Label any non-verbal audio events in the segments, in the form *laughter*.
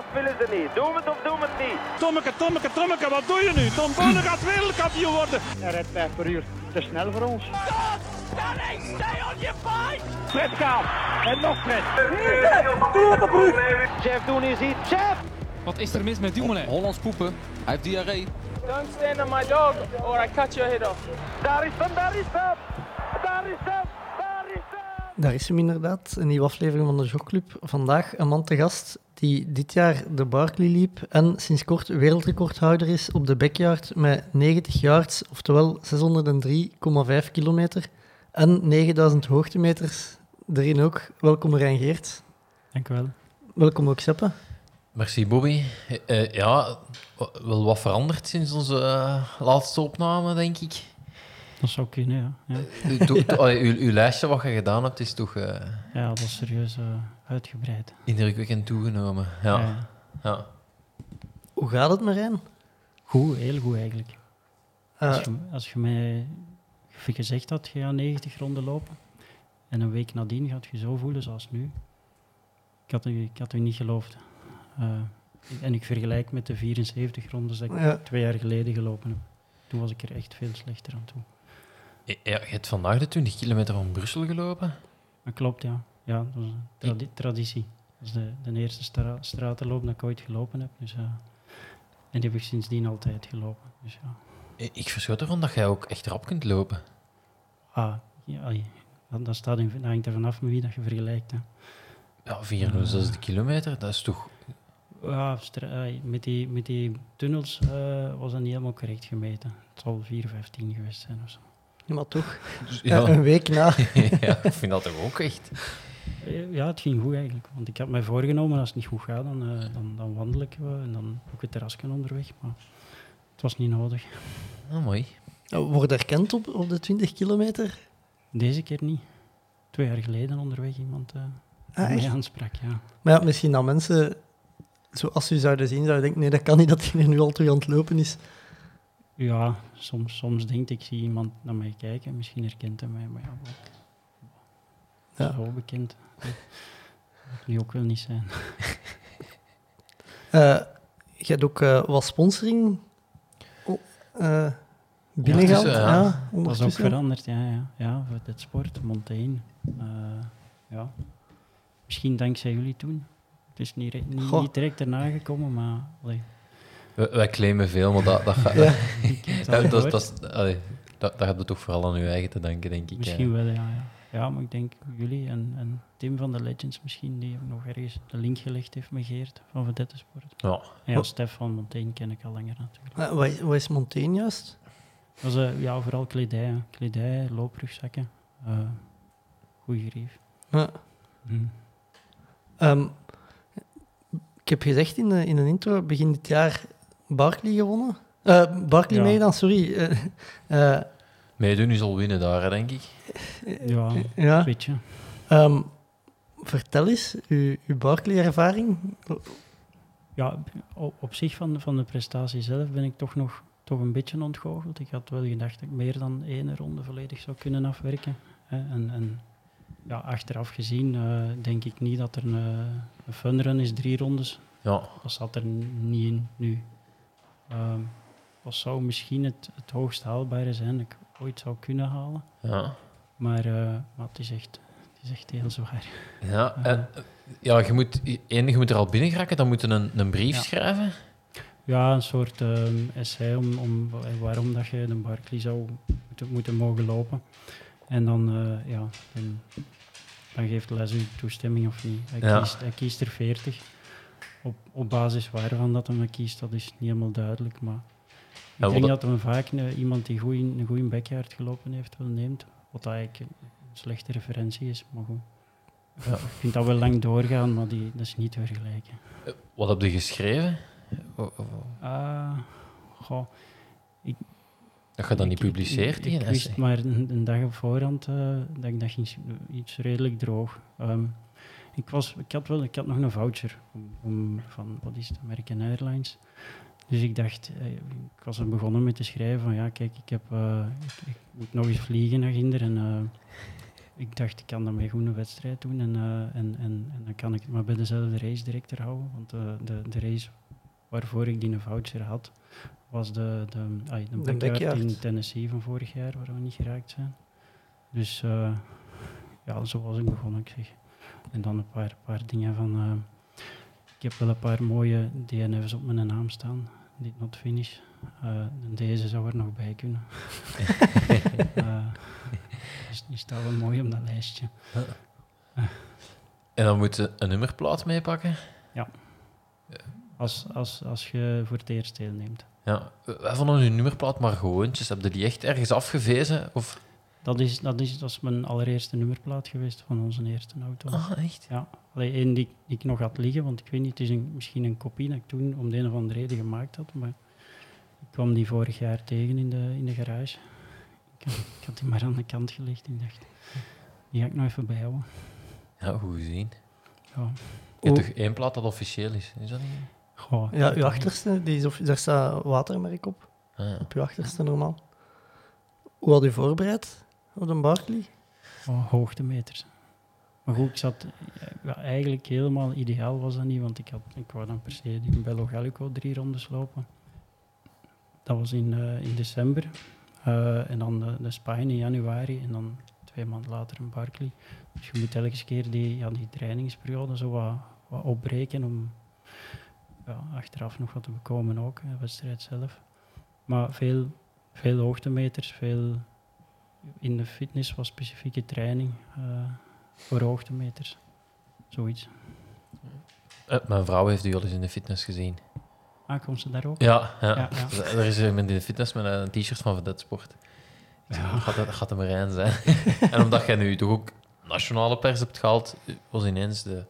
of willen ze niet? Doe het of doe het niet? Tommeke, Tommeke, Tommeke, wat doe je nu? Tom Bonne gaat wereldkampioen worden. Hij rijdt 5 per uur. Te snel voor ons. Fred gaat. En nog Fred. Jeff Doen is hier. Jeff! Wat is er mis met Dumoulin? Hollands poepen. Hij heeft diarree. Don't stand on my dog or I cut your head off. Daar is hem, daar is hem! Daar is hem, daar is hem! Daar is hem inderdaad, een nieuwe aflevering van de Jogclub. Vandaag een man te gast die dit jaar de Barkley liep en sinds kort wereldrecordhouder is op de backyard met 90 yards, oftewel 603,5 kilometer en 9000 hoogtemeters. Erin ook. Welkom Rijn Geert. Dank u wel. Welkom ook Seppe. Merci, Bobby. Eh, ja, wa- wel wat veranderd sinds onze eh, laatste opname, denk ik. Dat zou kunnen, ja. Ja, U- to- to- *laughs* allee, uw, uw lijstje wat je gedaan hebt, is toch eh, ja dat is serieus eh, uitgebreid. indrukwekkend toegenomen. Ja. Ja. ja. Hoe gaat het, Marijn? Goed, heel goed eigenlijk. Eh, Als, je, als je mij gezegd had, je gaat 90 ronden lopen, en een week nadien gaat je zo voelen zoals nu. Ik had u, ik had u niet geloofd. Eh, en ik vergelijk met de 74 rondes dat ik ja. twee jaar geleden gelopen heb. Toen was ik er echt veel slechter aan toe. Ja, je hebt vandaag de 20 kilometer van Brussel gelopen. Maar klopt, ja. Ja, dat was een tradi- traditie. Dat is de, de eerste stra stratenloop dat ik ooit gelopen heb. Dus, eh, en die heb ik sindsdien altijd gelopen. Dus, ja. Ik- Ik verschot ervan dat jij ook echt rap kunt lopen. Ah, ja, dat, dat, staat in, dat hangt er vanaf met wie dat je vergelijkt. Hè. Ja, 460 kilometer, dat is toch... Ja, met, die, met die tunnels eh, was dat niet helemaal correct gemeten. Het zal 4,15 geweest zijn of zo. Maar toch, Ja, eh, een week na. *laughs* ja, ik vind dat toch ook echt... Eh, Ja, het ging goed eigenlijk. Want ik had mij voorgenomen, als het niet goed gaat, dan, eh, dan, dan wandel ik wel en dan ook het terrasje onderweg. Maar het was niet nodig. Ah, mooi. Wordt erkend op, op de 20 kilometer? Deze keer niet. Twee jaar geleden onderweg iemand eh Ah, mij aansprak, ja. Maar ja, misschien dat mensen, zoals ze u zouden zien, zouden denken, nee, dat kan niet dat hij er nu al terug aan het lopen is. Ja, soms, soms denk ik, zie iemand naar mij kijken, misschien herkent hij mij, maar ja, wat. Ja. Zo bekend. Dat ook wel niet zijn. *laughs* Eh, je hebt ook eh, wat sponsoring oh, eh, binnengehaald. Ondertussen, ja. Ja, Dat is ook veranderd, ja. Ja, ja voor dit sport, Montaigne. Eh, ja. Misschien dankzij jullie toen. Het is niet, niet, direct erna gekomen, maar allee, Wij, wij claimen veel, maar dat, dat, gaat, Ja. *laughs* dat, dat, dat, dat gaat toch vooral aan uw eigen te danken, denk ik. Misschien wel, ja, ja. Ja, maar ik denk jullie en, en Tim van de Legends misschien, die nog ergens de link gelegd heeft met Geert van Vedette Sport. Ja. En ja. Stef van Montaigne ken ik al langer natuurlijk. Wat, is, wat is Montaigne juist? Dat is eh, ja, vooral kledij, hè. kledij, looprugzakken, eh goede grief. Ja. Hm. Ehm, ik heb gezegd in de, in een intro, begin dit jaar Barkley gewonnen. Eh Barkley Ja. meegedaan, sorry. Eh, eh, Meedoen is al winnen daar, denk ik. Ja, *laughs* ja. een beetje. Ehm, vertel eens, uw, uw Barkley-ervaring. Ja, op, op zich van, van de prestatie zelf ben ik toch nog toch een beetje ontgoocheld. Ik had wel gedacht dat ik meer dan één ronde volledig zou kunnen afwerken. Hè. En, en ja, achteraf gezien eh, denk ik niet dat er een, een funrun is, drie rondes. Ja, Dat zat er niet in nu. Ehm dat zou misschien het, het hoogst haalbare zijn dat ik ooit zou kunnen halen. ja. Maar, maar het, is echt, het is echt heel zwaar. Ja, en, eh, ja je, moet, één, je moet er al binnen geraken, dan moet je een, een brief Ja. schrijven. Ja, een soort ehm, essay om, om wa- waarom dat je de Barkley zou moeten, moeten mogen lopen. En dan, eh, ja, dan, dan geeft Les u toestemming of niet. Hij, Ja. kiest, hij kiest er 40. Op, op basis waarvan dat hem kiest, dat is niet helemaal duidelijk. Maar ik denk dat hem vaak een- iemand die goed een goede backyard gelopen heeft wel neemt. Wat eigenlijk een slechte referentie is, maar goed. Ja. Ik vind dat wel lang doorgaan, maar die, dat is niet te vergelijken. Eh, Wat heb je geschreven? Ah, goh. Dat je dat niet Ik- ik- publiceert, Ik, ik wist maar een, een dag op voorhand eh, dat ik dat ging, s- iets redelijk droog. Ehm, ik, was, ik, had wel, ik had nog een voucher om, om van, wat is het, American Airlines. Dus ik dacht, eh, ik was er begonnen met te schrijven van ja, kijk, ik, heb, eh, ik, ik moet nog eens vliegen naar Ginder en eh, ik dacht, ik kan daarmee goed een wedstrijd doen en, en, en, en dan kan ik het maar bij dezelfde race director houden. Want de, de race waarvoor ik die een voucher had, was de, de, de, De backyard in Tennessee van vorig jaar, waar we niet geraakt zijn. Dus ja, zo was ik begonnen, ik zeg. En dan een paar, paar dingen van... eh, ik heb wel een paar mooie DNF's op mijn naam staan. Did not finish. Eh, deze zou er nog bij kunnen. *laughs* Eh, dus die staat wel mooi op dat lijstje. En dan moet je een nummerplaat meepakken. Als, als, als je voor het eerst deelneemt. Ja, wij vonden uw nummerplaat maar gewoontjes. Heb je die echt ergens afgevezen? Of... Dat is, dat, is, dat is mijn allereerste nummerplaat geweest van onze eerste auto. Ah, echt? Ja, alleen één die, die ik nog had liggen, want ik weet niet, het is een, misschien een kopie dat ik toen om de een of andere reden gemaakt had, maar ik kwam die vorig jaar tegen in de, in de garage. Ik had, ik had die maar aan de kant gelegd en ik dacht, die ga ik nog even bijhouden. Ja, goed gezien. Ja, Je hebt Hoe- toch één plaat dat officieel is? Is dat niet? goh, Ja, uw achterste, die is of, daar staat watermerk op. Ah, ja. Op uw achterste normaal. Hoe had u voorbereid op de Barkley? Oh, hoogtemeters. Maar goed, ik zat ja, eigenlijk helemaal ideaal was dat niet, want ik, had, ik wou dan per se die Bello Gallico drie rondes lopen. Dat was in, eh, in december. Eh, en dan de, de Spine in januari en dan twee maanden later een Barkley. Dus je moet elke keer die, ja, die trainingsperiode zo wat, wat opbreken om ja, achteraf nog wat te bekomen ook, de wedstrijd zelf. Maar veel, veel hoogtemeters, veel in de fitness was specifieke training eh, voor hoogtemeters. Zoiets. Eh, mijn vrouw heeft u al eens in de fitness gezien. Ah, komt ze daar ook? Ja, ja. Ja, ja. *laughs* Er is iemand in de fitness met een t-shirt van Vedette Sport. Ja. dat gaat, dat gaat hem zijn. en omdat jij nu toch ook nationale pers hebt gehaald, was ineens de,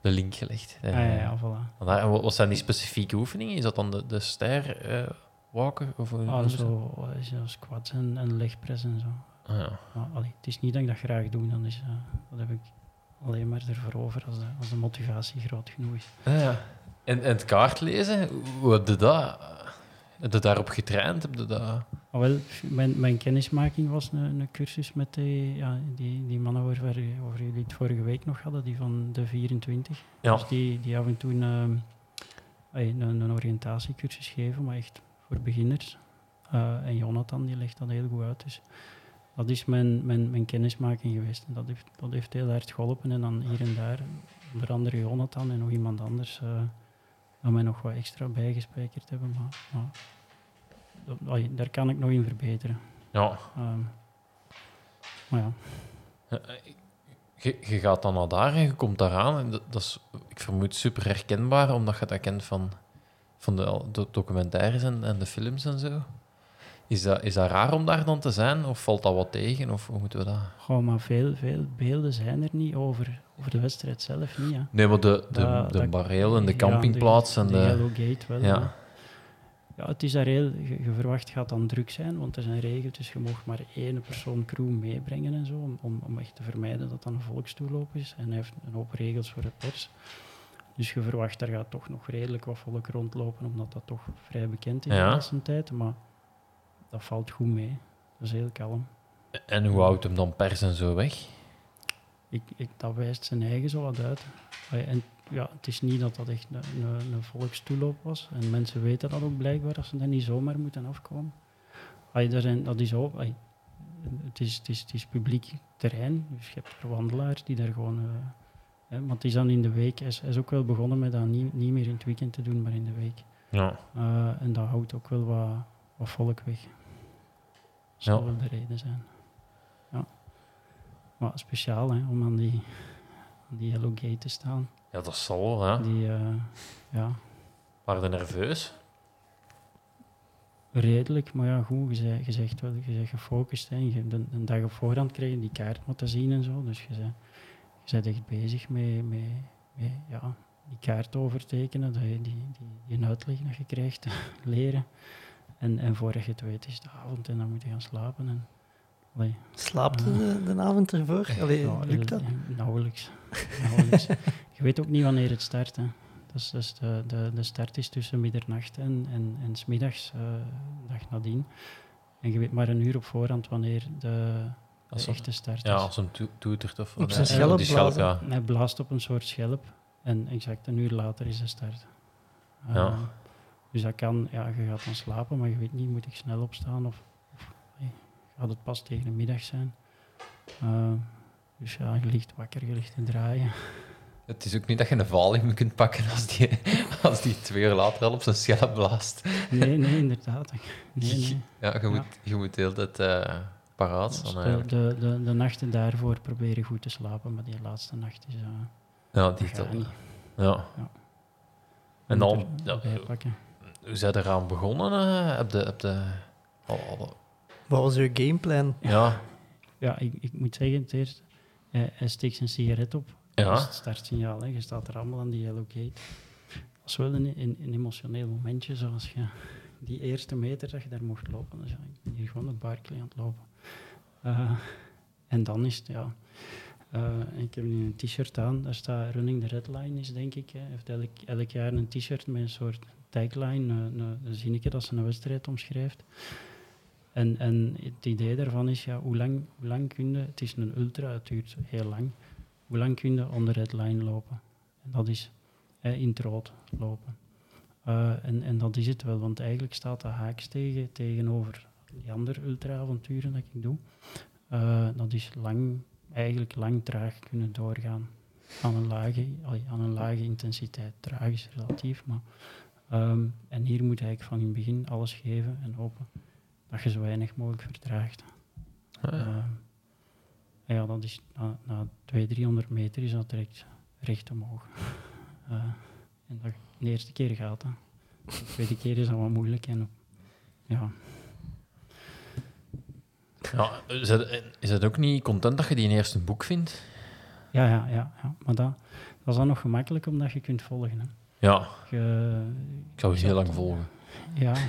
de link gelegd. Ah, Eh, ja, ja, voilà. en wat wat zijn die specifieke oefeningen? Is dat dan de, de ster eh, walken? Of, Ah, zo, dat, squats en, en legpress en zo. Ah, ja. Maar, allee, het is niet dat ik dat graag doe, dan is, eh, dat heb ik alleen maar ervoor over als de, als de motivatie groot genoeg is. Ah, ja. En, en het kaart lezen, hoe heb je dat? Heb je daarop getraind? Heb je dat... Ah, wel, mijn, mijn kennismaking was een, een cursus met die, ja, die, die mannen waar, waar jullie het vorige week nog hadden, die van de 24. Ja. Dus die, die af en toe een, een, een oriëntatiecursus geven, maar echt voor beginners. Eh, en Jonathan die legt dat heel goed uit. Dus dat is mijn, mijn, mijn kennismaking geweest. En dat heeft, dat heeft heel hard geholpen. En dan hier en daar, onder andere Jonathan en nog iemand anders, eh dat mij nog wat extra bijgespijkerd hebben. Maar, maar dat- daar kan ik nog in verbeteren. Ja. Ehm, maar ja, Je, je gaat dan naar daar en je komt daaraan. En dat, dat is, ik vermoed, super herkenbaar, omdat je dat kent van, van de, de documentaires en, en de films en zo. Is dat, is dat raar om daar dan te zijn? Of valt dat wat tegen? Of hoe moeten we dat... Goh, maar veel, veel beelden zijn er niet over, over de wedstrijd zelf. Niet, hè. Nee, maar de, de, de dat- bareel en de Ja, campingplaats en de, de... Yellow Gate wel. Ja. maar- Ja, het is daar heel... Je, je verwacht gaat dan druk zijn, want er zijn regels, dus je mag maar één persoon crew meebrengen en zo, om, om, om echt te vermijden dat dat een volkstoeloop is. En hij heeft een hoop regels voor de pers. Dus je verwacht, daar gaat toch nog redelijk wat volk rondlopen, omdat dat toch vrij bekend is Ja. de laatste tijd. Maar dat valt goed mee. Dat is heel kalm. En hoe houdt hem dan pers en zo weg? Ik, ik, dat wijst zijn eigen zo wat uit. En ja, het is niet dat dat echt een, een, een volkstoeloop was. En mensen weten dat ook blijkbaar, dat ze daar niet zomaar moeten afkomen. Daar zijn, dat is ook, het, is, het, is, het is publiek terrein, dus je hebt wandelaars die daar gewoon... eh, hè, maar het is dan in de week, hij is, is ook wel begonnen met dat niet, niet meer in het weekend te doen, maar in de week. Ja. Eh, en dat houdt ook wel wat, wat volk weg. Dat zal Ja. wel de reden zijn. Ja. Maar speciaal hè, om aan die, aan die Hello Gate te staan. ja, dat zal wel, ja. Die, eh, ja, Waren je nerveus? redelijk, maar ja, goed, je, zei- je zegt wel, je bent gefocust. Hè. Je, de, een dag op voorhand krijg je die kaart moeten zien en zo. Dus je bent, bent echt bezig met, met, met ja, die kaart overtekenen, dat je die, die, die uitleg dat je krijgt, *laughs* leren. En, en voordat je het weet is het avond en dan moet je gaan slapen. En, allee, Slaapt de, de avond ervoor? Allee, Ja, lukt dat? Nauwelijks. Nauwelijks. *laughs* je weet ook niet wanneer het start. Hè. Dus, dus de, de, de start is tussen middernacht en, en, en smiddags, eh dag nadien. En je weet maar een uur op voorhand wanneer de, Als de hem- echte start Ja, als hem to- toetert of... Op zijn ja, schelp die schelp, blazen. ja. Hij blaast op een soort schelp en exact een uur later is de start. Eh, Ja. Dus dat kan, ja, je gaat dan slapen, maar je weet niet, moet ik snel opstaan of, gaat het pas tegen de middag zijn? Eh, dus ja, je ligt wakker, je ligt te draaien. *laughs* Het is ook niet dat je een valium *laughs* kunt pakken als die, als die twee uur later al op zijn schelp blaast. Nee, nee, inderdaad. Nee, *laughs* nee. Ja, je moet, je moet de hele tijd eh, paraat Dus de, eigenlijk. de, de, de nachten daarvoor proberen goed te slapen, maar die laatste nacht is... eh Ja, die gaat niet. ja. Ja. En dan, ja, hoe zijn eraan begonnen? eh? Heb de, heb de, al- al- Wat was uw gameplan? ja, Ja, ik, ik moet zeggen, het eerst, eh, hij steekt zijn sigaret op. Ja. Dat is het startsignaal. Hè. Je staat er allemaal aan die yellow gate. Dat is wel een, een, een emotioneel momentje, zoals je die eerste meter dat je daar mocht lopen. Dus ja, ik ben hier gewoon op Barclay aan het lopen. Eh, en dan is het, ja... eh, ik heb nu een t-shirt aan, daar staat Running the Red Line, is denk ik. Hè. Hij heeft elk, elk jaar een t-shirt met een soort tagline, een, een, een zinnetje dat ze een wedstrijd omschrijft. En, en het idee daarvan is, ja, hoe lang, hoe lang kun je... Het is een ultra, het duurt heel lang. Hoe lang kun je on the red line lopen? En dat is eh, in het rood lopen. Eh, en, en dat is het wel, want eigenlijk staat dat haaks tegen, tegenover die andere ultra-avonturen dat ik doe. Eh, dat is lang, eigenlijk lang traag kunnen doorgaan aan een lage, aan een lage intensiteit. Traag is relatief, maar... ehm, en hier moet je eigenlijk van in het begin alles geven en hopen dat je zo weinig mogelijk vertraagt. Ah, ja. Eh, en ja, dat is na, na 200, 300 meter is dat direct recht omhoog. *laughs* Eh, en dat de eerste keer gaat dat. De tweede keer is dat wat moeilijk. En, ja, ja, is, het, is ook niet content dat je die in eerst een boek vindt? ja, ja, ja, ja. maar dat, dat is dan nog gemakkelijk omdat je kunt volgen. Hè. Ja, Je, ik zou je heel lang volgen. Ja. *laughs*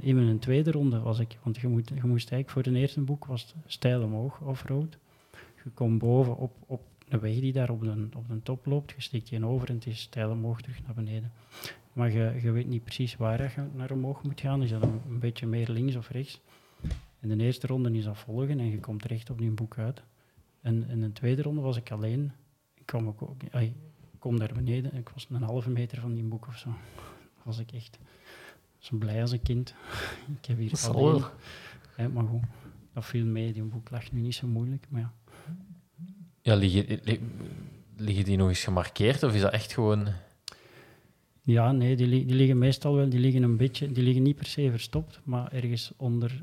In mijn tweede ronde was ik, want je, moet, je moest eigenlijk voor de eerste boek was stijl omhoog, off-road. Je komt boven op, op een weg die daar op de, op de top loopt, je steekt die over en het is stijl omhoog terug naar beneden. Maar je, je weet niet precies waar dat je naar omhoog moet gaan. Is dat een, een beetje meer links of rechts? In de eerste ronde is dat volgen en je komt recht op die boek uit. En in de tweede ronde was ik alleen. Ik kwam ook, ook kom daar beneden en ik was een halve meter van die boek of zo. Was ik echt zo blij als een kind. *laughs* ik heb hier alleen. Hè, maar goed, dat viel mee. Die boek lag nu niet zo moeilijk, maar ja. Ja, liggen, li- liggen die nog eens gemarkeerd of is dat echt gewoon... Ja, nee, die, die liggen meestal wel, die liggen een beetje, die liggen niet per se verstopt, maar ergens onder,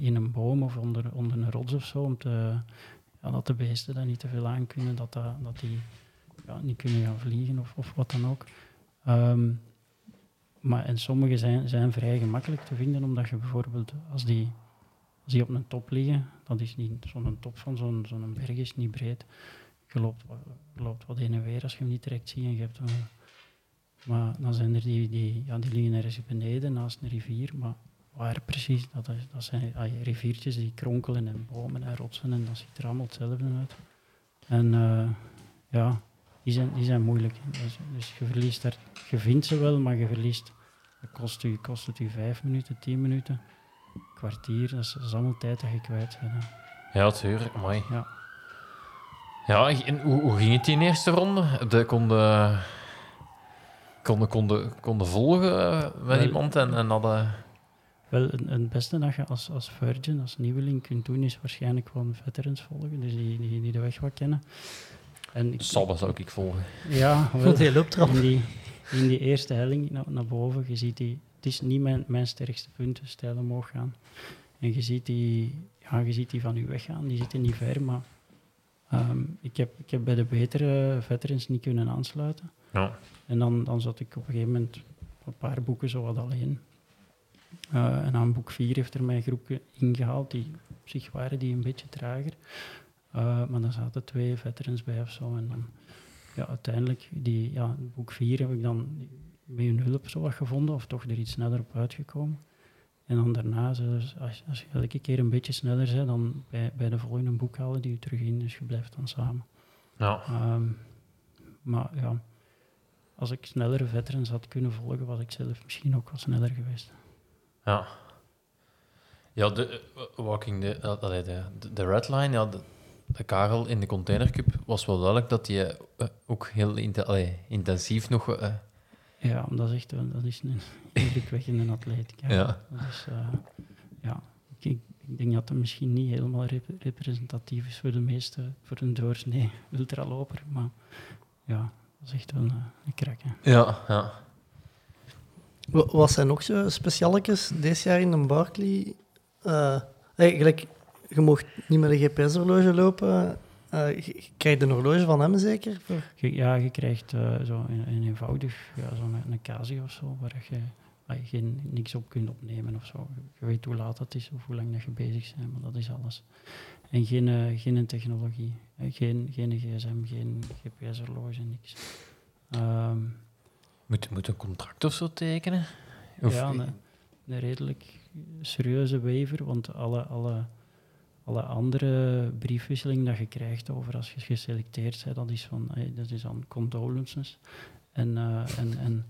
in een boom of onder, onder een rots of zo, om te, dat de beesten daar niet te veel aan kunnen, dat, dat, dat die ja, niet kunnen gaan vliegen of, of wat dan ook. Ehm, maar en sommige zijn, zijn vrij gemakkelijk te vinden, omdat je bijvoorbeeld, als die, als die op een top liggen, dat is niet zo'n top van zo'n zo'n berg is niet breed. Je loopt, loopt wat heen en weer als je hem niet direct ziet en je hebt maar dan zijn er die, die, ja, die liggen ergens beneden naast een rivier. Maar waar precies? Dat, is, dat zijn ah, riviertjes die kronkelen en bomen en rotsen en dat ziet er allemaal hetzelfde uit. En eh, ja, die zijn, die zijn moeilijk. Dus, dus je verliest daar, je vindt ze wel, maar je verliest. Dat kost, u, kost het u vijf minuten, tien minuten, kwartier. Dat is, dat is allemaal tijd dat je kwijt bent. hè. Ja, tuurlijk, mooi. Ja. Ja, en hoe, hoe ging het die in eerste ronde? De konden, konden, konden, konden volgen eh, met Wel- iemand en, en hadden... Wel, het, het beste dat je als, als virgin, als nieuweling kunt doen, is waarschijnlijk gewoon veterans volgen, dus die, die, die de weg wat kennen. En ik, Sabba zou ik volgen. Ja, *laughs* wel, Want die looptrap. in die, in die eerste helling naar, naar boven, je ziet die, het is niet mijn, mijn sterkste punt, stijl omhoog gaan. En je ziet die, ja, je ziet die van u weggaan, die zitten niet ver, maar ehm, ik, heb, ik heb bij de betere veterans niet kunnen aansluiten. Ja. En dan, dan zat ik op een gegeven moment een paar boeken zo wat alleen. Eh, en aan boek 4 heeft er mijn groepje ingehaald, die op zich waren die een beetje trager. Eh, maar dan zaten twee veterans bij of zo. En dan, ja, uiteindelijk, die, ja, boek 4 heb ik dan met hun hulp zo wat gevonden, of toch er iets sneller op uitgekomen. En dan daarna, als, als je elke keer een beetje sneller bent, dan bij, bij de volgende boek halen die je terug in, dus je blijft dan samen. Ehm, maar ja, als ik snellere veterans had kunnen volgen, was ik zelf misschien ook wel sneller geweest. Ja. Ja, de eh, Walking eh, allee, de, de, de Red Line, ja, de, de Karel in de Container Cup was wel duidelijk dat hij eh, ook heel allee, intensief nog... Ja, dat is echt dat is een indrukwekkende atleet. Ja. Ja. Eh, ja. Ik, ik ik denk dat het misschien niet helemaal rep- representatief is voor de meeste, voor een doorsnee ultraloper, maar ja, dat is echt wel een, een krak. hè. ja, ja. Wa- Wat zijn nog zo specialetjes deze jaar in een Barkley? Eh, hey, gelijk, je mocht niet met een GPS-horloge lopen. Eh, je, krijgt een horloge van hem zeker? Ja, je krijgt eh, zo een, een eenvoudig, ja, zo'n een Casio of zo, waar je, geen, niks op kunt opnemen of zo. Je weet hoe laat het is of hoe lang dat je bezig bent, maar dat is alles. En geen, eh, geen technologie, eh, geen, geen gsm, geen GPS-horloge, niks. Ehm, Moet, moet een contract of zo tekenen? Of, ja, een, een redelijk serieuze waiver, want alle, alle, alle andere briefwisseling dat je krijgt over als je geselecteerd bent, dat is van, eh, dat is aan condolences. En, eh, en, en,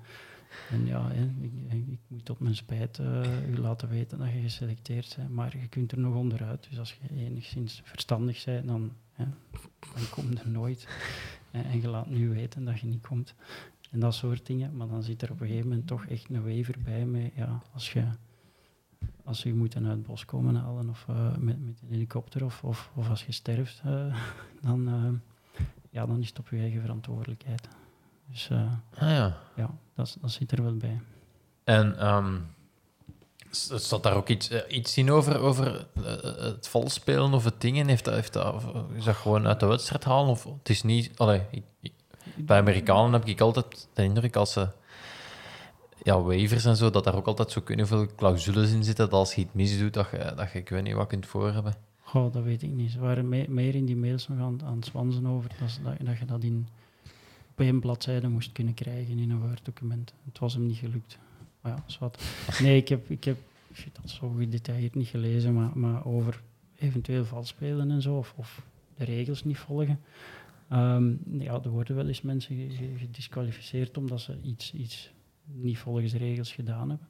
en ja, ik, ik moet op mijn spijt eh, u laten weten dat je geselecteerd bent, maar je kunt er nog onderuit. Dus als je enigszins verstandig bent, dan, hè, dan kom je er nooit. En, en je laat nu weten dat je niet komt. En dat soort dingen. Maar dan zit er op een gegeven moment toch echt een waiver bij met, ja, als je als je moet uit het bos komen halen of eh, met, met een helikopter of, of, of als je sterft, eh, *laughs* dan, eh, ja, dan is het op je eigen verantwoordelijkheid. Dus Ah ja. ja, dat, dat zit er wel bij. En ehm, s- staat daar ook iets, iets in over, over het valspelen of het dingen? Heeft dat, heeft dat, is dat gewoon uit de wedstrijd halen? Of het is niet... Allee, ik- bij Amerikanen heb ik altijd de indruk als ze... Ja, waivers en zo, dat daar ook altijd zo kunnen veel clausules in zitten dat als je iets misdoet, dat je, dat je ik weet niet wat kunt voor hebben. Goh, dat weet ik niet. Ze waren me- meer in die mails nog aan, aan het zwansen over dat, dat, dat je dat in, op één bladzijde moest kunnen krijgen in een Word-document. Het was hem niet gelukt. Maar ja, wat. *laughs* Nee, ik heb, ik heb shit, dat zo gedetailleerd niet gelezen, maar, maar over eventueel vals spelen en zo, of, of de regels niet volgen. Ehm, ja, er worden wel eens mensen ge- ge- gedisqualificeerd omdat ze iets, iets niet volgens de regels gedaan hebben.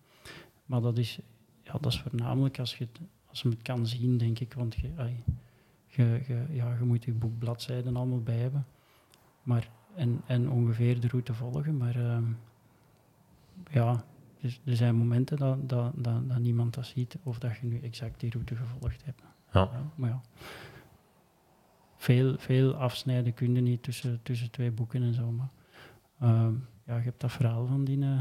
Maar dat is, ja, dat is voornamelijk als je, het- als je het kan zien, denk ik. Want je, ai, je, je, ja, je moet je boekbladzijden allemaal bij hebben. Maar, en, en ongeveer de route volgen. Maar ehm, ja, dus er zijn momenten dat, dat, dat, dat niemand dat ziet of dat je nu exact die route gevolgd hebt. Ja. maar ja. Veel, veel afsnijden kun je niet tussen, tussen twee boeken en zo. Maar ehm, ja, je hebt dat verhaal van die, eh,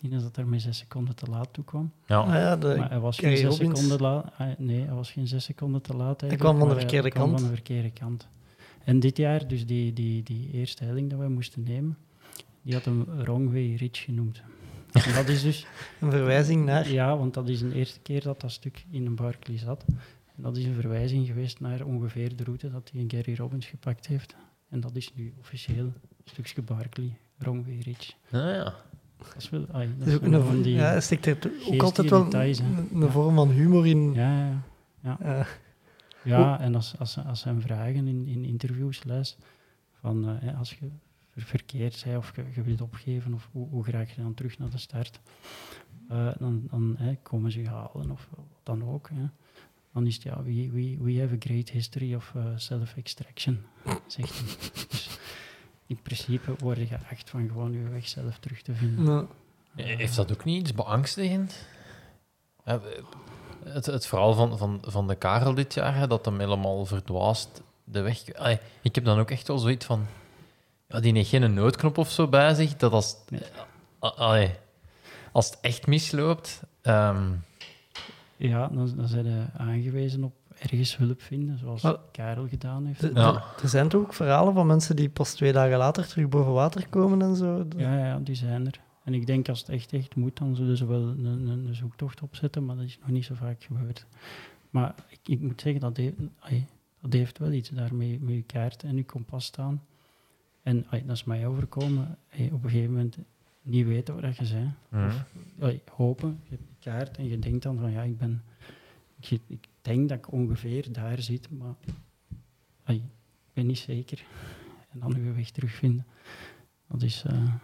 die dat er met zes seconden te laat toe kwam. Ja. Ah ja, de, Maar hij was geen zes Robbins. seconden laat. Nee, hij was geen zes seconden te laat. Hij eigenlijk, kwam van de verkeerde kwam kant. van de verkeerde kant. En dit jaar, dus die, die, die eerste helling dat wij moesten nemen, die had hem Wrong Way Ridge genoemd. En dat is dus, *laughs* een verwijzing naar... ja, want dat is de eerste keer dat dat stuk in een Barclay zat. En dat is een verwijzing geweest naar ongeveer de route dat hij een Gary Robbins gepakt heeft. En dat is nu officieel een stukje Barclay, Wrong Ridge. Ah, ja. Dat is wel, ai, dat Dat is is ook een een, van die... ja, er steekt er ook altijd wel details, een, vorm van humor in. ja, ja, ja. Ja, en als, als, als ze hem vragen in, in interviews, les, van eh, als je ver- verkeerd bent of je, wilt opgeven, of hoe, hoe raak je dan terug naar de start, eh, dan, dan hè, komen ze je halen of wat dan ook. Hè. Dan is het ja, we, we, we have a great history of eh, self-extraction, *laughs* zegt hij. Dus in principe word je geacht van gewoon je weg zelf terug te vinden. nou, Heeft dat ook niet iets beangstigend? Ja, Het, het verhaal van, van, van de Karel dit jaar, hè, dat hem helemaal verdwaasd de weg... Allee, ik heb dan ook echt wel zoiets van... Ja, die heeft geen noodknop of zo bij zich, dat als... Nee. a- allee, als het echt misloopt... ehm, Ja, dan, dan zijn ze aangewezen op ergens hulp vinden, zoals Maar- Karel gedaan heeft. de- Ja. de- er zijn toch ook verhalen van mensen die pas twee dagen later terug boven water komen en zo. Ja, ja, die zijn er. En ik denk als het echt, echt moet, dan zullen ze wel een, een, een zoektocht opzetten, maar dat is nog niet zo vaak gebeurd. Maar ik, ik moet zeggen, dat, heeft- dat heeft wel iets daarmee met je kaart en je kompas staan. En dat is mij overkomen. op een gegeven moment niet weten waar je bent. mhm. Of hopen, je hebt kaart en je denkt dan van ja, ik ben... Ik, ik denk dat ik ongeveer daar zit, maar ik ben niet zeker. En dan je weg terugvinden. Dat is... eh,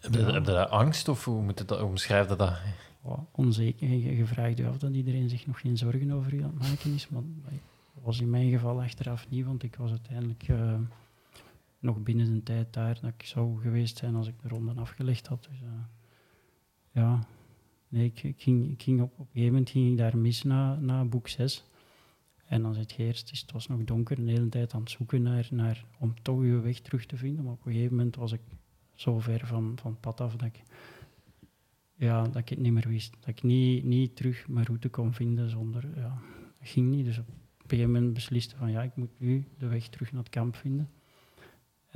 Heb je, heb je daar angst of hoe moet je dat omschrijf je dat? ja, onzeker. Je, je vraagt je af dat iedereen zich nog geen zorgen over je aan het maken is. Maar dat was in mijn geval achteraf niet, want ik was uiteindelijk eh, nog binnen de tijd daar dat ik zou geweest zijn als ik de ronde afgelegd had. Dus, eh, ja, nee, ik ging, ik ging op, op een gegeven moment ging ik daar mis na, na boek 6. En dan zit je eerst, dus het was nog donker, een hele tijd aan het zoeken naar, naar, om toch je weg terug te vinden. Maar op een gegeven moment was ik zo ver van, van het pad af dat ik, ja, dat ik het niet meer wist. Dat ik niet, niet terug mijn route kon vinden zonder... Ja, dat ging niet. Dus op een gegeven moment besliste van ja, ik moet nu de weg terug naar het kamp vinden.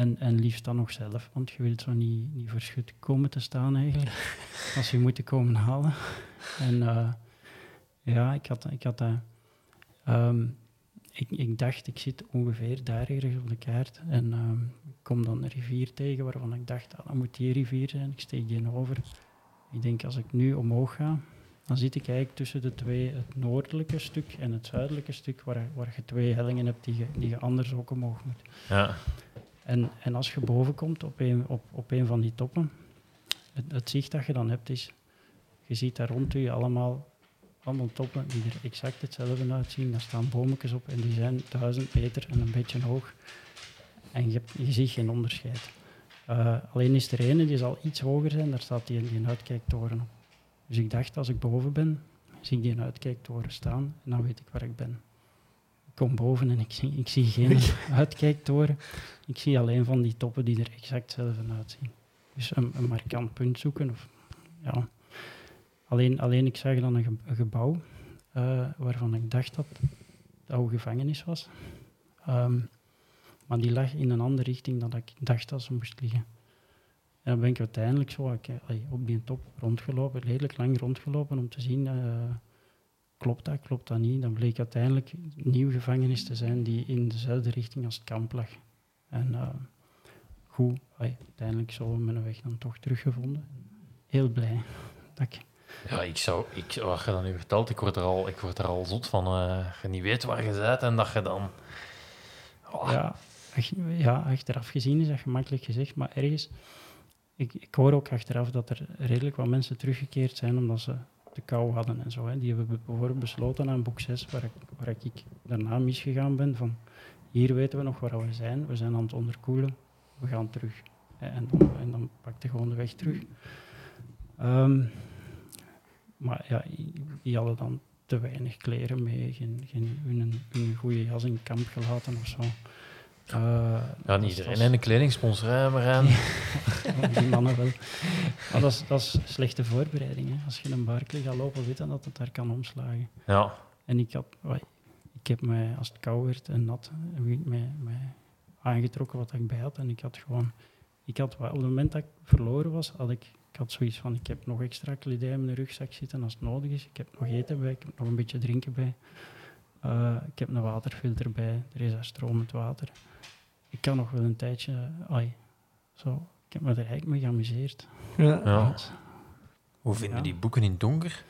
En, en liefst dan nog zelf, want je wilt zo niet, niet verschut komen te staan eigenlijk. als je moet komen halen. En eh, ja, ik had, ik had dat... ehm, ik, ik dacht, ik zit ongeveer daar ergens op de kaart. En ehm, ik kom dan een rivier tegen waarvan ik dacht, ah, dat moet die rivier zijn. Ik steek die over. Ik denk, als ik nu omhoog ga, dan zit ik eigenlijk tussen de twee, het noordelijke stuk en het zuidelijke stuk, waar, waar je twee hellingen hebt die je, die je anders ook omhoog moet. Ja. En, en als je boven komt op een, op, op van die toppen, het, zicht dat je dan hebt is, je ziet daar rond je allemaal, allemaal toppen die er exact hetzelfde uitzien. Daar staan bometjes op en die zijn duizend meter en een beetje hoog. En je, hebt- je ziet geen onderscheid. Eh, alleen is er ene die zal iets hoger zijn, daar staat die, een uitkijktoren op. Dus ik dacht, als ik boven ben, zie ik die uitkijktoren staan en dan weet ik waar ik ben. Ik kom boven en ik zie, ik zie geen *laughs* uitkijktoren. Ik zie alleen van die toppen die er exact hetzelfde uitzien. Dus een, een markant punt zoeken. Of, ja. alleen, alleen ik zag dan een, ge- een gebouw eh, waarvan ik dacht dat het oude gevangenis was. Ehm, maar die lag in een andere richting dan ik dacht dat ze moest liggen. En dan ben ik uiteindelijk zo ik, allee, op die top rondgelopen, redelijk lang rondgelopen om te zien, eh, klopt dat, klopt dat niet. Dan bleek uiteindelijk een nieuw gevangenis te zijn die in dezelfde richting als het kamp lag. En eh, goed, allee, uiteindelijk zo mijn weg dan toch teruggevonden. Heel blij *laughs* dat ik... Ja, ik zou, ik, wat je dan nu vertelt, ik word er al, ik word er al zot van. eh je niet weet waar je bent en dat je dan... Oh, Ja, ach- ja, achteraf gezien is dat gemakkelijk gezegd, maar ergens... Ik, ik hoor ook achteraf dat er redelijk wat mensen teruggekeerd zijn omdat ze te kou hadden en zo. Hè. Die hebben be- bijvoorbeeld besloten aan boek 6, waar ik, waar ik daarna misgegaan ben, van hier weten we nog waar we zijn, we zijn aan het onderkoelen, we gaan terug. En dan, dan pakte gewoon de weg terug. Ehm, maar ja, die hadden dan te weinig kleren mee, geen, geen hun, hun goede jas in kamp gelaten of zo. Eh, ja, niet iedereen dat in de kledingsponsor, hè, maar *laughs* aan. is- die mannen wel. Maar dat is, dat is slechte voorbereiding. Hè. Als je een Barclay gaat lopen, weet je dat het daar kan omslagen. Ja, En ik, had, ik heb mij, als het koud werd en nat, heb ik mij, mij aangetrokken wat ik bij had. En ik had gewoon, ik had, op het moment dat ik verloren was, had ik, ik had zoiets van, ik heb nog extra kledij in mijn rugzak zitten als het nodig is. Ik heb nog eten bij, ik heb nog een beetje drinken bij. Eh, ik heb een waterfilter bij, er is daar stromend water. Ik kan nog wel een tijdje, ai, zo, ik heb me er eigenlijk mee geamuseerd. Ja. ja. Hoe vinden Ja. die boeken in het donker?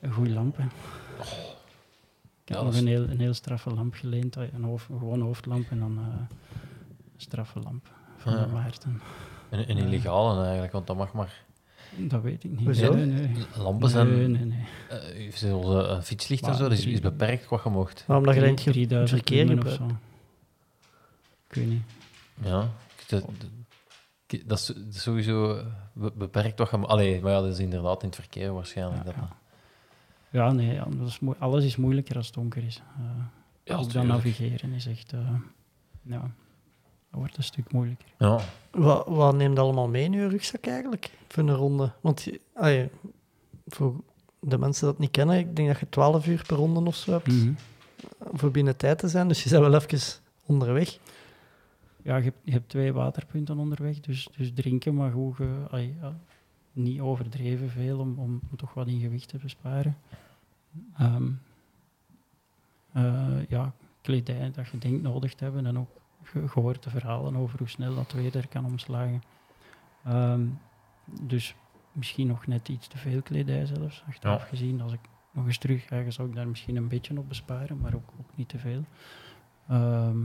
Een goede lamp, hè. Ik Ja, heb nog een heel, een heel straffe lamp geleend. Een, hoofd, een gewone hoofdlamp en dan eh, een straffe lamp van Ja. de Maarten. Een, een illegale eigenlijk, want dat mag maar... Dat weet ik niet. Hoezo? Nee, nee, nee. Lampen zijn... Nee, nee, nee. eh, zoals een fietslicht en zo, dus drie- is beperkt wat je mocht. Maar omdat je dat in het ge- 3000 verkeer of zo. Ik weet niet. Ja, dat, dat- dat is dat sowieso eh, be- beperkt wat je... Allee, maar ja, dat is inderdaad in het verkeer waarschijnlijk. Ja, dat, ja. Ja, nee, dat alles is moeilijker als het donker is. Eh Ja, ook dan navigeren is echt... eh, ja, dat wordt een stuk moeilijker. Ja, Wat, wat neemt je allemaal mee in je rugzak eigenlijk voor een ronde? Want ah ja, voor de mensen dat niet kennen, ik denk dat je 12 uur per ronde of zo hebt Mhm. voor binnen tijd te zijn. Dus je bent wel even onderweg. Ja, je hebt, je hebt twee waterpunten onderweg, dus, dus drinken, maar goed, ge- ai, ja, niet overdreven veel om, om, toch wat in gewicht te besparen. Ehm, eh, ja, kledij dat je denkt nodig te hebben en ook gehoord de verhalen over hoe snel dat weer er kan omslagen. Ehm, dus misschien nog net iets te veel kledij zelfs, achteraf Ja. gezien. Als ik nog eens terug ga, zou ik daar misschien een beetje op besparen, maar ook, ook niet te veel. Ehm,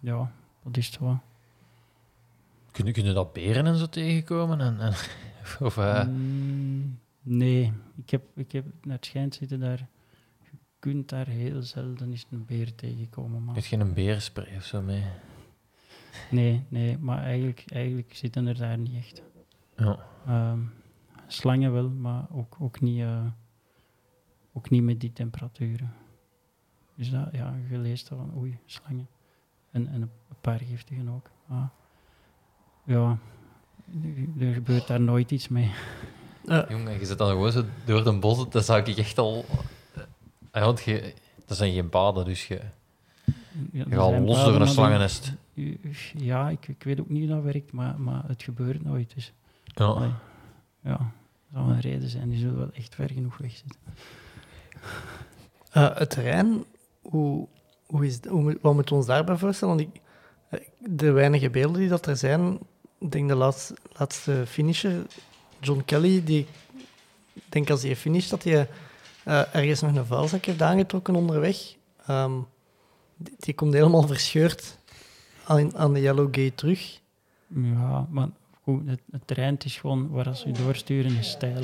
ja, dat is het wel. Kunnen, kunnen dat beren en zo tegenkomen? En, en, *laughs* of, eh, Mm, Nee, ik heb, ik heb, naar het schijnt zitten daar... Je kunt daar heel zelden eens een beer tegenkomen. Maar Heeft geen berenspray of zo mee? nee, nee, maar eigenlijk, eigenlijk zitten er daar niet echt. Ja. Ehm, slangen wel, maar ook, ook, niet, eh, ook niet met die temperaturen. Dus dat, ja, je leest dan van, oei, slangen. En, en een paar giftigen ook. Maar ja, er- er gebeurt daar nooit iets mee. Eh, Jongen, je zit dan gewoon zo door de bossen, dan zou ik echt al... Ah, want je, dat zijn geen paden, dus je, Ja, je er gaat los door een slangennest. Ja, ik, ik weet ook niet hoe dat werkt, maar, maar het gebeurt nooit. Dus Ja. allee, ja, dat zou een reden zijn. Die zullen wel echt ver genoeg weg zitten. Eh, het terrein, hoe, hoe is, hoe, moet- wat moeten we ons daarbij voorstellen? Want ik, eh, de weinige beelden die dat er zijn, ik denk de laatste, laatste finisher, John Kelly, die, ik denk als hij finisht dat hij eh, ergens nog een vuilzak heeft aangetrokken onderweg. Ehm, die, die komt helemaal verscheurd aan, aan de Yellow Gate terug. Ja, maar goed, het, het terrein is gewoon waar als je doorsturen is stijl.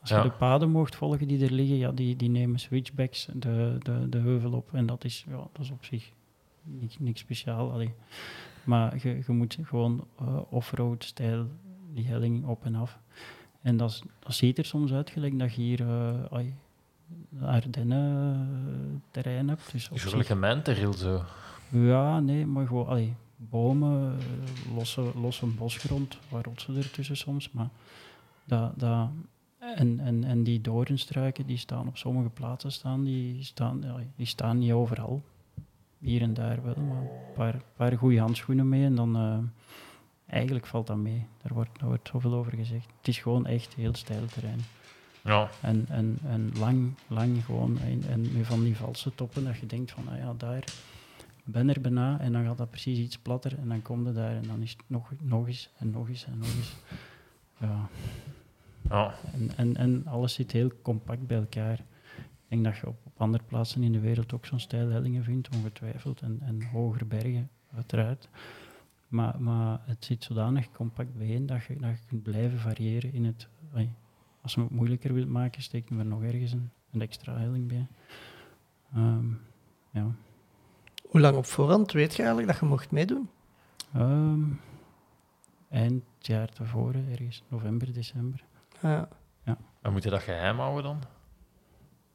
Als je Ja. de paden mocht volgen die er liggen, ja, die, die nemen switchbacks de, de, de heuvel op. En dat is, ja, dat is op zich niks, niks speciaal. Allee. Maar je, je moet gewoon eh, offroad stijl die helling op en af. En dat, is- dat ziet er soms uit gelijk dat je hier eh ai, Ardennen terrein hebt. Dus op gemeenteril zo. ja, nee, maar gewoon allee, bomen, eh, losse, losse bosgrond, waar rotsen er tussen soms. Maar dat, dat, en, en, en die doornstruiken die staan op sommige plaatsen, staan, die, staan, allee, die staan niet overal. Hier en daar wel, maar een paar, paar goede handschoenen mee en dan... eh, eigenlijk valt dat mee. Daar wordt, wordt zoveel over gezegd. Het is gewoon echt heel steil terrein. Ja. En, en, en lang, lang gewoon. En, en met van die valse toppen dat je denkt van, ah ja, daar ben er bijna. En dan gaat dat precies iets platter. En dan kom je daar en dan is het nog, nog eens en nog eens en nog eens. Ja. Ja. En, en, en alles zit heel compact bij elkaar. Ik denk dat je op, op andere plaatsen in de wereld ook zo'n steile hellingen vindt, ongetwijfeld. En, en hogere bergen, uiteraard. Maar, maar het zit zodanig compact bijeen dat je, dat je kunt blijven variëren in het... als je het moeilijker wilt maken, steek je er nog ergens een, een extra helling bij. Ehm, ja. Hoe lang op voorhand weet je eigenlijk dat je mocht meedoen? Ehm, eind jaar tevoren, ergens november, december. Ja. En moet je dat geheim houden dan?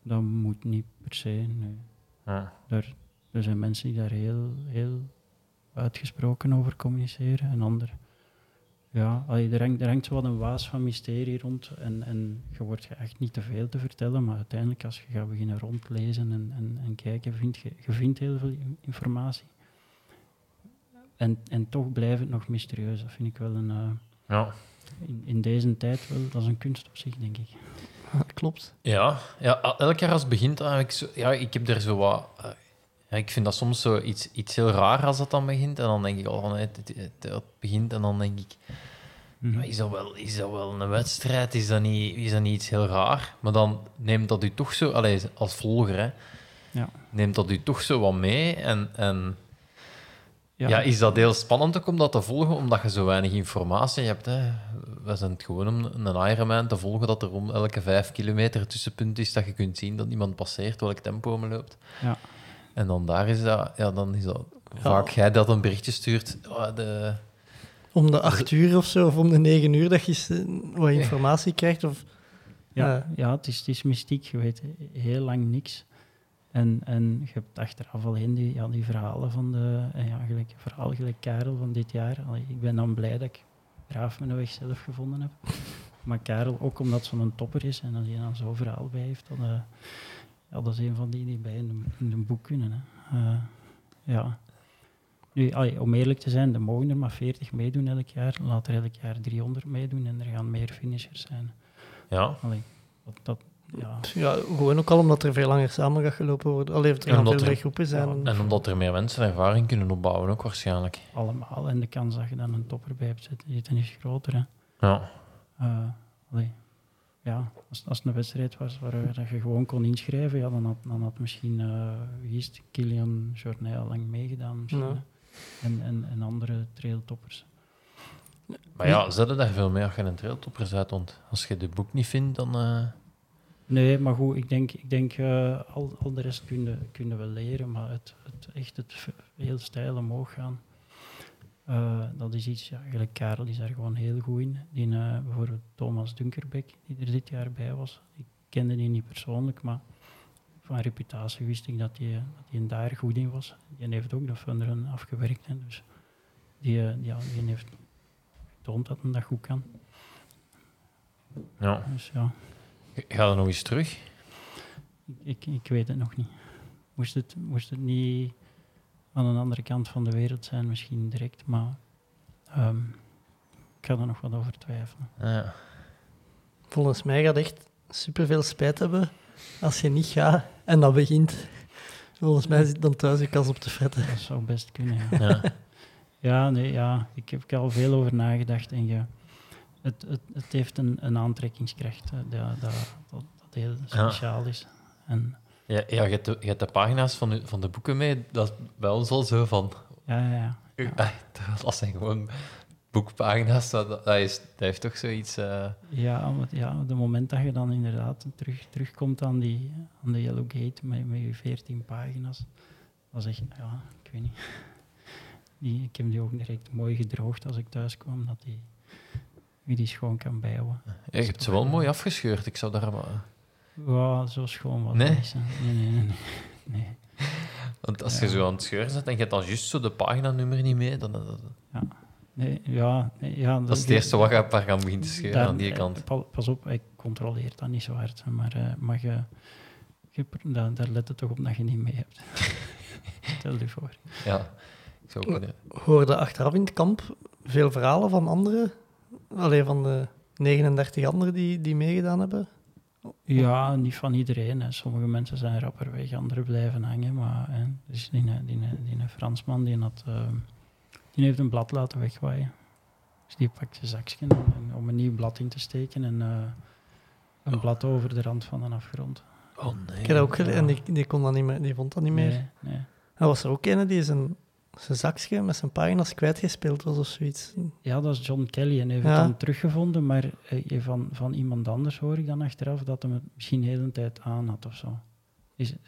Dat moet niet per se, nee. Ja. Er, er zijn mensen die daar heel, heel uitgesproken over communiceren en anderen. Ja, allee, er, hangt, er hangt zo wat een waas van mysterie rond en, en je wordt geacht niet te veel te vertellen, maar uiteindelijk als je gaat beginnen rondlezen en, en, en kijken, vind je, je vindt heel veel in- informatie. En, en toch blijft het nog mysterieus. Dat vind ik wel een... eh, Ja. in, in deze tijd wel, dat is een kunst op zich, denk ik. Dat klopt. Ja, ja, el- elk jaar als het begint, zo, ja, ik heb er zo wat... eh, ja, ik vind dat soms zo iets, iets heel raar als dat dan begint. En dan denk ik al van, het, het, het- het begint en dan denk ik... Mhm. Is dat, wel, is dat wel een wedstrijd? Is dat, niet, is dat niet iets heel raar? Maar dan neemt dat u toch zo... Allee, als volger, hè. Ja. Neemt dat u toch zo wat mee. En, en ja. is dat heel spannend ook om dat te volgen, omdat je zo weinig informatie hebt. Hè? We zijn het gewoon om een Ironman te volgen, dat er om elke vijf kilometer een tussenpunt is, dat je kunt zien dat iemand passeert, welk tempo hem loopt. Ja. En dan daar is dat, ja, dan is dat vaak jij dat een berichtje stuurt. oh, de, Om de acht uur of zo, of om de negen uur, dat je wat informatie krijgt. Of, Ja, ja het, is, het is mystiek. Je weet heel lang niks. En, en je hebt achteraf alleen die, ja, die verhalen van de... eh, Ja, gelijk, verhaal gelijk Karel van dit jaar. Allee, ik ben dan blij dat ik braaf mijn weg zelf gevonden heb. Maar Karel, ook omdat zo'n topper is en als hij dan zo'n verhaal bij heeft, dan, eh, ja, dat is een van die die bij in, in een boek kunnen. Hè. Eh, ja. Nu, allee, om eerlijk te zijn, er mogen er maar 40 meedoen elk jaar. Laat er elk jaar 300 meedoen en er gaan meer finishers zijn. ja. Allee, dat, dat, ja, ja, gewoon ook al omdat er veel langer samen gaat gelopen worden. Alleen er gaan veel er- meer groepen zijn. ja, En omdat er meer mensen ervaring kunnen opbouwen, ook waarschijnlijk. allemaal. En de kans dat je dan een topper bij hebt zitten, is groter. Hè. Ja. Eh, allee, ja, als, als het een wedstrijd was waar je- dat je gewoon kon inschrijven, ja, dan, had, dan had misschien, eh wie is het, Kilian Jornet al lang meegedaan. misschien, Ja. En, en, en andere trailtoppers. Maar ja, zet je daar veel mee als je een trailtopper zet? Want als je de boek niet vindt, dan... eh, Nee, maar goed, ik denk, ik denk eh, al, al de rest kunnen, kunnen we leren, maar het, het, echt het heel stijl omhoog gaan, eh, dat is iets, ja, eigenlijk Karel is daar gewoon heel goed in. Die, bijvoorbeeld Thomas Dunkerbeck, die er dit jaar bij was. Ik kende die niet persoonlijk, maar van reputatie wist ik dat hij dat die daar goed in was. Die heeft ook de Funderen afgewerkt, hè, dus die, eh, ja, die heeft getoond dat hij dat goed kan. ja. Dus ja. Ga er nog eens terug? Ik, ik weet het nog niet. Moest het, moest het niet aan een andere kant van de wereld zijn, misschien direct, maar ehm, ik ga er nog wat over twijfelen. Ja. Volgens mij gaat echt superveel spijt hebben als je niet gaat en dat begint. Volgens mij zit dan thuis je kas op te fretten. Dat zou best kunnen, ja. ja. Ja, nee, ja. Ik heb er al veel over nagedacht en je, het, het, het heeft een, een aantrekkingskracht hè, dat, dat, dat, heel speciaal is. En Ja, ja je, hebt de, je hebt de pagina's van de, van de boeken mee. Dat is bij ons al zo van... ja, ja, ja. Ja. Dat zijn gewoon boekpagina's. Dat, dat, is, dat heeft toch zoiets... eh, Ja, want ja, op het moment dat je dan inderdaad terug, terugkomt aan, die, aan de Yellow Gate met, met je 14 pagina's, is echt, ja, ik weet niet. *laughs* Die, ik heb die ook direct mooi gedroogd als ik thuis kwam, dat die, wie die schoon kan bijhouden. ja, je hebt ze wel mooi afgescheurd. Ik zou daar maar... Ja, zo schoon was Nee? niet. Nee, nee, nee. nee. nee. *laughs* Want als je Ja. zo aan het scheuren zit en je hebt dan juist zo de paginanummer niet mee, dan... Dat, nee ja, nee, ja, dat is het eerste wat je paar gaan beginnen te scheuren Daar- aan die eh, kant. pa- Pas op, ik controleer dat niet zo hard, maar, eh, maar je, je, daar, daar let het toch op dat je niet mee hebt. *laughs* Stel je voor. Ja. Ik zou ook... hoorde achteraf in het kamp veel verhalen van anderen. Alleen van de 39 anderen die, die meegedaan hebben. Ja, niet van iedereen. Hè. Sommige mensen zijn rapper weg, anderen blijven hangen. Maar hè, dus die, die, die, die Fransman die, had, eh, die heeft een blad laten wegwaaien. Dus die pakt zijn zakje en- om een nieuw blad in te steken en eh, een blad over de rand van een afgrond. Oh nee. Ik heb dat ook gele- en die, die, kon dat niet meer, die vond dat niet meer. Nee, nee. Er was er ook een die zijn, zijn zakje met zijn pagina's kwijtgespeeld was of zoiets. Ja, dat is John Kelly en hij heeft Ja. het dan teruggevonden, maar eh, van, van iemand anders hoor ik dan achteraf dat hij het misschien de hele tijd aan had of zo.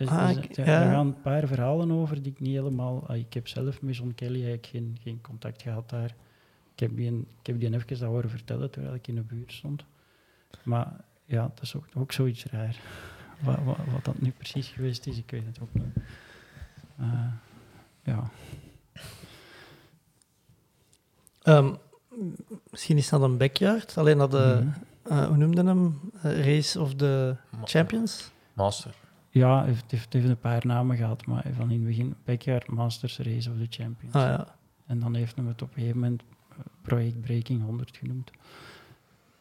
Ah, ik- er ja. er gaan een paar verhalen over die ik niet helemaal... ah, ik heb zelf met John Kelly eigenlijk geen, geen contact gehad daar. Ik heb die, een- ik heb die even dat horen vertellen terwijl ik in de buurt stond. Maar ja, dat is ook, ook zoiets raar. *laughs* Wat, wat, wat dat nu precies geweest is, ik weet het ook niet. Eh, ja. Ehm, misschien is dat een backyard, alleen dat de, Mhm. eh, hoe noemde hem? Eh, Race of the Ma- Champions? Master. Ja, het heeft, heeft een paar namen gehad, maar van in het begin Backyard Masters Race of the Champions. Ah ja. En dan heeft hij het op een gegeven moment eh, Project Breaking 100 genoemd.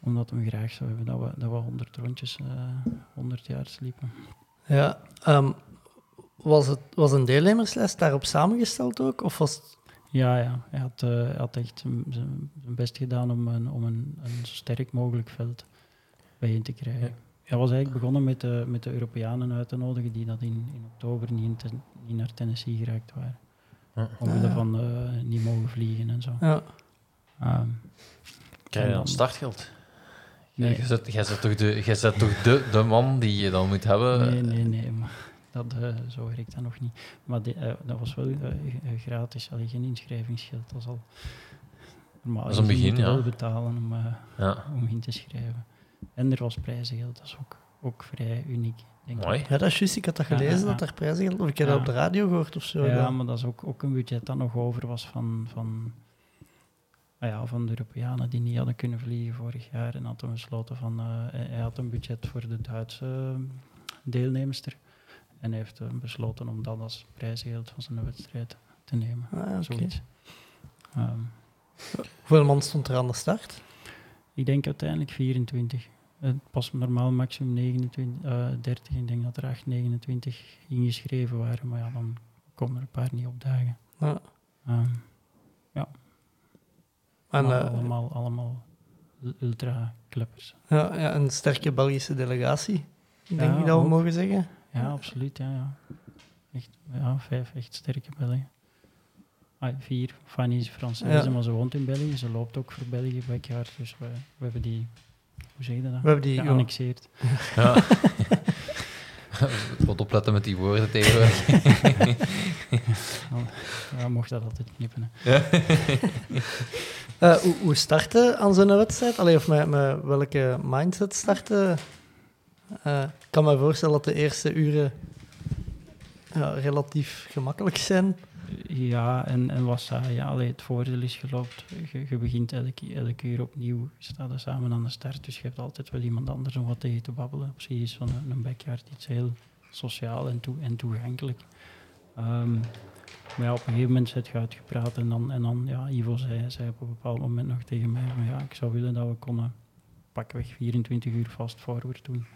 Omdat we graag zou hebben dat we, dat we 100 rondjes, eh 100 jaar sliepen. ja. ehm, was, het, was een deelnemerslijst daarop samengesteld ook? Of was het... Ja, ja. Hij had, eh, hij had echt zijn, best gedaan om, een, om een, een zo sterk mogelijk veld bijeen te krijgen. Ja. Hij was eigenlijk begonnen met de, met de Europeanen uit te nodigen die dat in, in oktober niet, in ten- niet naar Tennessee geraakt waren. Ja. Omwille van eh, niet mogen vliegen en zo. Ja. Ehm, Krijg je dan dan- startgeld? nee, Jij zet, jij zet toch, de, jij zet toch de, de man die je dan moet hebben? nee, nee, nee. Maar dat, eh, zo werkt dat nog niet. Maar die, eh, dat was wel gratis. Allee, geen inschrijvingsgeld. Dat is al... Normaal Dat is een begin, ja. wel betalen om, eh, Ja, om in te schrijven. En er was prijzengeld. Dat is ook, ook vrij uniek, denk mooi. ik. Ja, dat is juist. Ik had dat gelezen, ja, ja. dat er prijzen gelden. Of ik heb Ja. dat op de radio gehoord of zo. Ja, maar dat is ook, ook een budget dat nog over was van, van, ah ja, van de Europeanen die niet hadden kunnen vliegen vorig jaar. En had toen besloten van, eh, hij had een budget voor de Duitse eh, deelnemster. En hij heeft eh, besloten om dat als prijsgeld van zijn wedstrijd te nemen. Ah, oké. Zoiets. Ehm, Hoeveel man stond er aan de start? Ik denk uiteindelijk 24. Het was normaal maximum 29, eh 30. Ik denk dat er 8, 29 ingeschreven waren. Maar ja, dan komen er een paar niet opdagen. Ja. Ehm, En, maar eh, allemaal, allemaal ultra-kleppers. ja, ja, een sterke Belgische delegatie, denk Ja, ik dat we ook. mogen zeggen. Ja, absoluut. Ja, ja. Echt, ja, vijf echt sterke Belgen. Ah, vier. Fanny is Française, Ja. maar ze woont in België. Ze loopt ook voor België backyard. Dus we, we hebben die, hoe zeg je dat? We hebben die... ja. Geannexeerd. Ja. *laughs* *laughs* Wat opletten met die woorden tegenwoordig. Ja, mocht dat altijd knippen. *laughs* Eh, hoe, hoe starten aan zo'n wedstrijd? Allee, of met, met welke mindset starten? Eh, ik kan me voorstellen dat de eerste uren ja, relatief gemakkelijk zijn. Ja, en, en zei ja, allee, het voordeel is geloopt. Je, je begint elke, elke uur opnieuw. Je staat er samen aan de start, dus je hebt altijd wel iemand anders om wat tegen te babbelen. Op zich is zo'n een backyard iets heel sociaal en, toe, en toegankelijk. Ehm, maar ja, op een gegeven moment zit je uitgepraat en dan, en dan ja, Ivo zei, zei op een bepaald moment nog tegen mij van ja, ik zou willen dat we konden pakweg 24 uur fast forward doen.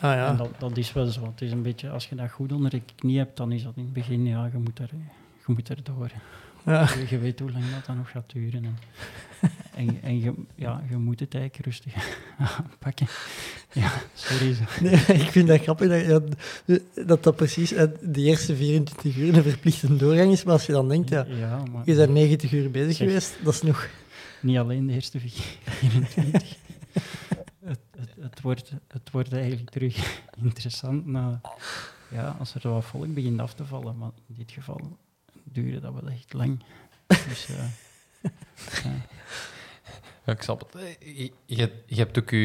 Ah ja, En dat, dat is wel zo. Het is een beetje, als je dat goed onder de knie hebt, dan is dat in het begin, ja, je moet er, je moet er door. ja. Je, je weet hoe lang dat dan nog gaat duren. En, en, en je, ja, je moet het eigenlijk rustig *laughs* aanpakken. Ja, sorry. zo. Nee, ik vind dat grappig dat dat, dat precies eh, de eerste 24 uur een verplichte doorgang is. Maar als je dan denkt, ja, ja maar je bent 90 uur bezig Zeg. geweest, dat is nog... niet alleen de eerste 24. het, het, het, wordt, het wordt eigenlijk terug *laughs* interessant na, ja, als er wat volk begint af te vallen. Maar in dit geval duurde dat wel echt lang. Dus, eh, *laughs* ja. Ja, ik snap het. Eh, Je, je, je hebt ook je,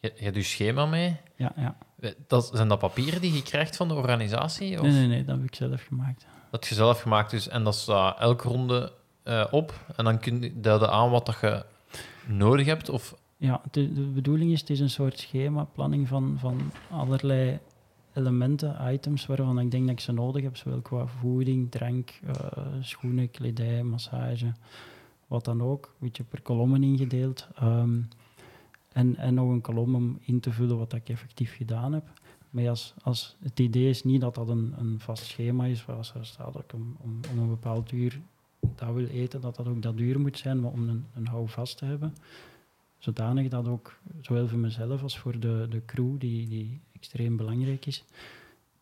je, je hebt je schema mee. ja, ja. Eh, Dat, zijn dat papieren die je krijgt van de organisatie? Of Nee, nee, nee, dat heb ik zelf gemaakt. Dat je zelf gemaakt is en dat staat elke ronde eh, op. En dan kun je duiden aan wat dat je nodig hebt. Of, Ja, de, de bedoeling is, het is een soort schema, planning van, van allerlei elementen, items waarvan ik denk dat ik ze nodig heb, zowel qua voeding, drank, eh, schoenen, kledij, massage, wat dan ook. Een beetje per kolommen ingedeeld. Ehm, en, en nog een kolom om in te vullen wat ik effectief gedaan heb. Maar als, als het idee is niet dat dat een, een vast schema is, waar er staat dat ik om, om, een bepaald uur dat wil eten, dat dat ook dat uur moet zijn, maar om een, een houvast te hebben zodanig dat ook zowel voor mezelf als voor de, de crew, die, die extreem belangrijk is,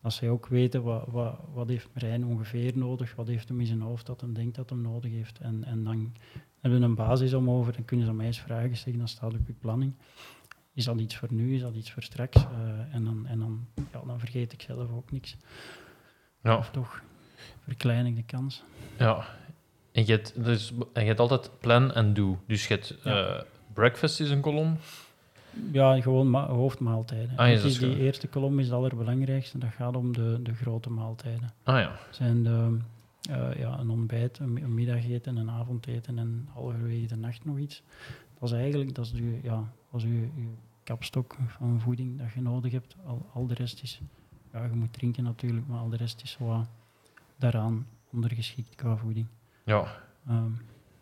dat zij ook weten wat, wat, wat heeft Marijn ongeveer nodig, wat heeft hem in zijn hoofd dat hem denkt dat hem nodig heeft. En, en dan hebben we een basis om over, dan kunnen ze aan mij eens vragen stellen, dan staat op je planning. Is dat iets voor nu, is dat iets voor straks? Eh, en dan, en dan, ja, dan vergeet ik zelf ook niks. ja, Of toch verklein ik de kans. ja. En je hebt, dus, en je hebt altijd plan en do. Dus je hebt Ja. eh, breakfast is een kolom. Ja, gewoon ma- hoofdmaaltijden. Ah, is is die eerste kolom is het allerbelangrijkste. Dat gaat om de, de grote maaltijden. Ah ja. zijn de, eh, ja, een ontbijt, een, mi- een middageten, een avondeten en halverwege de nacht nog iets. Dat is eigenlijk dat is uw, ja, dat is uw, uw kapstok van voeding dat je nodig hebt. Al, al de rest is, ja, je moet drinken natuurlijk, maar al de rest is wat daaraan ondergeschikt qua voeding. ja. Ehm,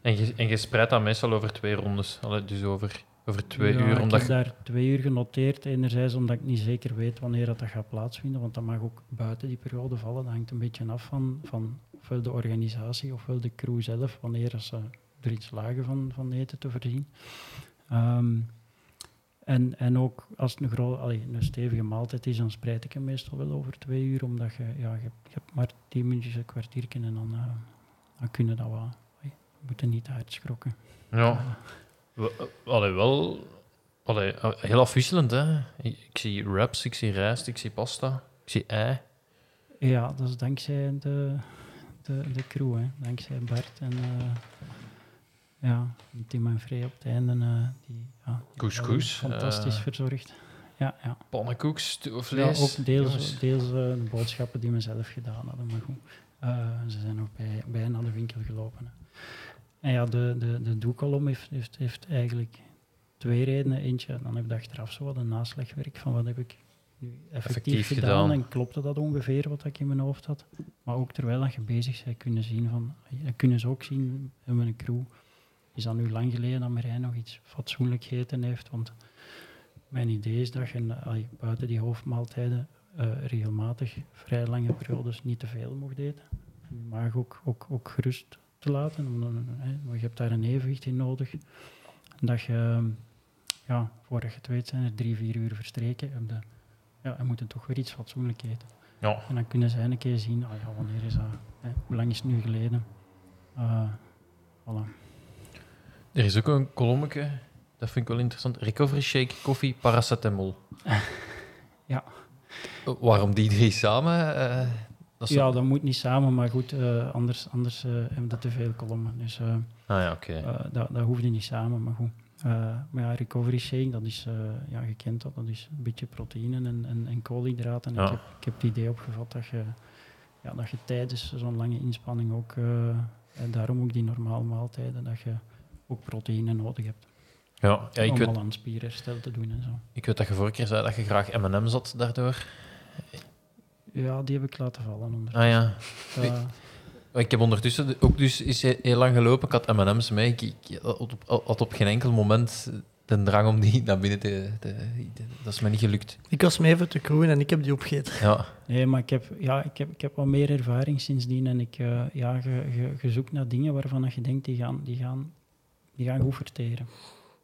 En je, en je spreidt dat meestal over twee rondes. Allee, dus over, over twee ja, uur. Ik Omdat heb daar twee uur genoteerd. Enerzijds omdat ik niet zeker weet wanneer dat, dat gaat plaatsvinden, want dat mag ook buiten die periode vallen. Dat hangt een beetje af van, van ofwel de organisatie ofwel de crew zelf, wanneer ze er iets lagen van, van eten te voorzien. Ehm, en, en ook als het een, gro- allee, een stevige maaltijd is, dan spreid ik hem meestal wel over twee uur, omdat je, ja, je, hebt- je hebt maar tien minuutjes, een kwartiertje en dan, eh dan kunnen dat wel. Je moet er niet te hard schrokken. ja. Wel- Allee, wel... Allee, eh, heel afwisselend, hè. Ik, zie wraps, ik zie rijst, ik zie pasta, ik zie ei. Ja, dat is dankzij de, de, de crew, hè. dankzij Bart en eh, ja, Tim en Frey op het einde. eh, die, ja, Couscous, Fantastisch eh, verzorgd. Ja, ja. Pannenkoek, ja stoofvlees. ook deels, deels eh, de boodschappen die we zelf gedaan hadden, maar goed. Eh, ze zijn nog bij, bij naar de winkel gelopen. Hè. En ja, de, de, de doekolom heeft, heeft, heeft eigenlijk twee redenen. Eentje, dan heb je achteraf zo wat een naslagwerk van wat heb ik nu effectief, Effectief gedaan, gedaan. en klopte dat ongeveer wat ik in mijn hoofd had. Maar ook terwijl dat je bezig bent, kunnen zien van, kunnen ze ook zien, hebben we een crew, is dat nu lang geleden dat Marijn nog iets fatsoenlijk gegeten heeft, want mijn idee is dat je allee, buiten die hoofdmaaltijden eh, regelmatig vrij lange periodes niet te veel mocht eten. Je maag ook, ook, ook gerust te laten, maar je hebt daar een evenwicht in nodig. Dat je, ja, voordat je het weet zijn er drie, vier uur verstreken, heb je, ja, en moet je toch weer iets fatsoenlijk eten. Ja. En dan kunnen zij een keer zien, ah ja, wanneer is dat, hè, hoe lang is het nu geleden? Eh, voilà. Er is ook een kolommetje, dat vind ik wel interessant. Recovery shake, koffie, paracetamol. *laughs* Ja. Eh, Waarom die drie samen? Eh, dat Ja, dat moet niet samen, maar goed, eh, anders, anders eh, hebben we te veel kolommen. Dus eh, Ah ja, oké. dat, dat hoefde niet samen, maar goed. Maar ja, recovery shake, dat is, ja, je kent dat, dat is een beetje proteïne en, en, en koolhydraten. En Ja. Ik, heb, ik heb het idee opgevat dat je, ja, dat je tijdens zo'n lange inspanning ook, en daarom ook die normale maaltijden, dat je ook proteïne nodig hebt. Ja, ja ik, om weet, al aan spierherstel te doen en zo. ik weet dat je vorige keer zei dat je graag M&M's had daardoor. Ja, die heb ik laten vallen onder. Ah ja. Eh, Ik heb ondertussen de- ook dus is heel heel lang gelopen. Ik had M&M's mee. Ik, ik had, op, had op geen enkel moment de drang om die naar binnen te... te- te- dat is me niet gelukt. Ik was mee even te kroeien en ik heb die opgegeten. Ja, Nee, maar ik heb, ja, ik, heb, ik heb wat meer ervaring sindsdien. En ik, eh, ja, je zoekt naar dingen waarvan dat je denkt, die gaan, die gaan, die gaan goed verteren.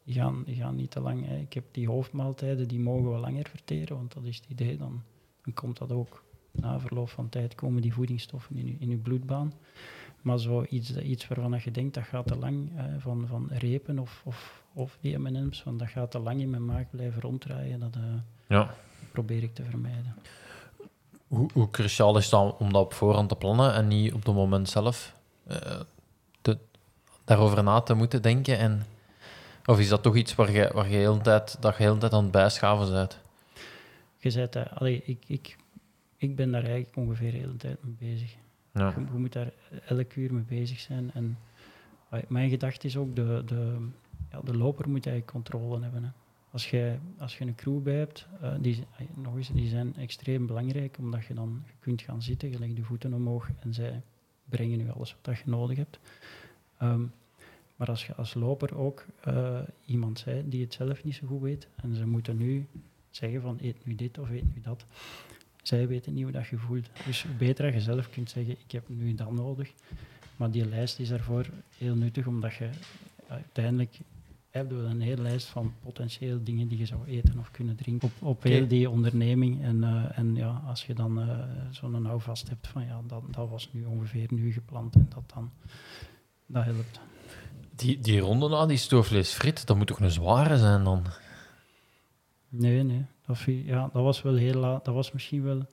Die gaan, die gaan niet te lang. Hè. Ik heb die hoofdmaaltijden, die mogen wel langer verteren, want dat is het idee. Dan, dan komt dat ook na verloop van tijd, komen die voedingsstoffen in je, in je bloedbaan. Maar zo iets, iets waarvan dat je denkt, dat gaat te lang, eh, van, van repen of, of, of die M&M's, want dat gaat te lang in mijn maag blijven ronddraaien, dat eh, ja. probeer ik te vermijden. Hoe, hoe cruciaal is dan om dat op voorhand te plannen en niet op het moment zelf eh, te, daarover na te moeten denken? En, of is dat toch iets waar je, waar je, heel de tijd, dat je heel tijd aan het bijschaven bent? Je zei dat, allee, ik, ik, ik ben daar eigenlijk ongeveer de hele tijd mee bezig. Ja. Je, je moet daar elk uur mee bezig zijn. En mijn gedachte is ook, de, de, ja, de loper moet eigenlijk controle hebben. Hè. Als, je, als je een crew bij hebt, eh, die, nog eens, die zijn extreem belangrijk, omdat je dan je kunt gaan zitten, je legt je voeten omhoog en zij brengen je alles wat je nodig hebt. Ehm, maar als je als loper ook eh, iemand bent die het zelf niet zo goed weet, en ze moeten nu zeggen van eet nu dit of eet nu dat. Zij weten niet hoe dat je voelt. Dus beter dat je zelf kunt zeggen, ik heb nu dat nodig. Maar die lijst is daarvoor heel nuttig, omdat je uiteindelijk heb je een hele lijst van potentieel dingen die je zou eten of kunnen drinken op, op heel die onderneming. En, eh, en ja, als je dan eh, zo'n houvast hebt van ja, dat, dat was nu ongeveer nu gepland en dat dan, dat helpt. Die, die ronde na, die stoofvleesfrit, dat moet toch een zware zijn dan? Nee, nee. Dat, ja, dat was wel heel laat. Dat was misschien wel. Dat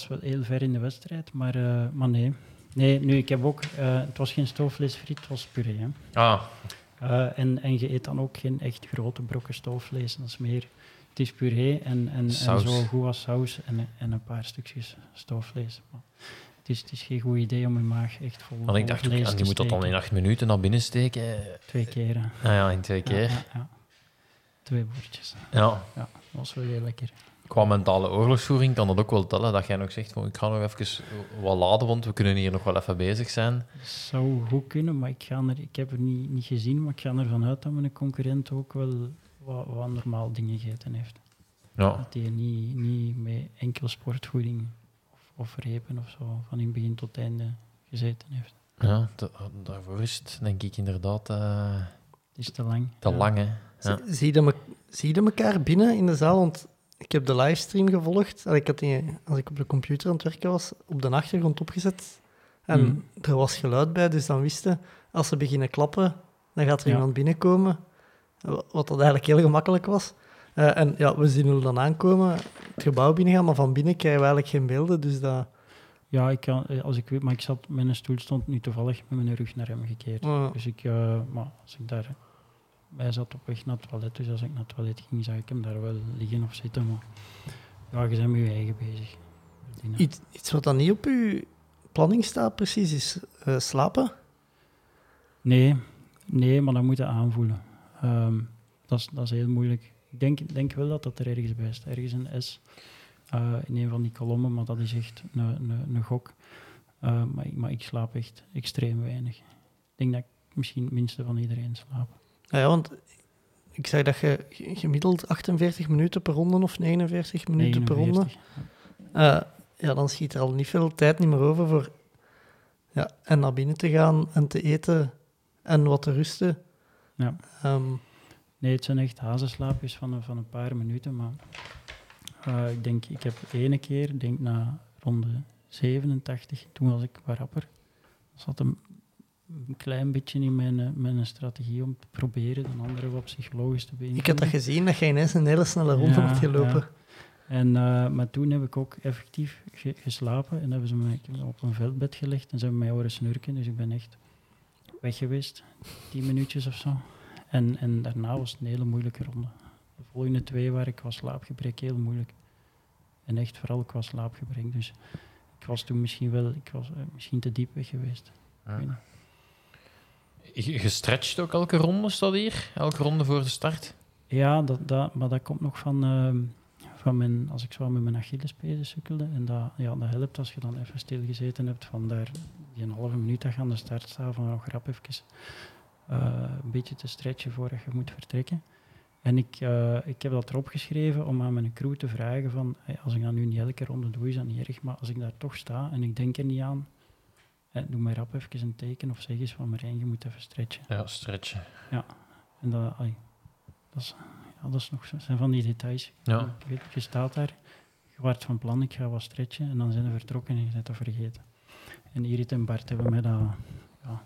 was wel heel ver in de wedstrijd, maar, eh, maar nee. Nee, nu, ik heb ook. eh, het was geen stoofvleesfriet, het was puree. Hè. Ah, Eh, en, en je eet dan ook geen echt grote brokken stoofvlees. Dat is meer. Het is puree en, en, en zo goed als saus en, en een paar stukjes stoofvlees. Maar het, is, het is geen goed idee om je maag echt vol. want ik dacht ook, vlees en die moet dat dan in acht minuten naar binnen steken. Twee keren. Nou ja, in twee Ja, keer. ja, ja. Twee bordjes. Ja. Ja, dat was wel heel lekker. Qua mentale oorlogsvoering kan dat ook wel tellen. Dat jij nog zegt, van, ik ga nog even wat laden, want we kunnen hier nog wel even bezig zijn. zou goed kunnen, maar ik, ga er, ik heb er niet, niet gezien, maar ik ga ervan uit dat mijn concurrent ook wel wat, wat normaal dingen gegeten heeft. Ja, Dat hij niet, niet met enkel sportvoeding of, of repen of zo van in het begin tot het einde gezeten heeft. ja da- daarvoor is het denk ik inderdaad eh, Het is te lang. te Ja. lang. Hè. Ja. Zie- je, me, zie je elkaar binnen in de zaal? Want ik heb de livestream gevolgd. En ik had die, als ik op de computer aan het werken was, op de achtergrond opgezet. En Mhm. er was geluid bij, dus dan wisten als ze beginnen klappen, dan gaat er Ja. iemand binnenkomen. Wa- Wat dat eigenlijk heel gemakkelijk was. Eh, en ja, we zien hoe dan aankomen, het gebouw binnengaan, maar van binnen krijgen we eigenlijk geen beelden. Dus dat, Ja, ik kan, eh, als ik weet, maar ik zat, mijn stoel stond nu toevallig met mijn rug naar hem gekeerd. Oh. Dus ik, eh, maar als ik daar, hij zat op weg naar het toilet, dus als ik naar het toilet ging, zag ik hem daar wel liggen of zitten. Maar ja, je bent met je eigen bezig. Iets, iets wat dan niet op uw planning staat precies, is eh, slapen. Nee, nee, maar dat moet je aanvoelen. Ehm, dat, is, dat is heel moeilijk. Ik denk, denk wel dat dat er ergens bij is. Ergens een S eh, in een van die kolommen, maar dat is echt een, een, een gok. Eh, maar, ik- maar ik slaap echt extreem weinig. Ik denk dat ik misschien het minste van iedereen slaap. Ja, ja, want ik zei dat je gemiddeld 48 minuten per ronde of 49 minuten per ronde. 49. Eh, ja, dan schiet er al niet veel tijd niet meer over voor ja, en naar binnen te gaan en te eten en wat te rusten. Ja. Ehm, Nee, het zijn echt hazenslaapjes van, een- van een paar minuten. Maar eh, ik denk, ik heb ene keer, ik denk na ronde 87, toen was ik wat rapper. zat een, een klein beetje in mijn, eh, mijn strategie om te proberen de anderen wat psychologisch te beïnvloeden. Ik had dat gezien, dat je ineens een hele snelle ronde Ja, hebt gelopen. ja. En, eh, maar toen heb ik ook effectief ge- geslapen en hebben ze me ik op een veldbed gelegd en ze hebben mij horen snurken. Dus ik ben echt weg geweest, tien minuutjes of zo. En, en daarna was het een hele moeilijke ronde. De volgende twee waren qua slaapgebrek heel moeilijk. En echt vooral qua slaapgebrek. Dus ik was toen misschien wel ik was, eh, misschien te diep weg geweest. Ik stretcht ook elke ronde, staat hier? Elke ronde voor de start? Ja, dat, dat, maar dat komt nog van, ehm, van mijn, als ik zo met mijn Achillespezen sukkelde. En dat, ja, dat helpt als je dan even stilgezeten hebt van daar die een halve minuut aan de start staat, van nog grap even eh, een beetje te stretchen voordat je moet vertrekken. En ik, eh, ik heb dat erop geschreven om aan mijn crew te vragen van, als ik dat nu niet elke ronde doe, is dat niet erg, maar als ik daar toch sta en ik denk er niet aan, doe mij rap even een teken of zeg eens van Marijn, je moet even stretchen. Ja, stretchen. En dat, ai, dat, is, ja, dat is nog, zijn van die details. Ja. Ik weet, je staat daar, je waart van plan, ik ga wat stretchen, en dan zijn ze vertrokken en je bent dat vergeten. En Irit en Bart hebben mij dat ja,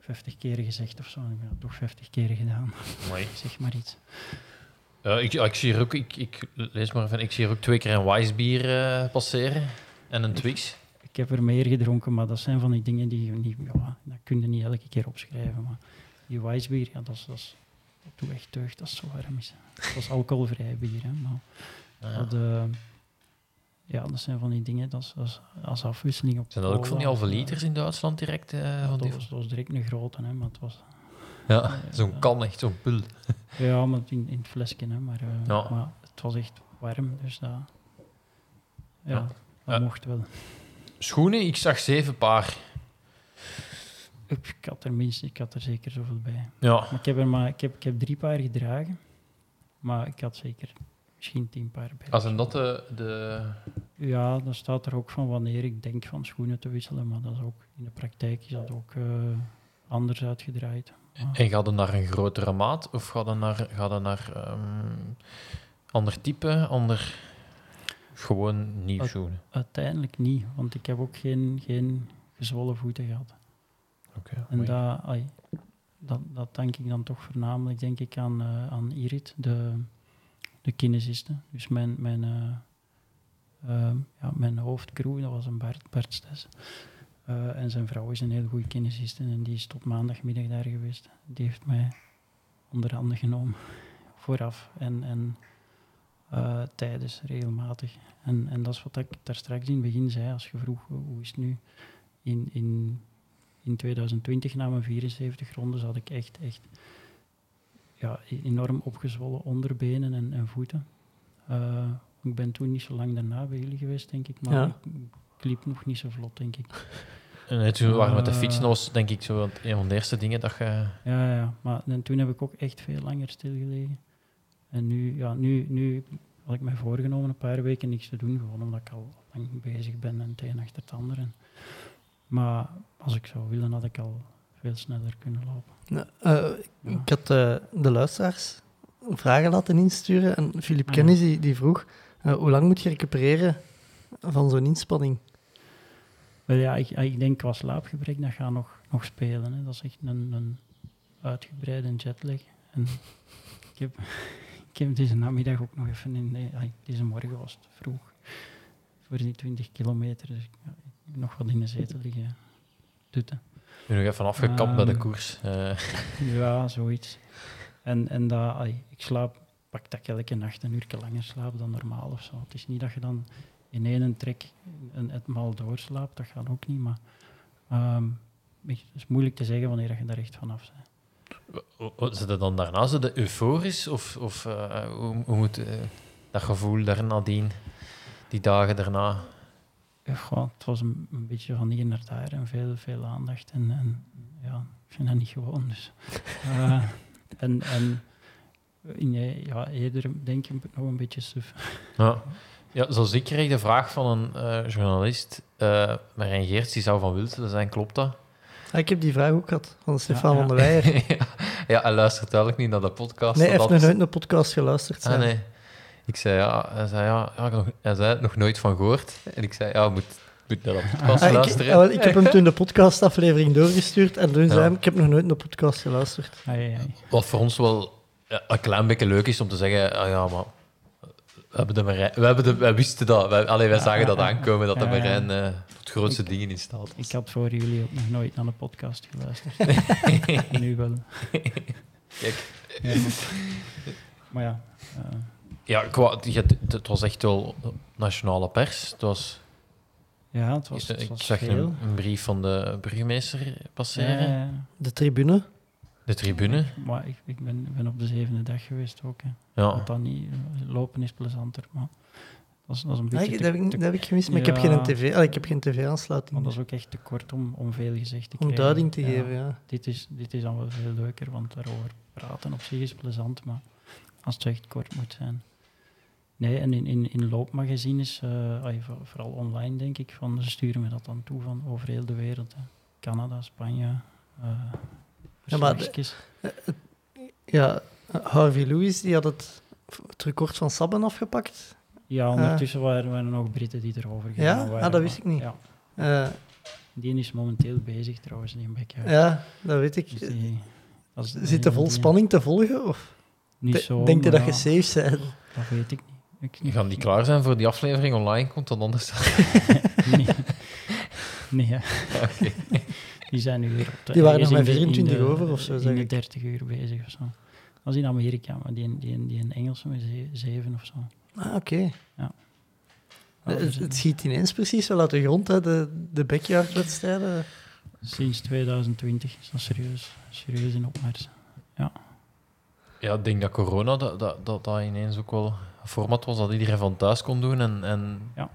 50 keer gezegd of zo. En ik heb dat toch 50 keer gedaan. Mooi. *laughs* Zeg maar iets. Ja, ik, ja, ik zie hier ook, ik, ik lees maar van, ik zie hier ook twee keer een Weissbier eh, passeren en een Twix. Ik heb er meer gedronken, maar dat zijn van die dingen die je niet, ja, dat kun je niet elke keer opschrijven. Maar die Weissbier, ja, dat, is, dat, is, dat echt deugd als het zo warm is. Dat is alcoholvrij bier, hè, maar Ja. Dat, eh, ja, dat zijn van die dingen, dat is, dat is als afwisseling op Zijn dat ook van die halve eh, liters in Duitsland direct? eh, ja, van dat, die... was, dat was direct een grote, hè, maar het was... Ja, zo'n kan echt, zo'n pul. *laughs* Ja, maar in, in het flesje, hè, maar, Ja. maar het was echt warm, dus dat... Ja, Ja. dat mocht wel. Schoenen, ik zag zeven paar. Ik, ik had er minstens, ik had er zeker zoveel bij. Ja, Maar ik heb er maar, ik heb, ik heb drie paar gedragen, maar ik had zeker misschien tien paar bij. als en dat de... de... Ja, dan staat er ook van wanneer ik denk van schoenen te wisselen, maar dat is ook, in de praktijk is dat ook eh, anders uitgedraaid. En gaat het naar een grotere maat of gaat het naar, gaat het naar ehm, ander type, ander... Gewoon nieuw schoenen? Uiteindelijk niet, want ik heb ook geen, geen gezwollen voeten gehad. Oké, En dat, ai, dat, dat dank ik dan toch voornamelijk denk ik aan, eh, aan Irit, de, de kinesiste. Dus mijn, mijn, eh, ehm, ja, mijn hoofdcrew, dat was een Bart, Bart Stes. Eh, en zijn vrouw is een heel goede kinesiste en die is tot maandagmiddag daar geweest. Die heeft mij onder handen genomen vooraf en, en eh, tijdens regelmatig. En, en dat is wat ik daar straks in het begin zei, als je vroeg hoe hoe is het nu in, in, in 2020 na mijn 74 rondes had ik echt, echt ja, e- enorm opgezwollen onderbenen en, en voeten. Eh, ik ben toen niet zo lang daarna bij jullie geweest, denk ik, maar Ja. ik, ik liep nog niet zo vlot, denk ik. En toen we waren met de Eh. fiets, dat was denk ik zo een van de eerste dingen dat je... Ja, ja, ja. maar en toen heb ik ook echt veel langer stilgelegen. En nu, ja, nu, nu had ik mij voorgenomen een paar weken niks te doen, gewoon omdat ik al lang bezig ben en het een achter het ander. En, maar als ik zou willen, had ik al veel sneller kunnen lopen. Nou, eh, ik had eh, de luisteraars vragen laten insturen en Philip Ah, Kennis die, die vroeg eh, hoe lang moet je recupereren van zo'n inspanning? Wel ja, ik, ik denk qua slaapgebrek, dat gaat nog, nog spelen. Hè. Dat is echt een, een uitgebreide jetlag. En *laughs* ik heb, ik heb deze namiddag ook nog even in... Nee, ai, deze morgen was het vroeg. Voor die 20 kilometer. Dus ik, ja, ik heb nog wat in de zetel liggen. Dutten. Ik ben nog even afgekapt bij de Ehm, koers. Eh, Ja, zoiets. En, en dat, ai, ik slaap, pak dat ik elke nacht een uur langer slaap dan normaal of zo. Het is niet dat je dan in één trek een, het maal doorslaapt, dat gaat ook niet. Maar ehm, je, het is moeilijk te zeggen wanneer je daar echt vanaf bent. Zit het dan daarna zo de euforisch? Of, of eh, hoe, hoe moet eh, dat gevoel daarna dien? Die dagen daarna? Gewoon, het was een, een beetje van hier naar daar en veel, veel aandacht. En, en ja, ik vind dat niet gewoon. Dus. *laughs* Eh, en en in, ja, eerder denk ik nog een beetje suf. *laughs* Ja. ja, zoals ik kreeg de vraag van een journalist. Marijn Geerts, die zou van Wiltelen zijn, klopt dat? Ah, ik heb die vraag ook gehad van Stefan van der Weijer. *laughs* ja, hij luistert duidelijk niet naar de podcast. Nee, hij heeft nog nooit een podcast geluisterd. Ah, nee. Ik zei ja, hij zei ja, nog, hij zei nog nooit van gehoord. En ik zei ja, moet Moet naar de *laughs* podcast Ah, luisteren. ah, ik heb hem toen de podcastaflevering doorgestuurd en toen zei hij, ik heb nog nooit een podcast geluisterd. Wat voor ons wel een klein beetje leuk is om te zeggen, ah ja, maar we, hebben de Marijn, we, hebben de, wij wisten dat. Wij, allee, wij zagen dat aankomen, dat de. Marijn eh, tot grootste dingen in staat was. Ik had voor jullie ook nog nooit naar de podcast geluisterd. *laughs* nu wel. Kijk. Ja, maar, ja, eh, Ja, qua, het was echt wel nationale pers. Het was, ja het was, het ik zag veel. een, een brief van de burgemeester passeren. Ja, ja, ja. De tribune. De tribune. Maar ik, ik ben, ben op de zevende dag geweest ook. Hè. Ja. Want dan niet, eh, lopen is plezanter, maar dat is, dat is een Nee, beetje dat, te, heb ik, dat heb ik gemist, maar ik heb geen tv, ah, ik heb geen tv-aansluiting. maar dat is ook echt te kort om, om veel gezegd te Om krijgen. duiding te Ja. geven, ja. Dit is, dit is dan wel veel leuker, want daarover praten op zich is plezant, maar als het echt kort moet zijn. Nee, en in, in, in loopmagazines, eh, ah, voor- vooral online denk ik, van, ze sturen me dat dan toe van over heel de wereld. Hè. Canada, Spanje, eh Ja, maar de- verslagsjes. Ja, Harvey Lewis die had het, het record van Sabben afgepakt. Ja, ondertussen waren, waren er nog Britten die erover Ja? gegaan waren. Ah, dat wist ik niet. Ja, Eh, die is momenteel bezig trouwens, die Becker. ja, dat weet ik. Dus die, dat is Zit er vol die- spanning te volgen? Of Niet de- zo, denk je dat je ja, safe bent? Dat weet ik niet. Ik, Gaan die klaar zijn voor die aflevering online komt, dan anders... *laughs* nee, nee. *laughs* Die zijn nu weer op de... Die waren nog in 24 de- over of zo, In zeg de ik. 30 uur bezig of zo. Dat is in Amerika, maar die, die, die in ze- zeven of zo. Ah, oké. Ja, Het, dus, het schiet ineens precies wel uit de grond, hè, de, de backyard-wedstrijden. Sinds 2020 is dat serieus, serieus in opmars. Ja, ik denk dat corona dat, dat, dat, dat ineens ook wel een format was dat iedereen van thuis kon doen. En, en Ja.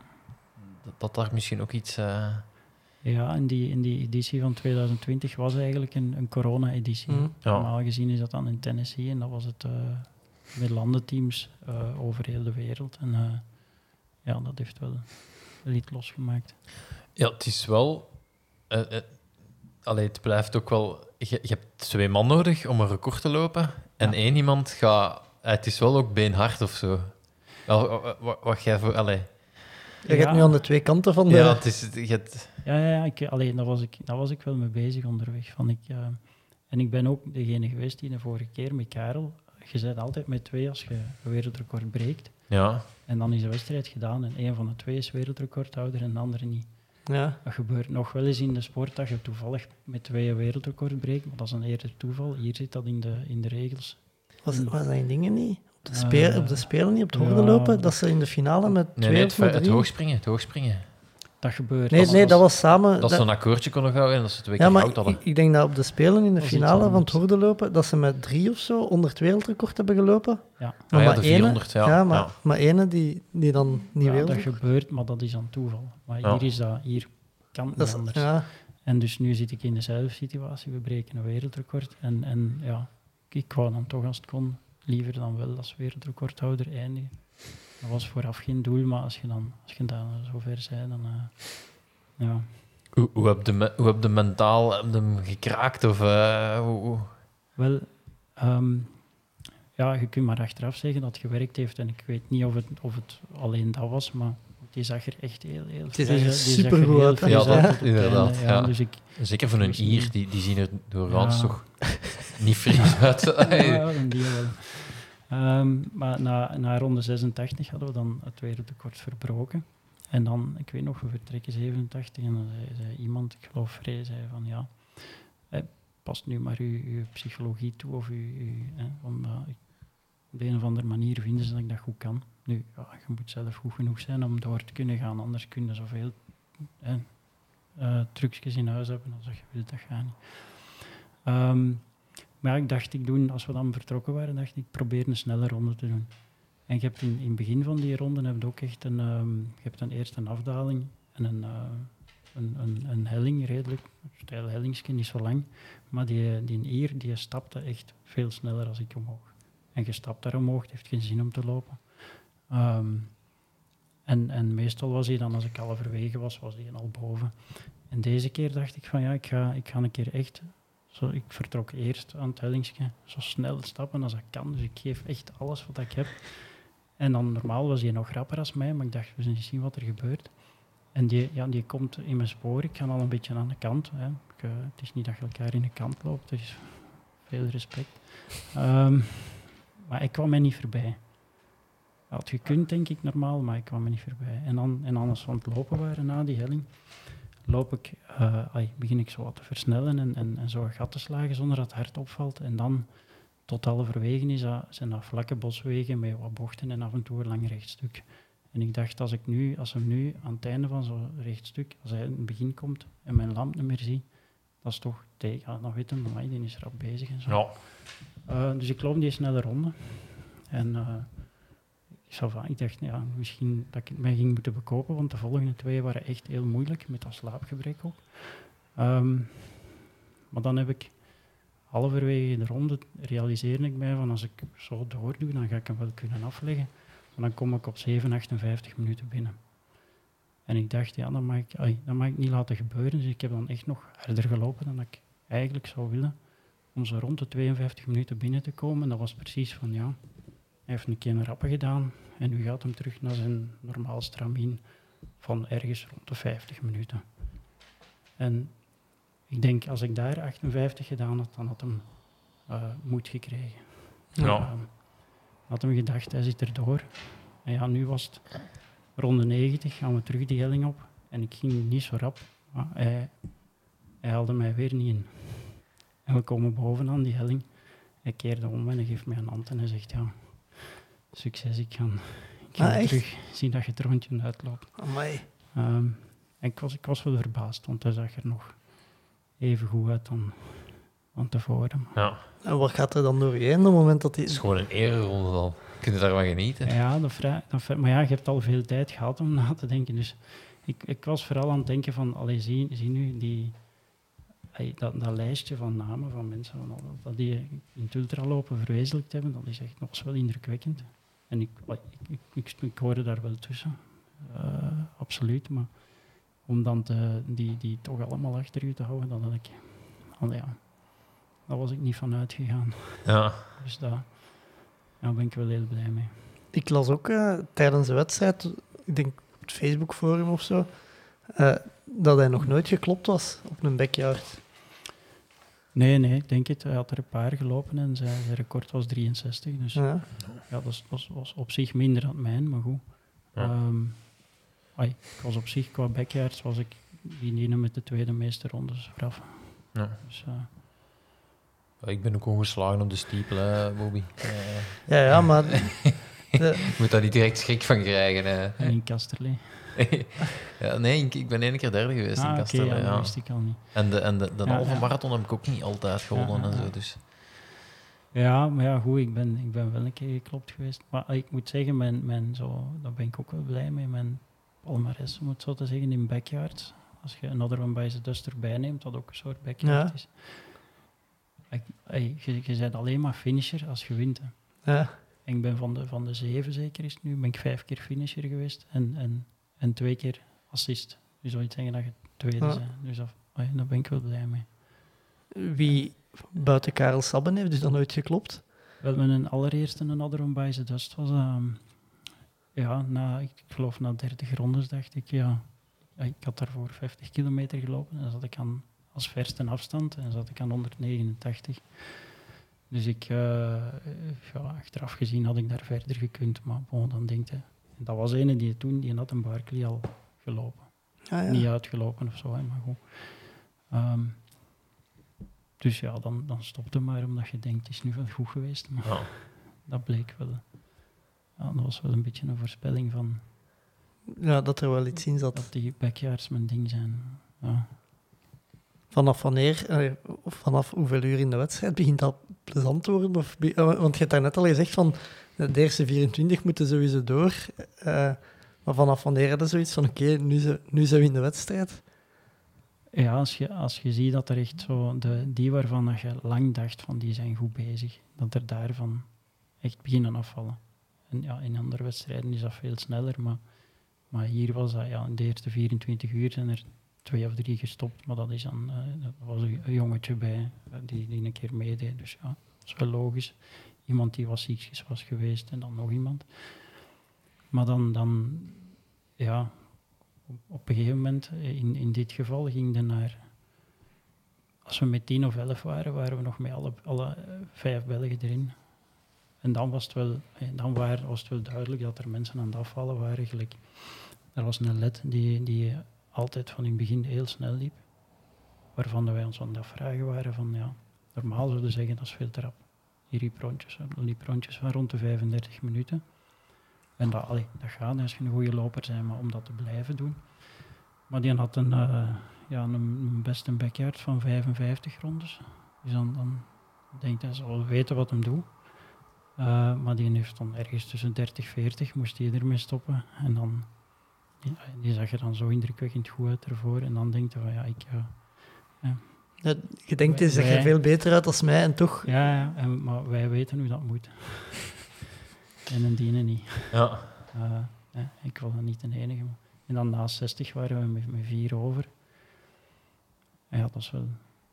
dat, dat daar misschien ook iets... eh, Ja, in die, in die editie van 2020 was eigenlijk een, een corona-editie. Mhm. Ja. Normaal gezien is dat dan in Tennessee en dat was het eh, met landenteams eh, over heel de wereld. En eh, ja, dat heeft wel wel iets losgemaakt. Ja, het is wel... allee, het blijft ook wel... Je, je hebt twee man nodig om een record te lopen. En Ja. één iemand gaat... het is wel ook beenhard of zo. Wat, wat jij voor... Allee. Je gaat nu aan de twee kanten van de... Ja, het is... Je hebt, Ja, ja, ja ik, alleen daar was, ik, daar was ik wel mee bezig onderweg. Van ik, eh, en ik ben ook degene geweest die de vorige keer met Karel. Je bent altijd met twee als je een wereldrecord breekt. ja, En dan is de wedstrijd gedaan en een van de twee is wereldrecordhouder en de andere niet. Ja. Dat gebeurt nog wel eens in de sport dat je toevallig met twee een wereldrecord breekt, maar dat is een eerder toeval. Hier zit dat in de, in de regels. Was, was dat in dingen niet? Op de, Eh, op de Spelen niet, op het ja. horde lopen? Dat ze in de finale met nee, twee nee, of het, met het hoogspringen. Het hoogspringen. Dat gebeurt. Nee, Dat nee, was- dat was samen... Dat ze een akkoordje konden houden en dat ze twee ja, keer maar goud hadden. ik, ik denk dat op de Spelen in de finale van het horde lopen, dat ze met drie of zo onder het wereldrecord hebben gelopen. Ja. Maar Ah ja, maar de ene- 400, ja. Ja, maar, Ja. maar ene die, die dan niet ja, dat gebeurt, maar dat is aan toeval. Maar Ja. hier is dat, hier kan het niet anders. ja, En dus nu zit ik in dezelfde situatie. We breken een wereldrecord. En, en ja, ik wou dan toch als het kon liever dan wel als wereldrecordhouder eindigen. Dat was vooraf geen doel, maar als je dan, als je dan zover bent, dan... eh, ja. Hoe, hoe, heb je hoe heb je mentaal heb je hem gekraakt? Of, eh, hoe, hoe- Wel, ehm, ja, je kunt maar achteraf zeggen dat het gewerkt heeft. En ik weet niet of het, of het alleen dat was, maar die zag er echt heel, heel Het is echt. Die er uit, hè? fris Ja, dat- inderdaad, ja. Dus ik, Zeker voor een Misschien- Ier, die, die zien er doorgaans Ja. toch niet fris uit. *laughs* Ja, een deel wel. Ehm, maar na, na ronde 86 hadden we dan het wereldrecord verbroken. En dan, ik weet nog, we vertrekken 87 en dan zei, zei iemand, ik geloof Vrij, zei van ja, eh, past nu maar uw, uw psychologie toe of uw, uw, eh, omdat ik, op een of andere manier vinden ze dat ik dat goed kan. Nu, je moet zelf goed genoeg zijn om door te kunnen gaan, anders kun je zoveel eh, eh, trucjes in huis hebben als je wilt, dat gaat niet. Ehm, maar ik dacht, ik doe, als we dan vertrokken waren, dacht ik, probeer een snelle ronde te doen. En je hebt in, in het begin van die ronde heb je ook echt een, ehm, je hebt dan eerst een afdaling en een, eh, een, een, een helling, redelijk, een niet zo lang. Maar die, die Ier, die stapte echt veel sneller als ik omhoog. En je stapt daar omhoog, heeft geen zin om te lopen. Ehm, en, en meestal was hij dan, als ik halverwege was, was hij al boven. En deze keer dacht ik van ja, ik ga, ik ga een keer echt zo, ik vertrok eerst aan het hellingsje, zo snel stappen als ik kan. Dus ik geef echt alles wat ik heb. En dan normaal was hij nog rapper als mij, maar ik dacht, we zullen zien wat er gebeurt. en die, ja, die komt in mijn spoor. Ik ga al een beetje aan de kant. Hè. Ik, eh, het is niet dat je elkaar in de kant loopt, dus veel respect. Ehm, maar ik kwam mij niet voorbij. Had gekund, denk ik, normaal, maar ik kwam me niet voorbij. En dan, en dan als we aan het lopen waren na die helling, loop ik, eh, ai, begin ik zo wat te versnellen en, en, en zo een gat te slagen zonder dat het hard opvalt. En dan, tot halverwege, is dat, zijn dat vlakke boswegen met wat bochten en af en toe een lang rechtstuk. En ik dacht, als, ik nu, als hem nu aan het einde van zo'n rechtstuk, als hij in het begin komt en mijn lamp niet meer zie, dat is toch tegen. Dan weet hem, amai, die is rap bezig en zo. Ja. Eh, dus ik loop die snelle ronde. En eh, ik, dacht, ja, misschien dat ik mij ging moeten bekopen, want de volgende twee waren echt heel moeilijk, met dat slaapgebrek ook. Ehm, maar dan heb ik halverwege de ronde, realiseerde ik mij van als ik zo doordoe, dan ga ik hem wel kunnen afleggen. Maar dan kom ik op 7, 58 minuten binnen. En ik dacht, ja, dat mag ik, ai, dat mag ik niet laten gebeuren. Dus ik heb dan echt nog harder gelopen dan ik eigenlijk zou willen. Om zo rond de 52 minuten binnen te komen. En dat was precies van, ja, hij heeft een keer een rappen gedaan. En nu gaat hem terug naar zijn normaal stramien van ergens rond de 50 minuten. En ik denk, als ik daar 58 gedaan had, dan had hem eh, moed gekregen. Ja. Ehm, had hem gedacht, hij zit erdoor. En ja, nu was het ronde 90, gaan we terug die helling op. En ik ging niet zo rap, maar hij, hij haalde mij weer niet in. En we komen bovenaan die helling. Hij keerde om en hij geeft mij een hand en hij zegt, ja, succes, ik ga, ik ga Ah, terug zien dat je het rondje uitloopt. Amai. Ehm, en ik was, ik was wel verbaasd, want hij zag er nog even goed uit dan, dan tevoren. ja. En wat gaat er dan door je heen op het moment dat hij... Het is gewoon een ereronde dan. Kun je daarvan genieten? Ja, dat vra- maar ja, je hebt al veel tijd gehad om na te denken. Dus ik, ik was vooral aan het denken van, allee, zie, zie nu die, dat, dat lijstje van namen van mensen van, al- dat die in het ultralopen verwezenlijkt hebben, dat is echt nog eens wel indrukwekkend. En ik, ik, ik, ik, ik hoorde daar wel tussen, Eh, absoluut. Maar om dan te, die, die toch allemaal achter u te houden, dat had ik, al ja, daar was ik niet van uitgegaan. Ja. Dus daar, daar ben ik wel heel blij mee. Ik las ook eh, tijdens de wedstrijd, ik denk op het Facebook-forum of zo, eh, dat hij nog nooit geklopt was op een backyard. Nee, nee, ik denk het. Hij had er een paar gelopen en zijn, zijn record was 63. Dus ja, Ja. dat was, was, was op zich minder dan mijn, maar goed. Ja. Ehm, ai, ik was op zich, qua backyards, was ik die ene met de tweede meeste rondes vooraf. Ja. Dus, eh, Ik ben ook ongeslagen op de stiepel, hè, Bobby. Ja, ja, maar de- *laughs* je moet daar niet direct schrik van krijgen. Hè. en in Kasterlee. *laughs* ja, nee, ik, ik ben één keer derde geweest in Ah, oké, Kastelen. ja, dat ja. wist ik al niet. En de, en de, de Ja, halve ja. marathon heb ik ook niet altijd gewonnen en zo. ja. Dus. Ja, maar ja, goed, ik ben, ik ben wel een keer geklopt geweest. Maar ah, ik moet zeggen, mijn, mijn zo, daar ben ik ook wel blij mee. Mijn palmares, om het zo te zeggen, in backyards. Als je Another One Bites the Dust erbij neemt, wat ook een soort backyard Ja. is. Ik, ey, je, je bent alleen maar finisher als je wint. hè. ja. En ik ben van de, van de zeven zeker is het nu, ben ik vijf keer finisher geweest en, en, en twee keer assist. Dus zou je zeggen dat je tweede Ja. bent. Dus dat, ey, daar ben ik wel blij mee. wie buiten Karel Sabben heeft dus dan nooit geklopt. Wel, mijn allereerste Another One Bites the Dust was... ehm, ja, na, ik geloof na 30 rondes dacht ik, ja... Ik had daarvoor 50 kilometer gelopen en dan zat ik aan, als verste afstand en zat ik aan 189. Dus ik, eh, ja, achteraf gezien had ik daar verder gekund, maar bon, dan denk je... en Dat was ene die toen, die had een Barkley al gelopen. Ah, ja. Niet uitgelopen of zo, hè, maar goed. Ehm, dus ja, dan, dan stopte maar omdat je denkt, het is nu wel goed geweest. Maar Ja. *laughs* dat bleek wel. Ja, dat was wel een beetje een voorspelling van ja, dat er wel iets in zat. dat die backyards mijn ding zijn. Ja. Vanaf wanneer, eh, of vanaf hoeveel uur in de wedstrijd begint dat plezant te worden? Of, eh, want je hebt daarnet al gezegd van de eerste 24 moeten sowieso door. eh, maar vanaf wanneer hadden zoiets van oké, nu, zijn we in de wedstrijd? Ja, als je, als je ziet dat er echt zo, de, die waarvan je lang dacht van die zijn goed bezig, dat er daarvan echt beginnen afvallen. En ja, in andere wedstrijden is dat veel sneller, maar, maar hier was dat, ja, in de eerste 24 uur zijn er twee of drie gestopt, maar dat is dan, eh, dat was een, een jongetje bij eh, die, die een keer meedeed, dus ja, dat is wel logisch. Iemand die wat ziekjes was geweest en dan nog iemand. Maar dan, dan ja, op, op een gegeven moment, eh, in, in dit geval, ging de naar... Als we met tien of elf waren, waren we nog met alle, alle eh, vijf Belgen erin. En dan was het wel, eh, dan waren, was het wel duidelijk dat er mensen aan het afvallen waren. Gelijk, er was een led die, die altijd van in het begin heel snel liep. Waarvan wij ons aan het afvragen waren van, ja, normaal zouden we zeggen dat is veel te rap. Die rondjes, van rond de 35 minuten. En dat, allee, dat gaat als je een goede loper bent, maar om dat te blijven doen. Maar die had een, eh, ja, een, best een backyard van 55 rondes. Dus dan, dan denk hij, zal wel weten wat hem doet. Eh, maar die heeft dan ergens tussen 30 en 40 moest hij ermee stoppen. En dan, die, zag er dan zo indrukwekkend goed uit ervoor. En dan denkt hij van ja, ik... Ja, je denkt, hij zag er veel beter uit als mij en toch... ja, ja en, maar wij weten hoe dat moet. *laughs* en een dienen niet. Ja. Eh, ja, ik was dan niet de enige. maar- En dan na 60 waren we met, met vier over. En ja, dat is wel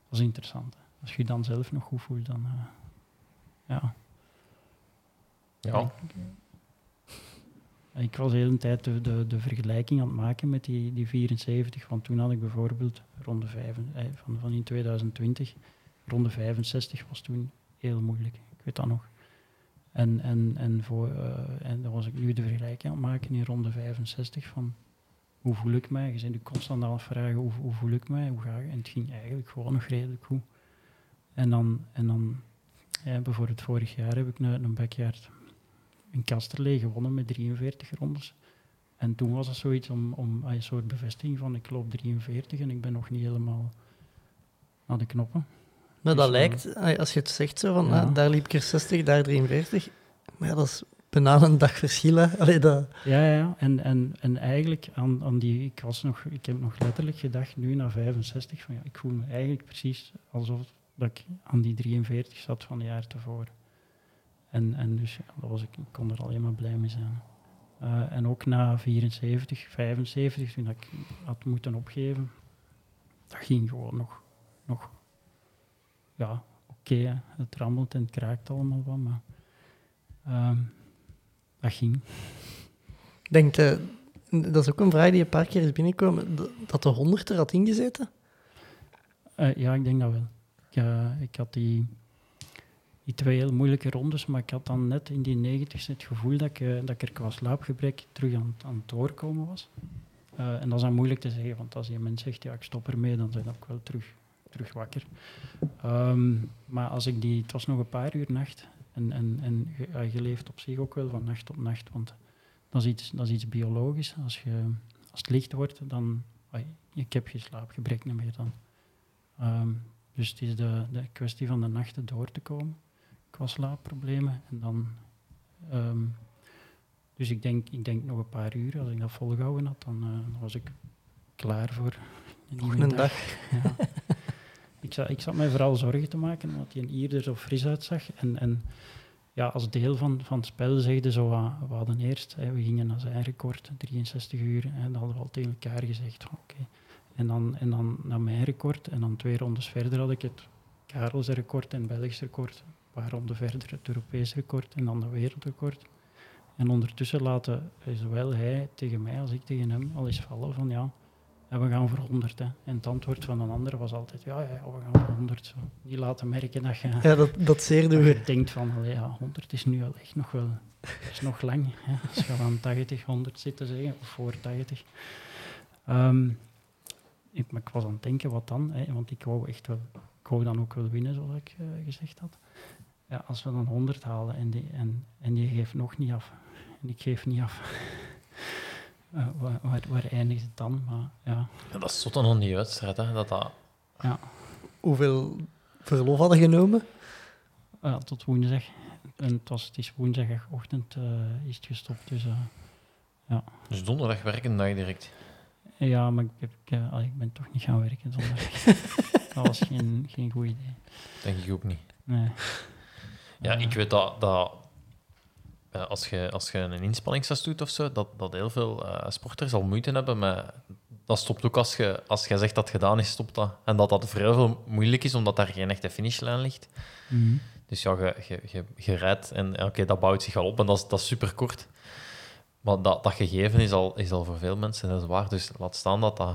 dat is interessant. hè. Als je je dan zelf nog goed voelt, dan... eh, ja. Ja. Ik was de hele tijd de, de, de vergelijking aan het maken met die, die 74. Want toen had ik bijvoorbeeld ronde 5, eh, van, van in 2020, ronde 65 was toen heel moeilijk. Ik weet dat nog. En, en, en, voor, eh, en dan was ik nu de vergelijking aan het maken in ronde 65 van hoe voel ik mij? Je bent constant aan het vragen hoe, hoe voel ik mij? Hoe ga ik? En het ging eigenlijk gewoon nog redelijk goed. En dan, en dan ja, bijvoorbeeld vorig jaar heb ik een, een backyard in Kasterlee gewonnen met 43 rondes. En toen was het zoiets om, om een soort bevestiging van ik loop 43 en ik ben nog niet helemaal aan de knoppen. Maar Dus, dat eh, lijkt, ah, als je het zegt zo van, ja. ah, daar liep ik er 60, daar 43. Maar ja, dat is bijna een dag verschil. Allee, dat, Ja, ja. En, en, en eigenlijk aan, aan die, ik, was nog, ik heb nog letterlijk gedacht, nu na 65, van ja, ik voel me eigenlijk precies alsof dat ik aan die 43 zat van het jaar tevoren. En, en dus ja, dat was ik, ik kon er alleen maar blij mee zijn. Eh, en ook na 74, 75, toen ik had moeten opgeven, dat ging gewoon nog, nog ja, oké. het rammelt en het kraakt allemaal wat, maar ehm, dat ging. denkt, eh, dat is ook een vraag die een paar keer is binnengekomen, dat- de 100 er had ingezeten. Eh, ja, ik denk dat wel. Ja, ik had die, die twee heel moeilijke rondes, maar ik had dan net in die 90 het gevoel dat ik, eh, dat ik er qua slaapgebrek terug aan, aan het doorkomen was. Eh, en dat is dan moeilijk te zeggen, want als je mens zegt, ja, ik stop ermee, dan zijn ook wel terug, terug wakker. Ehm, maar als ik die, het was nog een paar uur nacht, en, en, en je, leeft op zich ook wel van nacht tot nacht, want dat is iets, dat is iets biologisch. Als, je, als het licht wordt, dan, ik heb geen slaapgebrek meer dan. Ehm, dus het is de, de kwestie van de nachten door te komen qua slaapproblemen. En dan, ehm, dus ik denk, ik denk nog een paar uur, als ik dat volgehouden had, dan, eh, dan was ik klaar voor een Nog een dag. Ja. ik, zat, ik zat mij vooral zorgen te maken omdat hij hier er zo fris uitzag. En, en ja, als deel van, van het spel zegde zo, we hadden eerst, hè, we gingen naar zijn record, 63 uur, en dat hadden we al tegen elkaar gezegd. Oké. En, dan, en dan naar mijn record, en dan twee rondes verder had ik het Karels record en Belgisch record, een paar ronden verder het Europees record en dan de wereldrecord. En ondertussen laten eh, zowel hij tegen mij als ik tegen hem al eens vallen van ja, we gaan voor 100. Hè. En het antwoord van een ander was altijd ja, ja, we gaan voor 100. Zo. Die laten merken dat je, Ja, dat, dat zeer dat je denkt van allee, ja, 100 is nu al echt nog wel is nog lang. Hè. Als je aan 80, 100 zit te zeggen, of voor 80. Ehm, ik, maar ik was aan het denken, wat dan? Hè, want ik wou echt wel, ik wou dan ook wel winnen, zoals ik eh, gezegd had. Ja, als we dan 100 halen en die, en, en die geeft nog niet af, en ik geef niet af, *laughs* Eh, waar, waar, waar eindigt het dan? Maar ja, Ja, dat is tot dan die wedstrijd, hè. Dat dat... ja. Hoeveel verlof hadden genomen? Ja, tot woensdag. En het, was, het is woensdagochtend eh, is het gestopt. Dus eh, Dus donderdag werken dag direct. ja, maar ik, heb, ik, ik ben toch niet gaan werken zondag. *laughs* dat was geen, geen goed idee. Denk ik ook niet. Nee. Ja, Eh, ik weet dat, dat eh, als, je, als je een inspanningstest doet of zo, dat, dat heel veel eh, sporters al moeite hebben met... Dat stopt ook als je, als je zegt dat het gedaan is, stopt dat. En dat dat voor heel veel moeilijk is, omdat daar geen echte finishlijn ligt. mhm. Dus ja, je, je, je, je rijdt en oké, dat bouwt zich al op en dat is, dat is super kort. Maar dat, dat gegeven is al, is al voor veel mensen heel zwaar. Dus laat staan dat dat,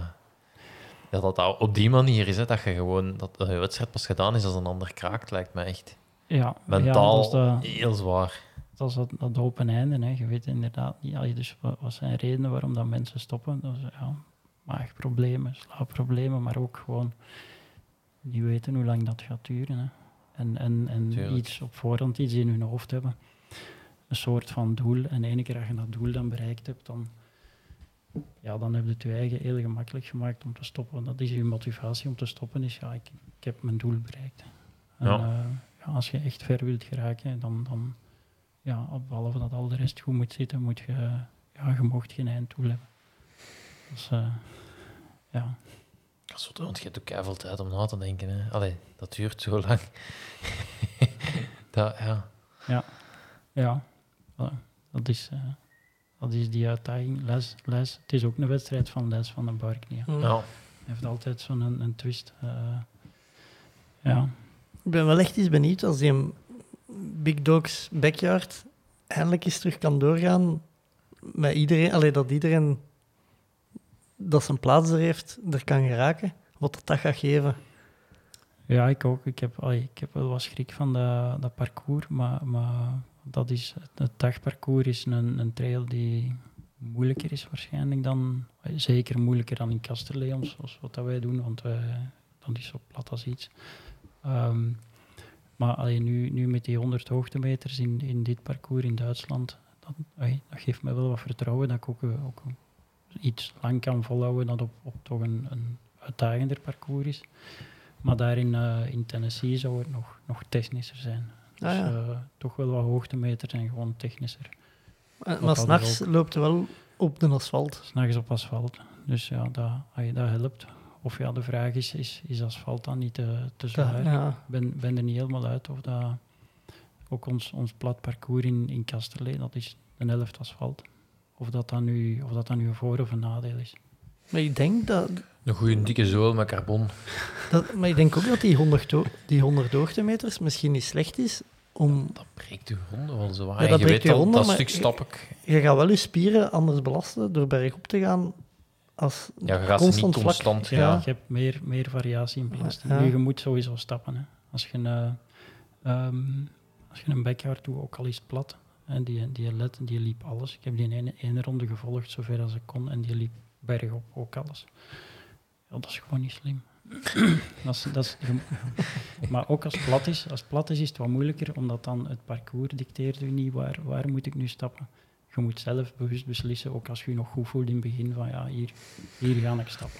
ja, dat, dat op die manier is. Hè, dat je gewoon dat de wedstrijd pas gedaan is als een ander kraakt, lijkt me echt Ja, mentaal ja, dat de, heel zwaar. dat, is dat, dat open einde. Hè. Je weet inderdaad niet. allee, Dus wat, zijn redenen waarom dat mensen stoppen? Dat is, ja, maagproblemen, slaapproblemen, maar ook gewoon niet weten hoe lang dat gaat duren. Hè. En, en, en Tuurlijk. iets op voorhand iets in hun hoofd hebben. Een soort van doel. En ene keer als je dat doel dan bereikt hebt, dan, ja, dan heb je het je eigen heel gemakkelijk gemaakt om te stoppen. Dat is je motivatie om te stoppen, is ja, ik, ik heb mijn doel bereikt. En, Ja. eh, ja, als je echt ver wilt geraken, dan, dan ja, behalve dat al de rest goed moet zitten, moet je, ja, je mocht geen einddoel hebben. Dus uh, ja. Dat is wat, want je hebt ook keiveel tijd om na te denken. Hè. Allee, dat duurt zo lang. *laughs* dat, ja. Ja, voilà. dat is, uh, dat is die uitdaging. Les, les. Het is ook een wedstrijd van Les van de Bark. Niet, Mm. ja. Hij heeft altijd zo'n een, een twist. Uh, ja. Ik ben wel echt eens benieuwd als die Big Dogs backyard eindelijk eens terug kan doorgaan met iedereen. Allee, dat iedereen dat zijn plaats er heeft, er kan geraken. Wat dat, gaat geven. Ja, ik ook. Ik heb, ik heb wel wat schrik van dat, dat parcours, maar, maar dat is, het dagparcours is een, een trail die moeilijker is waarschijnlijk dan, zeker moeilijker dan in Kasterlee, zoals wat dat wij doen, want dat is zo plat als iets. Um, maar allee, nu, nu met die 100 hoogtemeters in, in dit parcours in Duitsland, dat, allee, dat geeft me wel wat vertrouwen dat ik ook, ook iets lang kan volhouden dat op, op toch een, een uitdagender parcours is. Maar daar in, uh, in Tennessee zou het nog, nog technischer zijn. Dus Ah, ja. uh, toch wel wat hoogtemeters en gewoon technischer. Maar, maar s'nachts loopt het wel op de asfalt. S'nachts op asfalt. Dus ja, dat, dat helpt. Of ja, de vraag is, is, is asfalt dan niet te, te zwaar? Ja. Ik ben, ben er niet helemaal uit of dat... Ook ons, ons plat parcours in, in Kasterlee, dat is een helft asfalt. Of dat dan nu, of dat dan nu een voor- of een nadeel is. Maar ik denk dat... Een goede dikke zool met carbon. Dat, maar ik denk ook dat die 100, ho- die 100 hoogtemeters misschien niet slecht is om... Dat breekt je honden wel zo waar. Ja, dat je breekt weet je honden, dat stuk je- stap ik. Je gaat wel je spieren anders belasten door bergop te gaan als Ja, je gaat ze niet constant vlak. constant... Ja, Ja. je hebt meer, meer variatie in. Ja. Nu, je moet sowieso stappen. Hè. Als, je een, eh, ehm, als je een backyard doet, ook al is het plat, en die, die led, die liep alles. Ik heb die in ene, ene ronde gevolgd, zover als ik kon, en die liep bergop ook alles. Ja, dat is gewoon niet slim. *clears throat* dat is, dat is, *laughs* maar ook als het plat is, als het plat is, is het wat moeilijker, omdat dan het parcours dicteert u niet waar, waar moet ik nu stappen. Je moet zelf bewust beslissen, ook als je je nog goed voelt in het begin, van ja, hier, hier ga ik stappen.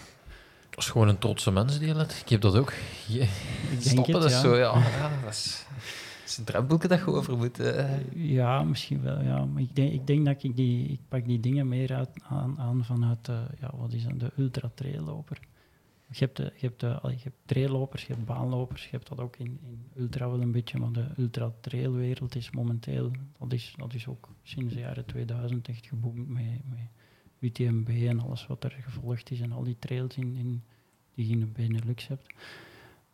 Dat is gewoon een trotse mens die. Ik heb dat ook. Je, denk stappen, het, dat is ja. zo, ja. ja dat, is, dat is een drempelke dat je over moet. eh. Ja, misschien wel. Ja. Maar ik denk, ik denk dat ik die... Ik pak die dingen meer uit, aan, aan vanuit de... Ja, wat is dat? De ultra-trailloper. Je hebt, de, je, hebt de, allee, je hebt traillopers, je hebt baanlopers. Je hebt dat ook in, in ultra wel een beetje. Maar de ultra-trailwereld is momenteel... Dat is, dat is ook sinds de jaren 2000 echt geboomd met, met UTMB en alles wat er gevolgd is. En al die trails in, in, die je in de Benelux hebt.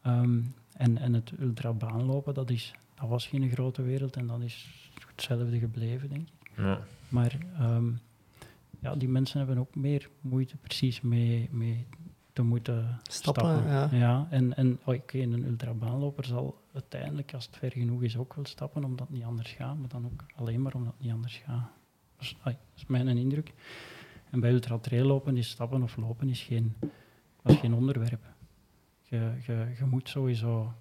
Ehm, en, en het ultra-baanlopen, dat is dat was geen grote wereld en dat is hetzelfde gebleven, denk ik. Ja. Maar ehm, ja, die mensen hebben ook meer moeite precies mee, mee te moeten Stappen, stappen. ja. en, en oh, oké, een ultrabaanloper zal uiteindelijk, als het ver genoeg is, ook wel stappen omdat het niet anders gaat, maar dan ook alleen maar omdat het niet anders gaat. Dus, dat is mijn indruk. En bij ultratraillopen is stappen of lopen is geen, dat is geen onderwerp. Je, je, je moet sowieso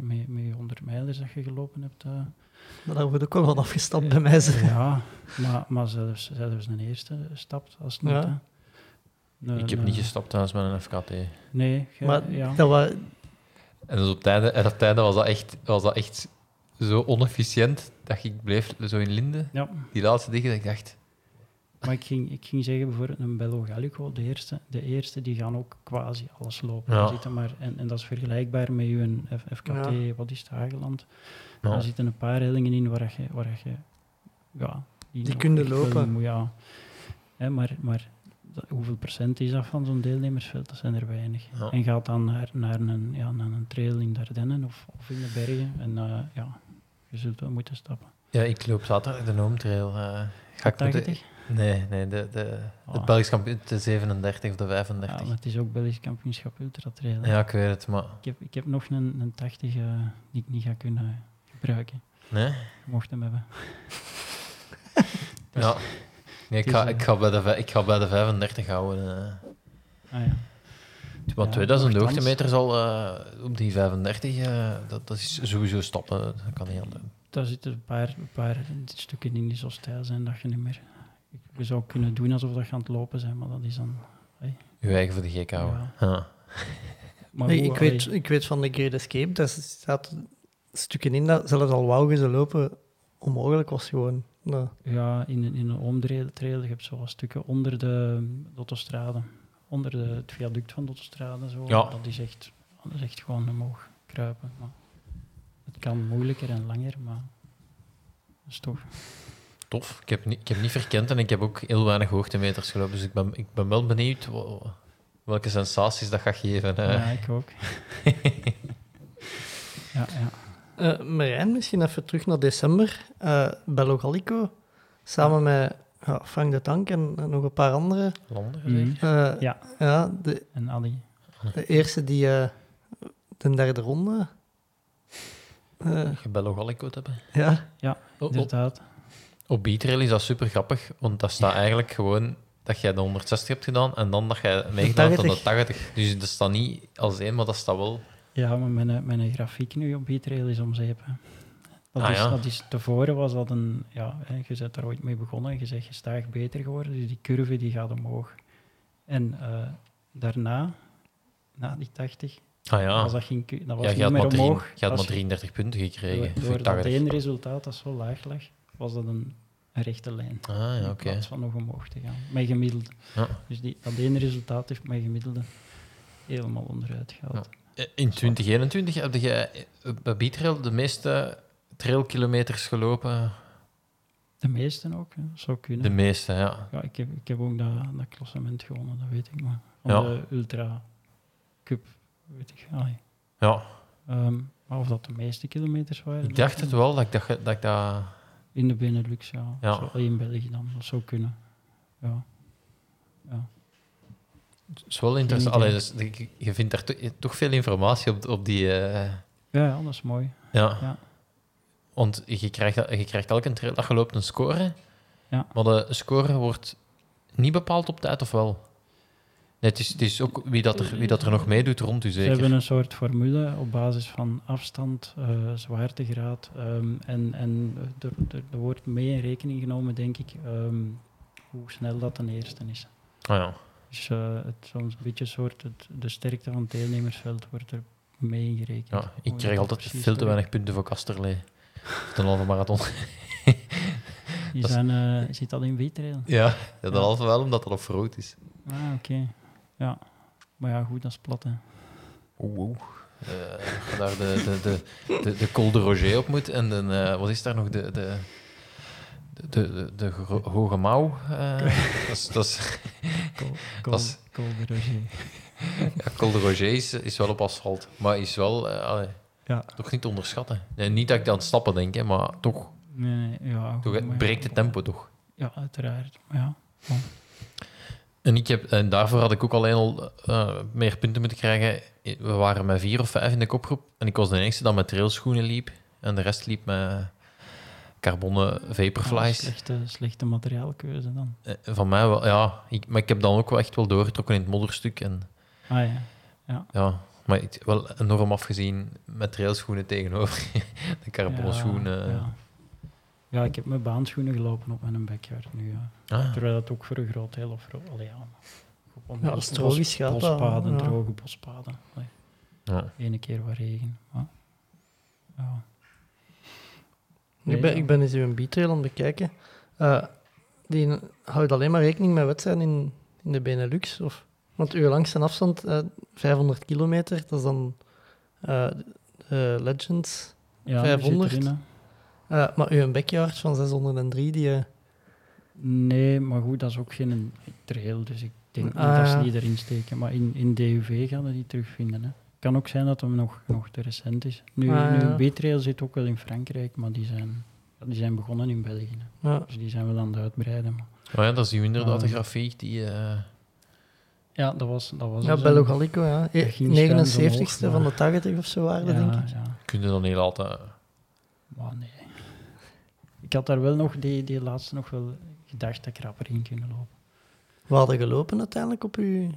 met- met je 100 mijlers dat je gelopen hebt. eh, Maar daar wordt ook wel wat afgestapt bij mij. zeg. ja, maar, maar zelfs, zelfs een eerste stapt als het. Ja. Ik heb niet gestapt trouwens met een FKT. Nee, je- Maar ja. dat was... En dus op tijden, en op tijden was, dat echt, was dat echt zo onefficiënt dat ik bleef zo in Linde. ja. Die laatste dingen, dat ik dacht... Maar ik ging, ik ging zeggen, bijvoorbeeld een Bello Gallico, de eerste, de eerste die gaan ook quasi alles lopen. Ja. Zitten maar, en, en dat is vergelijkbaar met je F- FKT, Ja. wat is het, Hageland. Ja. Er zitten een paar hellingen in waar je, waar je ja, Die kunnen lopen. ja. Hè, maar, maar hoeveel procent is dat van zo'n deelnemersveld? Dat zijn er weinig. Ja. En gaat dan naar, naar, een, ja, naar een trail in de Ardennen of, of in de bergen. En eh, ja, je zult wel moeten stappen. Ja, ik loop zaterdag de Noomtrail. eh ga ik 80? Nee, nee de, de, Oh. het Belgisch kampioen, de 37 of de Ja, 35. maar het is ook Belgisch kampioenschap ultratrail. Ja, ik weet het, maar... Ik, heb, ik heb nog een, een 80 eh, die ik niet ga kunnen gebruiken. Nee? Je mocht hem hebben. Ja. *laughs* Nee, ik, ga, eh, ik, ga bij de, ik ga bij de 35 houden. eh. Ah ja. Want Ja, 2000 nochtans. hoogtemeters al eh, op die 35, eh, dat, dat is sowieso stappen. Dat kan niet anders. Daar zitten een paar, een paar stukken in die zo stijl zijn dat je niet meer... Je zou kunnen doen alsof dat je aan het lopen zijn, maar dat is dan... Je eigen voor de gek houden. Ja. *laughs* Maar Nee, ik, weet, allee, ik weet van de Great Escape, daar staat stukken in dat zelfs al wou je ze lopen onmogelijk was gewoon. Ja, in, een- in een omtrail, je hebt zo wat stukken onder de, de autostrade. Onder de, het viaduct van de autostrade. Zo. Ja. Dat, is echt, dat is echt gewoon omhoog kruipen. Maar het kan moeilijker en langer, maar dat is toch... Tof. Ik heb, niet, ik heb niet verkend en ik heb ook heel weinig hoogtemeters gelopen. Dus ik ben, ik ben wel benieuwd welke sensaties dat gaat geven. Ja, ik ook. *laughs* ja, ja. Eh, Marijn, misschien even terug naar december. Eh Bello Gallico, samen met ja, Frank de Tank en, en nog een paar andere. Landen, Mhm. zeker? Eh, Ja. ja, de, En Ali. de eerste die eh, de derde ronde. eh, Je Bello Gallico te hebben. ja, Op, op, Inderdaad. op Beatrail is dat super grappig, want dat staat eigenlijk gewoon dat jij de 160 hebt gedaan en dan dat jij meegedaan hebt aan de 80. Dus dat staat niet als één, maar dat staat wel. Ja, maar mijn, mijn grafiek nu op Beatrail is om zeep. hè. Dat, Ah, is, ja. dat is, tevoren was dat een... Ja, hè, je bent daar ooit mee begonnen en je zegt gestaag beter geworden. Dus die curve die gaat omhoog. En eh, daarna, na die 80, Ah ja, was dat, geen, dat was ja niet meer maar, drie, omhoog. je had maar 33 punten gekregen. Door, voor door dat 80. één resultaat dat zo laag lag, was dat een, een rechte lijn. Ah ja, In oké. plaats van nog omhoog te gaan. Met gemiddelde. Ja. Dus die, dat ene resultaat heeft mijn gemiddelde helemaal onderuit gehaald. Eh, In 2021 heb je eh, bij Beatrail de meeste trailkilometers gelopen. De meesten ook, hè. zou kunnen. De meeste, ja. Ja, ik heb, ik heb ook dat, dat klassement gewonnen, dat weet ik maar. Van Ja. de Ultra Cup, weet ik. Allee. ja. Ehm, maar of dat de meeste kilometers waren? Ik dacht het wel, dat ik, dacht, dat ik dat... In de Benelux, ja. Ja. Zo, in België dan, dat zou kunnen. Ja. ja. Het is wel interessant. Allee, dus, je- vindt daar to- toch veel informatie op, op die... eh, Ja, is mooi. ja. Ja. Want je krijgt, je krijgt elke trail dat je loopt een score. Ja. Maar de score wordt niet bepaald op tijd, of wel? Nee, het, is, het is ook wie dat er, wie dat er nog meedoet rond u, Ze zeker? hebben een soort formule op basis van afstand, eh, zwaartegraad ehm, en, en er, wordt mee in rekening genomen, denk ik, ehm, hoe snel dat ten eerste is. Ah, ja. Dus eh, het soms een beetje soort, het, de sterkte van het deelnemersveld wordt er mee ingerekend. ja, ik krijg dat altijd veel te weinig punten voor Kasterlee. De halve marathon. *laughs* Die Dat is- zijn, eh, zit dat in Wietrail? Ja, de Ja. halve wel, omdat dat op rood is. Ah, oké. Ja. Maar ja, goed, dat is plat, hè. Oeh, oeh. Eh, je daar de, de, de, de, de Col de Roger op moet. En eh, wat is daar nog? De, de, de, de, de Hoge Mouw. eh, dat is, Col, *laughs* de Roger. ja, Col de Roger is, is wel op asfalt. Maar is wel eh, Ja. toch niet te onderschatten. Nee, niet dat ik aan het stappen denk, hè, maar toch. Nee, nee, ja. toch het breekt het tempo toch. Ja, uiteraard. Ja. En, ik heb, en daarvoor had ik ook alleen al eh, meer punten moeten krijgen. We waren met vier of vijf in de kopgroep. En ik was de enige dat met trailschoenen liep. En de rest liep met carbonnen Ja, vaporflies. slechte, slechte materiaalkeuze dan. Eh, Van mij wel, ja. Ik, maar ik heb dan ook wel echt wel doorgetrokken in het modderstuk. En, Ah ja. ja, maar ik, wel enorm afgezien met trailschoenen tegenover *laughs* de carbonnen ja, schoenen. Ja. ja, ik heb mijn baanschoenen gelopen op mijn backyard nu. Ja. Ah, Terwijl dat ook voor een groot deel of allee, ja, op Ja, als het droog is, gaat dat, bospaden, ja. droge bospaden. Ja. ene keer wat regen. Ja. Nee, ik, ben, ik ben eens uw beatrail aan het bekijken. Eh, die houdt alleen maar rekening met wedstrijden in, in de Benelux. Of, want uw langste afstand, eh 500 kilometer, dat is dan eh, de Legends. Ja, die zit 500? erin, maar uw backyard van 603, die... Nee, maar goed, dat is ook geen trail, dus ik denk niet Ah, dat ze ja. die erin steken. Maar in, in DUV gaan we die terugvinden. Hè. Kan ook zijn dat hem nog, nog te recent is. Nu, Ah, ja. nu B-Trail zit ook wel in Frankrijk, maar die zijn, die zijn begonnen in België. Ja. Dus die zijn wel aan het uitbreiden. Maar. Maar ja, dat is die inderdaad de grafiek die... eh, Ja, dat was, dat was Ja, dus Bello een- Gallico, ja. E- Dat ging schuin 79ste omhoog, van de maar- 80 of zo waren, denk ik. ja, kun je dan heel altijd... maar nee. Ik had daar wel nog, die, die laatste nog wel gedacht dat ik rapper in kunnen lopen. We hadden gelopen uiteindelijk op uw,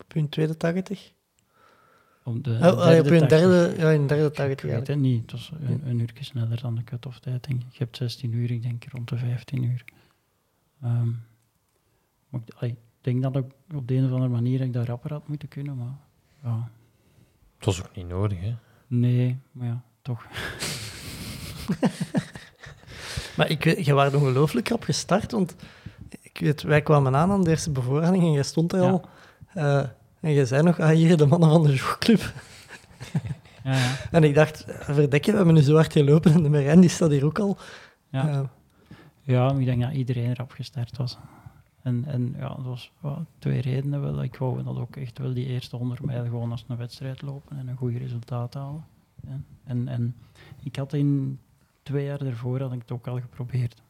op uw tweede 80. Op de, Oh, de allee, op uw 80. derde, ja, in derde Ik 80 weet eigenlijk. het niet. Het was een, een uur sneller dan de cut-off tijd, denk ik. Je hebt 16 uur, ik denk rond de 15 uur. Ehm, maar ik, allee, ik denk dat ik op de een of andere manier dat ik dat rapper had moeten kunnen, maar ja, Het was ook niet nodig, hè. nee, maar ja, toch. *laughs* Maar ik weet, je was ongelooflijk rap gestart, want ik weet, wij kwamen aan aan de eerste bevoorrading en jij stond er Ja. al. Eh, en je zei nog, ah, hier de mannen van de jogclub. Ja, ja, En ik dacht, verdek je, we hebben nu zo hard gelopen en de Marijn die staat hier ook al. ja. Ja, ik denk dat iedereen rap gestart was. En, en ja, dat was twee redenen wel. Ik wou dat ook echt wel die eerste 100 mijl gewoon als een wedstrijd lopen en een goed resultaat halen. Ja. En, en ik had in twee jaar daarvoor had ik het ook al geprobeerd.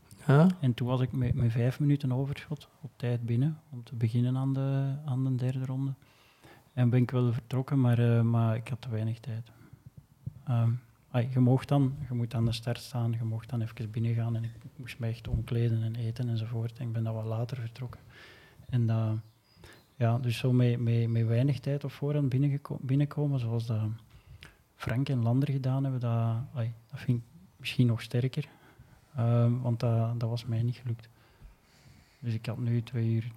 En toen was ik met, met vijf minuten overschot op tijd binnen om te beginnen aan de, aan de derde ronde. En ben ik wel vertrokken, maar, eh, maar ik had te weinig tijd. Ehm, ai, je, mocht dan, je moet aan de start staan, je mocht dan even binnen gaan en ik moest me echt omkleden en eten enzovoort. En ik ben dan wat later vertrokken. En ja, dus zo met, met, met weinig tijd op voorhand binnenkomen, zoals dat Frank en Lander gedaan hebben, dat, dat vind ik misschien nog sterker. Ehm, want dat, dat was mij niet gelukt. Dus ik had nu twee uur,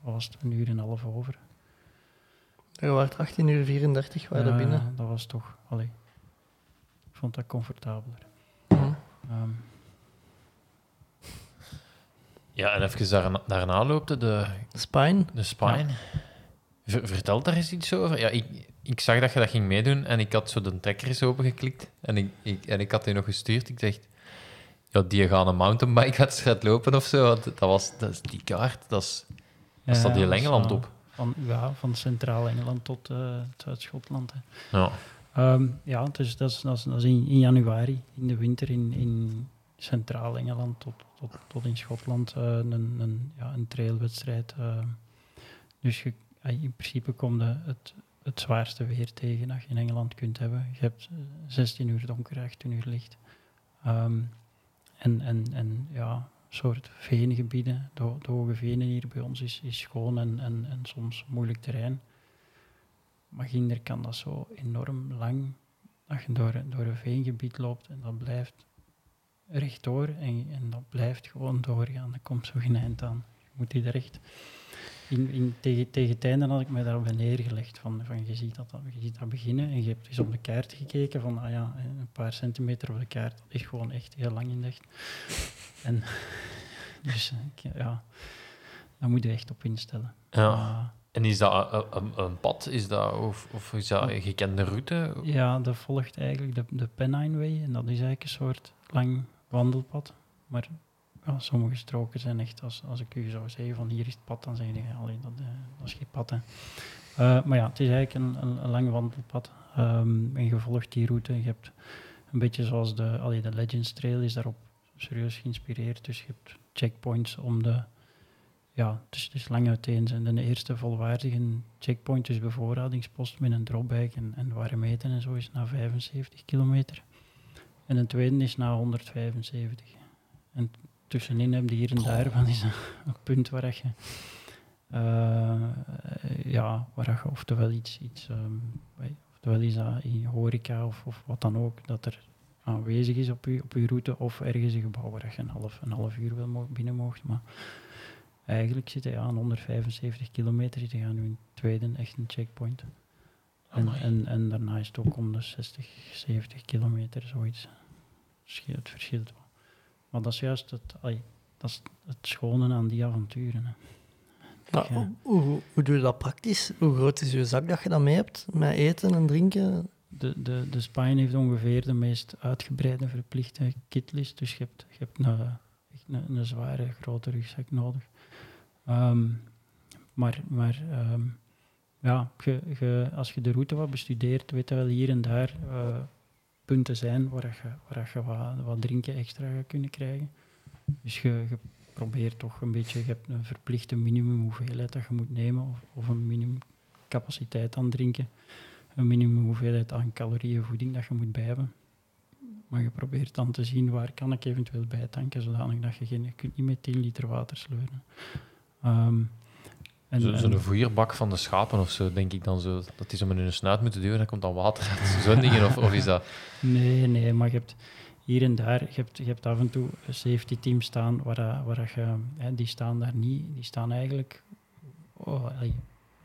was een uur en een half over. Je was 18 uur 34 waren Ja, binnen. Dat was toch, allee, ik vond dat comfortabeler. Ja. Ehm, Ja, en even daarna, daarna loopte de, Spine. de spine. Ver- vertel daar eens iets over. Ja, ik, ik zag dat je dat ging meedoen en ik had zo de trekker eens opengeklikt. En ik, ik, en ik had die nog gestuurd. Ik dacht, ja, die gaan een mountainbike-wedstrijd lopen of zo. Want dat, was, dat is die kaart, dat, is, dat staat ja, is Engeland wel op. Van, ja, van Centraal-Engeland tot eh, Zuid-Schotland. Ja. Ehm, ja, dus dat is, dat is, dat is in, in januari, in de winter in, in Centraal-Engeland tot, tot, tot in Schotland eh, een, een, ja, een trailwedstrijd. eh. dus je, in principe komt het, het zwaarste weer tegen dat je in Engeland kunt hebben. Je hebt eh, 16 uur donker, 18 uur licht. Ehm, en, en, en ja, soort veengebieden. De, hoge venen hier bij ons is, is schoon en, en, en soms moeilijk terrein. Maar ginder kan dat zo enorm lang, dat je door, door een veengebied loopt en dat blijft rechtdoor en, en dat blijft gewoon doorgaan. Dat komt zo geen eind aan. Je moet die er echt... In, in, tegen, tegen het einde had ik mij daarbij neergelegd. Van, van, je, ziet dat, je ziet dat beginnen en je hebt eens op de kaart gekeken van ah ja, een paar centimeter op de kaart. Dat is gewoon echt heel lang in de echt. En *laughs* dus ik- ja, daar moet je echt op instellen. Ja. En is dat een, een, een pad? Is dat, of, of is dat een gekende route? Ja, dat volgt eigenlijk de, de Pennine Way. En dat is eigenlijk een soort lang wandelpad. Maar ja, sommige stroken zijn echt, als, als ik u zou zeggen van hier is het pad, dan zeg je, allee, dat, eh, dat is geen pad. Hè. Eh, maar ja, het is eigenlijk een, een, lang wandelpad. Ehm, en je volgt die route. Je hebt een beetje zoals de, allee, de Legends Trail is daarop serieus geïnspireerd. Dus je hebt checkpoints om de... Ja, het is, is lang uiteen. De eerste volwaardige checkpoint, dus bevoorradingspost met een dropback en, en warm eten en zo, is na 75 kilometer. En een tweede is na 175. En tussenin heb je hier en daar van is een, *laughs* een punt waar je, eh, ja, waar je oftewel iets, iets ehm, oftewel is dat in horeca of, of wat dan ook, dat er aanwezig is op je, op uw route, of ergens een gebouw waar je een half, een half uur wel mo- binnen mocht. Maar eigenlijk zit je aan 175 kilometer, je aan je tweede echt een checkpoint. En, en, en daarna is het ook om de 60, 70 kilometer, zoiets. Het verschilt wel. Maar dat is juist het, ai, dat is het schone aan die avonturen. Hè. Ja. hoe, hoe, hoe doe je dat praktisch? Hoe groot is je zak dat je dat mee hebt? Met eten en drinken? De, de, de Spine heeft ongeveer de meest uitgebreide verplichte kitlist. Dus je hebt, je hebt een, een, een zware, grote rugzak nodig. Ehm, maar maar ehm, ja, ge, ge- als je de route wat bestudeert, weet je wel hier en daar eh, punten zijn waar je, waar je wat, drinken extra gaat kunnen krijgen. Dus je, je probeert toch een beetje, je hebt een verplichte minimum hoeveelheid dat je moet nemen, of, of een minimum capaciteit aan drinken, een minimum hoeveelheid aan calorieën voeding dat je moet bij hebben. Maar je probeert dan te zien waar kan ik eventueel bijtanken, zodanig dat je geen, je kunt niet met 10 liter water sleuren. Ehm, en- Zo- Zo'n voerbak van de schapen of zo, denk ik dan zo. Dat die zo met hun snuit moeten duwen, dan komt dan water *laughs* uit. Zo'n dingen, of, of is dat... Nee, nee, maar je hebt hier en daar, je hebt, je hebt af en toe een safety team staan waar, waar dat je, hè, die staan daar niet, die staan eigenlijk oh,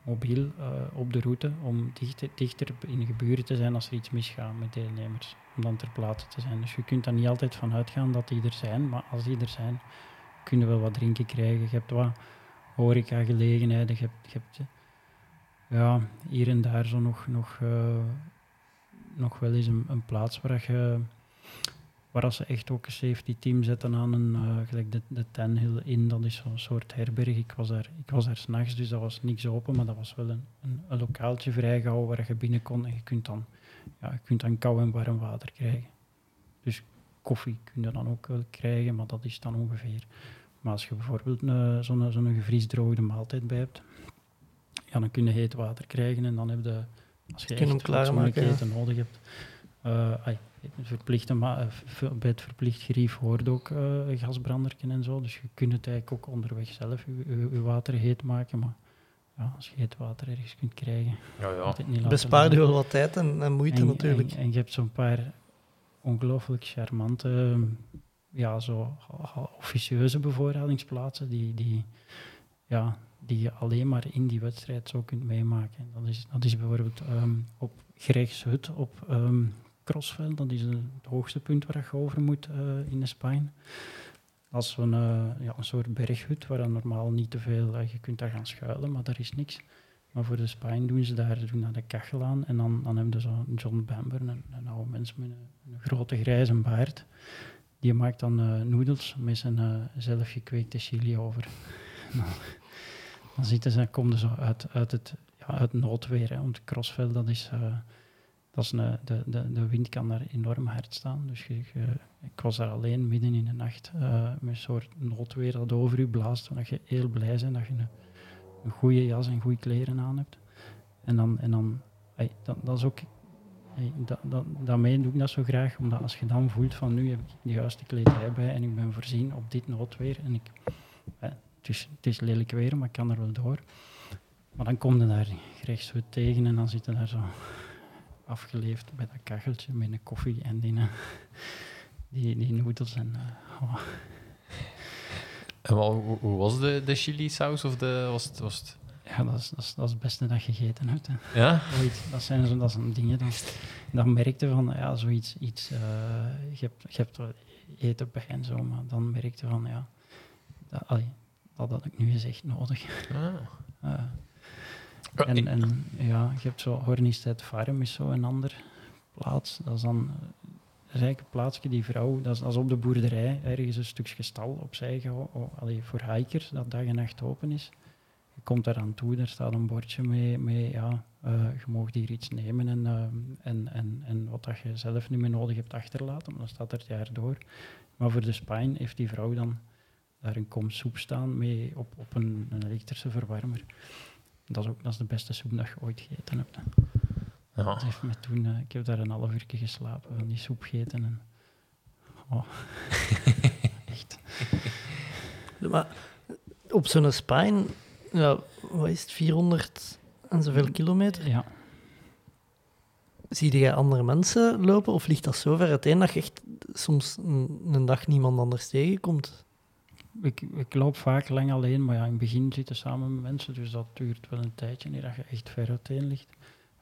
mobiel eh, op de route om dichter, dichter in de geburen te zijn als er iets misgaat met deelnemers, om dan ter plaatse te zijn. Dus je kunt daar niet altijd van uitgaan dat die er zijn, maar als die er zijn, kunnen we wel wat drinken krijgen. Je hebt wat horeca-gelegenheden, je hebt, je hebt eh, ja, hier en daar zo nog, nog eh, nog wel eens een, een plaats waar, waar ze echt ook een safety team zetten aan een, eh, gelijk de, de Ten Hill Inn, dat is zo'n soort herberg. Ik was daar, ik was daar s'nachts, dus dat was niks open, maar dat was wel een, een, een lokaaltje vrijgehouden waar je binnen kon en je kunt dan, ja, je kunt dan kou en warm water krijgen. Dus koffie kun je dan ook wel krijgen, maar dat is dan ongeveer. Maar als je bijvoorbeeld een- zo'n zo'n gevriesdroogde maaltijd bij hebt, ja, dan kun je heet water krijgen en dan heb je, als je je echt ja. nodig hebt, eh, ai, het verplichte ma- eh, bij het verplicht gerief hoort ook eh gasbranderken en zo. Dus je kunt het eigenlijk ook onderweg zelf je, je, je water heet maken. Maar ja, als je heet water ergens kunt krijgen, Ja, ja. niet Bespaart je wel wat tijd en, en moeite En- natuurlijk. En, en je hebt zo'n paar ongelooflijk charmante, ja, zo officieuze bevoorradingsplaatsen die, die, ja, die je alleen maar in die wedstrijd zo kunt meemaken. Dat is, dat is bijvoorbeeld ehm, op Grijgshut op ehm Crossveld. Dat is een- het hoogste punt waar je over moet eh, in de Spanje. Dat is zo'n eh, ja, een soort berghut waar dan normaal niet te veel... eh, je kunt daar gaan schuilen, maar daar is niks. Maar voor de Spine doen ze daar, doen daar de kachel aan. En dan, dan hebben ze zo'n John Bamber, een, een oude mens met een, een grote grijze baard. Die maakt dan eh noedels met zijn eh zelfgekweekte chili over. *laughs* dan, dan zitten ze, komen ze uit, uit het ja, uit noodweer. Hè. Want Crossveld, dat is... eh, dat is een, de, de, de wind kan daar enorm hard staan. Dus je, je- ik was daar alleen midden in de nacht met een soort noodweer dat over u blaast. Dat je heel blij bent dat je een, goede jas en goede kleren aan hebt. En dan, en dan dat, dat is ook, daarmee doe ik dat zo graag, omdat als je dan voelt van nu heb ik de juiste kledij bij en ik ben voorzien op dit noodweer en ik, eh, het, is, het is lelijk weer, maar ik kan er wel door. Maar dan kom je daar rechts weer tegen en dan zit je daar zo afgeleefd bij dat kacheltje met een koffie en die, eh, die, die noedels. En, eh, oh. En hoe was de, de chili saus? Of de, was het, was het... Ja, dat is, dat, is, dat is het beste dat je gegeten hebt. Hè. Ja? Ooit. Dat zijn, zo, dat zijn dingen. Dan, dan merkte van, ja, zoiets, iets, eh, je, hebt, je hebt eten bij en zo, maar dan merkte van, ja, dat, allee, dat had ik nu eens echt nodig. Ah. *laughs* Eh, en, en ja, je hebt zo Hornistead Farm is zo een ander plaats. Dat is dan dat is een plaatsje die vrouw, dat is, dat is op de boerderij, ergens een stukje stal opzij gehouden, oh, voor hikers, dat dag en nacht open is. Je komt daar aan toe, daar staat een bordje mee, mee ja, eh, je mag hier iets nemen en, ehm, en, en, en wat dat je zelf niet meer nodig hebt achterlaten, maar dan staat er het jaar door. Maar voor de spine heeft die vrouw dan daar een kom soep staan mee op, op een, een elektrische verwarmer. Dat is, ook, dat is de beste soep dat je ooit gegeten hebt. Ja. Dat heeft me toen, eh, ik heb daar een half uur geslapen van die soep gegeten. En, oh. *laughs* Echt. Maar op zo'n spine, ja, wat is het, 400 en zoveel kilometer? Ja, Zie je andere mensen lopen of ligt dat zo ver uiteen dat je echt soms een, een dag niemand anders tegenkomt? ik, ik loop vaak lang alleen, maar ja, in het begin zitten samen met mensen, dus dat duurt wel een tijdje niet dat je echt ver uiteen ligt.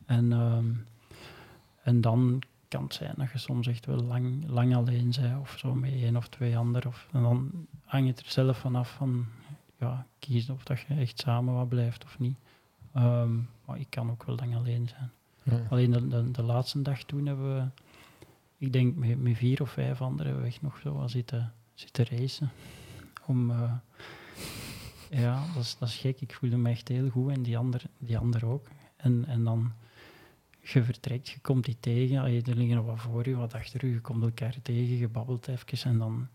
En, ehm, en dan kan het zijn dat je soms echt wel lang, lang alleen bent, of zo met één of twee anderen. Of, en dan hangt het er zelf vanaf van, ja, kiezen of dat je echt samen wat blijft of niet. Ehm, maar ik kan ook wel lang alleen zijn. Ja. Alleen de, de, de laatste dag toen hebben we, ik denk met, met vier of vijf anderen, hebben we echt nog zo wat zitten, zitten racen. Om, eh, ja, dat is, dat is gek. Ik voelde me echt heel goed en die ander, die ander ook. En, en dan je vertrekt, je komt die tegen, allee, er liggen nog wat voor je, wat achter je, je komt elkaar tegen, je babbelt even en dan,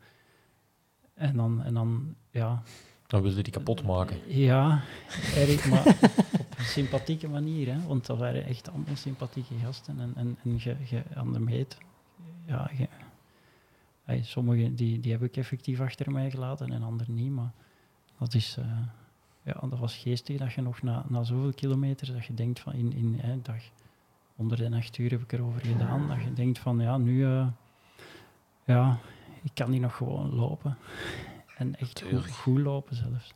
en dan, en dan ja, Dan wilde die kapot maken. ja, erg, maar *laughs* op een sympathieke manier. Hè? Want dat waren echt allemaal sympathieke gasten. En, en, en je, je aan de meet, ja, sommigen die, die heb ik effectief achter mij gelaten en anderen niet. Maar dat is, eh, ja, dat was geestig dat je nog na, na zoveel kilometers, dat je denkt van in, in hè, dag 108 uur heb ik erover gedaan, dat je denkt van ja, nu, eh, ja, ik kan die nog gewoon lopen. En echt goed, lopen zelfs.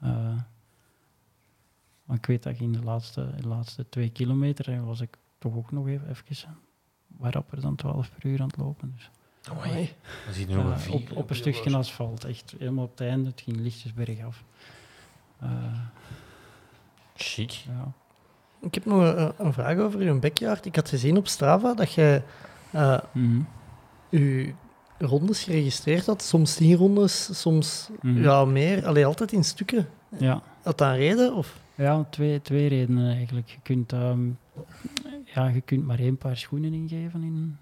Eh, maar ik weet dat ik in de laatste, de laatste twee kilometer was ik toch ook nog even, even wat rapper dan 12 per uur aan het lopen. Dus, Amai. Dan zie je nog eh, een vier op, op een stukje asfalt, echt helemaal op het einde. Het ging lichtjes bergaf. Eh Chic. ja. Ik heb nog een, een vraag over je backyard. Ik had gezien op Strava dat je eh, Mhm. je rondes geregistreerd had. Soms tien rondes, soms Mhm. ja, meer. Alleen altijd in stukken. ja. Had dat een reden? Of? Ja, twee, twee redenen eigenlijk. Je kunt, ehm, ja, je kunt maar één paar schoenen ingeven in,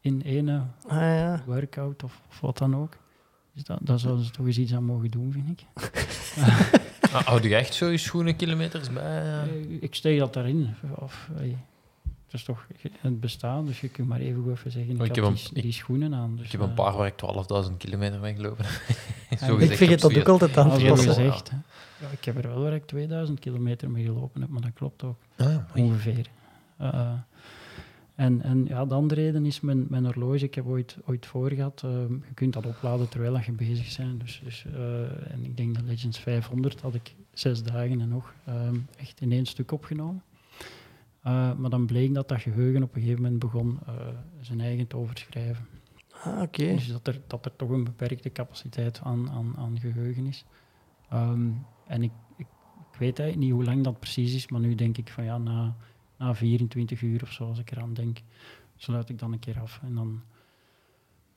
in ene Ah, ja. workout of, of wat dan ook. Dus dat, dat zouden ze toch eens iets aan mogen doen, vind ik. *laughs* Ah, houd je echt zo je schoenen kilometers bij? ja? Eh, Ik steek dat daarin. Of, ey, het is toch het bestaan, dus je kunt maar even goed even zeggen, ik, Oh, ik had heb die, een- s- die schoenen aan. Dus, Ik heb een eh, paar waar ik 12.000 kilometer mee gelopen *laughs* Zo ik vergeet op dat ook altijd aan te zo passen. gezegd. Ja, ik heb er wel waar ik 2000 kilometer mee gelopen heb, maar dat klopt ook. Ah, ongeveer. Uh, en, en ja, de andere reden is mijn, mijn horloge. Ik heb ooit, ooit voor gehad. uh, je kunt dat opladen terwijl dat je bezig bent. Dus, dus, uh, en ik denk de Legends 500 had ik zes dagen en nog um, echt in één stuk opgenomen. Uh, maar dan bleek dat dat geheugen op een gegeven moment begon uh, zijn eigen te overschrijven. Ah, oké. Okay. Dus dat er, dat er toch een beperkte capaciteit aan, aan, aan geheugen is. Um, en ik, ik, ik, weet eigenlijk niet hoe lang dat precies is, maar nu denk ik van ja, na, na 24 uur of zo, als ik eraan denk, sluit ik dan een keer af. En dan.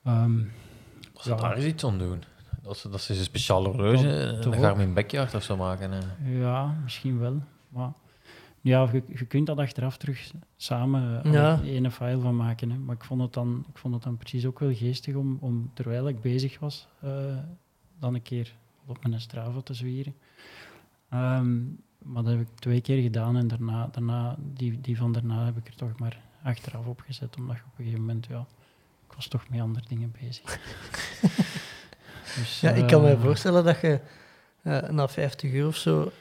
Um, ze ja. daar eens iets aan doen. Dat ze, dat ze een speciale horloge, dan ga ik mijn backyard of zo maken. Hè. Ja, misschien wel. Maar ja, je, je kunt dat achteraf terug samen ja. uh, ene file van maken. Hè. Maar ik vond, het dan, ik vond het dan precies ook wel geestig om, om terwijl ik bezig was, uh, dan een keer op mijn Strava te zwieren. Um, maar dat heb ik twee keer gedaan en daarna, daarna die, die van daarna heb ik er toch maar achteraf opgezet, omdat je op een gegeven moment, ja, ik was toch met andere dingen bezig. *laughs* dus, ja, ik kan me voorstellen dat je na 50 uur of zo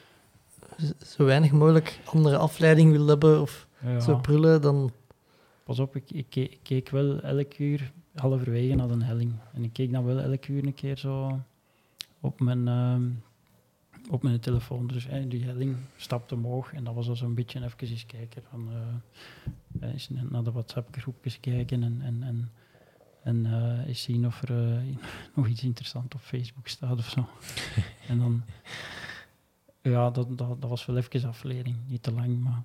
zo weinig mogelijk andere afleiding wil hebben of ja. zo prullen, dan... Pas op, ik, ik, keek, ik, keek wel elk uur halverwege naar een helling. En ik keek dan wel elk uur een keer zo op mijn, uh, op mijn telefoon. Dus hè, die helling stapte omhoog en dat was al zo'n beetje even eens kijken. Van, uh, eens naar de WhatsApp-groepjes kijken en, en, en, en uh, eens zien of er uh, *laughs* nog iets interessants op Facebook staat of zo. *laughs* en dan... Ja, dat, dat, was wel even afleiding. Niet te lang, maar...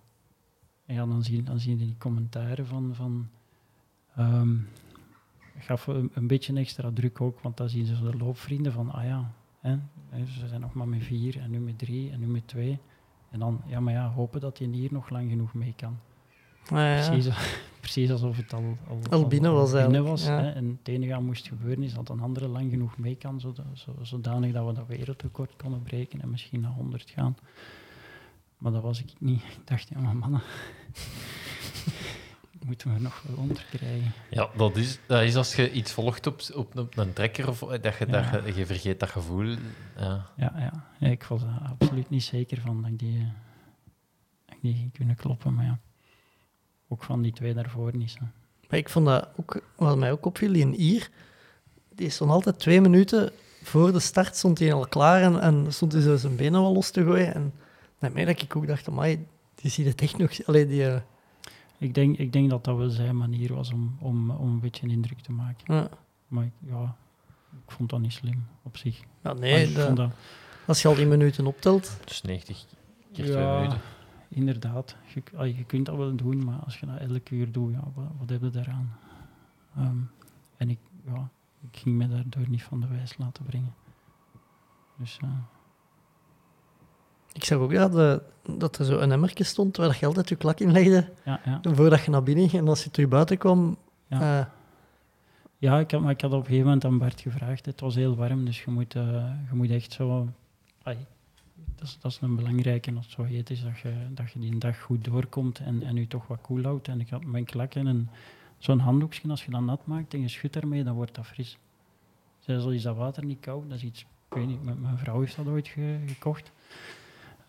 Ja, dan zie, dan zie je die commentaren van... van um, gaf een, een, beetje extra druk ook, want dan zien ze de loopvrienden van... Ah ja, hè, ze zijn nog maar met vier, en nu met drie, en nu met twee. En dan, ja, maar ja, hopen dat je hier nog lang genoeg mee kan. Ah, ja. precies, *laughs* precies alsof het al, al, al binnen was. Al binnen was ja. hè, en het enige wat moest gebeuren is dat een andere lang genoeg mee kan, zodat, zodanig dat we dat wereldrecord konden breken en misschien naar 100 gaan. Maar dat was ik niet. *laughs* Ik dacht, ja, maar mannen, *laughs* moeten we nog wel onder krijgen. Ja, dat is, dat is als je iets volgt op, op, op een trekker of dat je, ja. dat je, je vergeet dat gevoel. Ja. Ja, ja. ja, ik was er absoluut niet zeker van dat ik die, dat ik die ging kunnen kloppen, maar ja. Ook van die twee daarvoor niet. Zo. Maar ik vond dat ook, wat mij ook opviel, in Ier, die stond altijd twee minuten voor de start, stond hij al klaar en, en stond hij zo zijn benen wel los te gooien. En daarmee dat ik ook dacht, amai, die ziet het echt nog... Allee, die, uh... ik, denk, ik denk dat dat wel zijn manier was om, om, om een beetje een indruk te maken. Ja. Maar ik, ja, ik vond dat niet slim op zich. Ja, nee, de, dat, als je al die minuten optelt... Dus 90 keer ja, twee minuten. Inderdaad, je, ah, je kunt dat wel doen, maar als je dat elke uur doet, ja, wat, wat heb je daaraan? Um, en ik, ja, ik ging me daardoor niet van de wijs laten brengen. Dus, uh, Ik zag ook ja, de, dat er zo een emmertje stond waar je altijd je klak in legde Ja, ja. voordat je naar binnen ging. En als je terug buiten kwam... Ja. eh, Ja, ik had, maar ik had op een gegeven moment aan Bart gevraagd. Het was heel warm, dus je moet, eh, je moet echt zo... Ai, dat, is, dat is een belangrijke als zo heet is, dat je, dat je die dag goed doorkomt en, en je toch wat koel houdt. En ik had mijn klak en zo'n handdoekje, als je dat nat maakt en je schudt ermee, dan wordt dat fris. Zelfs al is dat water niet koud, dat is iets... Ik weet niet, mijn, vrouw heeft dat ooit ge- gekocht.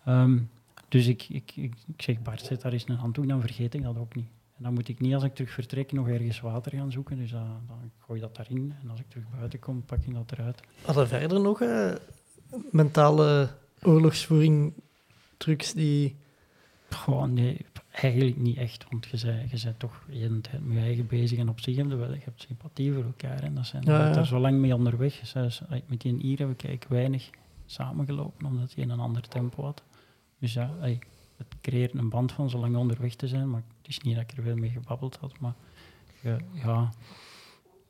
Ehm, dus ik, ik, ik, zeg, Bart, zet daar eens een handdoek, dan vergeet ik dat ook niet. En dan moet ik niet als ik terug vertrek nog ergens water gaan zoeken. Dus dan, dan gooi dat daarin. En als ik terug buiten kom, pak ik dat eruit. hadden verder nog eh, mentale oorlogsvoering trucs die... Nee, eigenlijk niet echt. Want je bent, je bent toch de hele tijd met je eigen bezig. En op zich heb je wel je hebt sympathie voor elkaar. En dat zijn, Ja, er zo lang mee onderweg. Dus, met die Ier hebben we kijk, weinig samengelopen, omdat hij in een ander tempo had. Dus ja, het creëert een band van zo lang onderweg te zijn. Maar het is niet dat ik er veel mee gebabbeld had. Maar ja,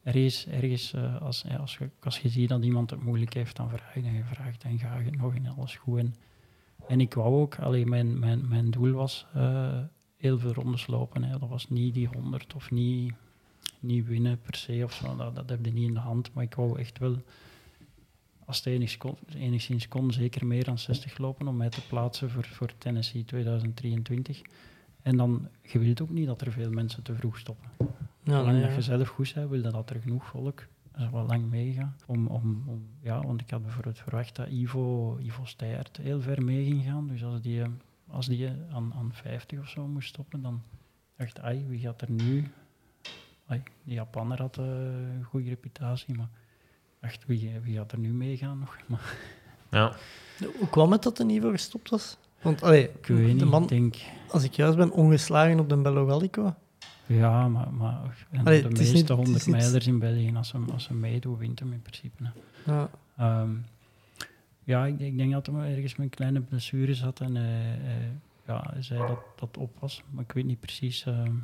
ergens, ergens eh, als, ja, als, je, als je ziet dat iemand het moeilijk heeft, dan vraag je en je vraagt en ga je nog en alles goed. En, en ik wou ook, alleen mijn, mijn, mijn doel was eh, heel veel rondes lopen. Hè. Dat was niet die 100 of niet, niet winnen per se of zo. Dat, heb je niet in de hand. Maar ik wou echt wel, als het enigszins kon, kon, zeker meer dan 60 lopen om mij te plaatsen voor, voor Tennessee 2023. En dan, je wilt ook niet dat er veel mensen te vroeg stoppen. Ja, Zolang nee, dat je zelf goed bent, wil dat er genoeg volk zo wel lang meegaat. Om, om, om, ja, want ik had bijvoorbeeld verwacht dat Ivo, Ivo heel ver mee ging gaan. Dus als die, eh, als die eh, aan, aan 50 of zo moest stoppen, dan dacht ik, ai, wie gaat er nu... Ai, die Japaner had eh, een goede reputatie, maar dacht, wie, wie gaat er nu meegaan nog? *laughs* Maar, Ja. Hoe kwam het dat de niveau gestopt was? Want allee, ik weet niet, de man, ik denk... als ik juist ben, ongeslagen op de Bello Gallico. Ja, maar, maar en Allee, de meeste niet- het is 100 niet- mijlers in België, als ze, als ze meedoen, wint hem in principe. Ja. Ehm, ja, ik, ik denk dat hij ergens met een kleine blessure zat en eh, ja, hij zei dat dat op was. Maar ik weet niet precies. ehm,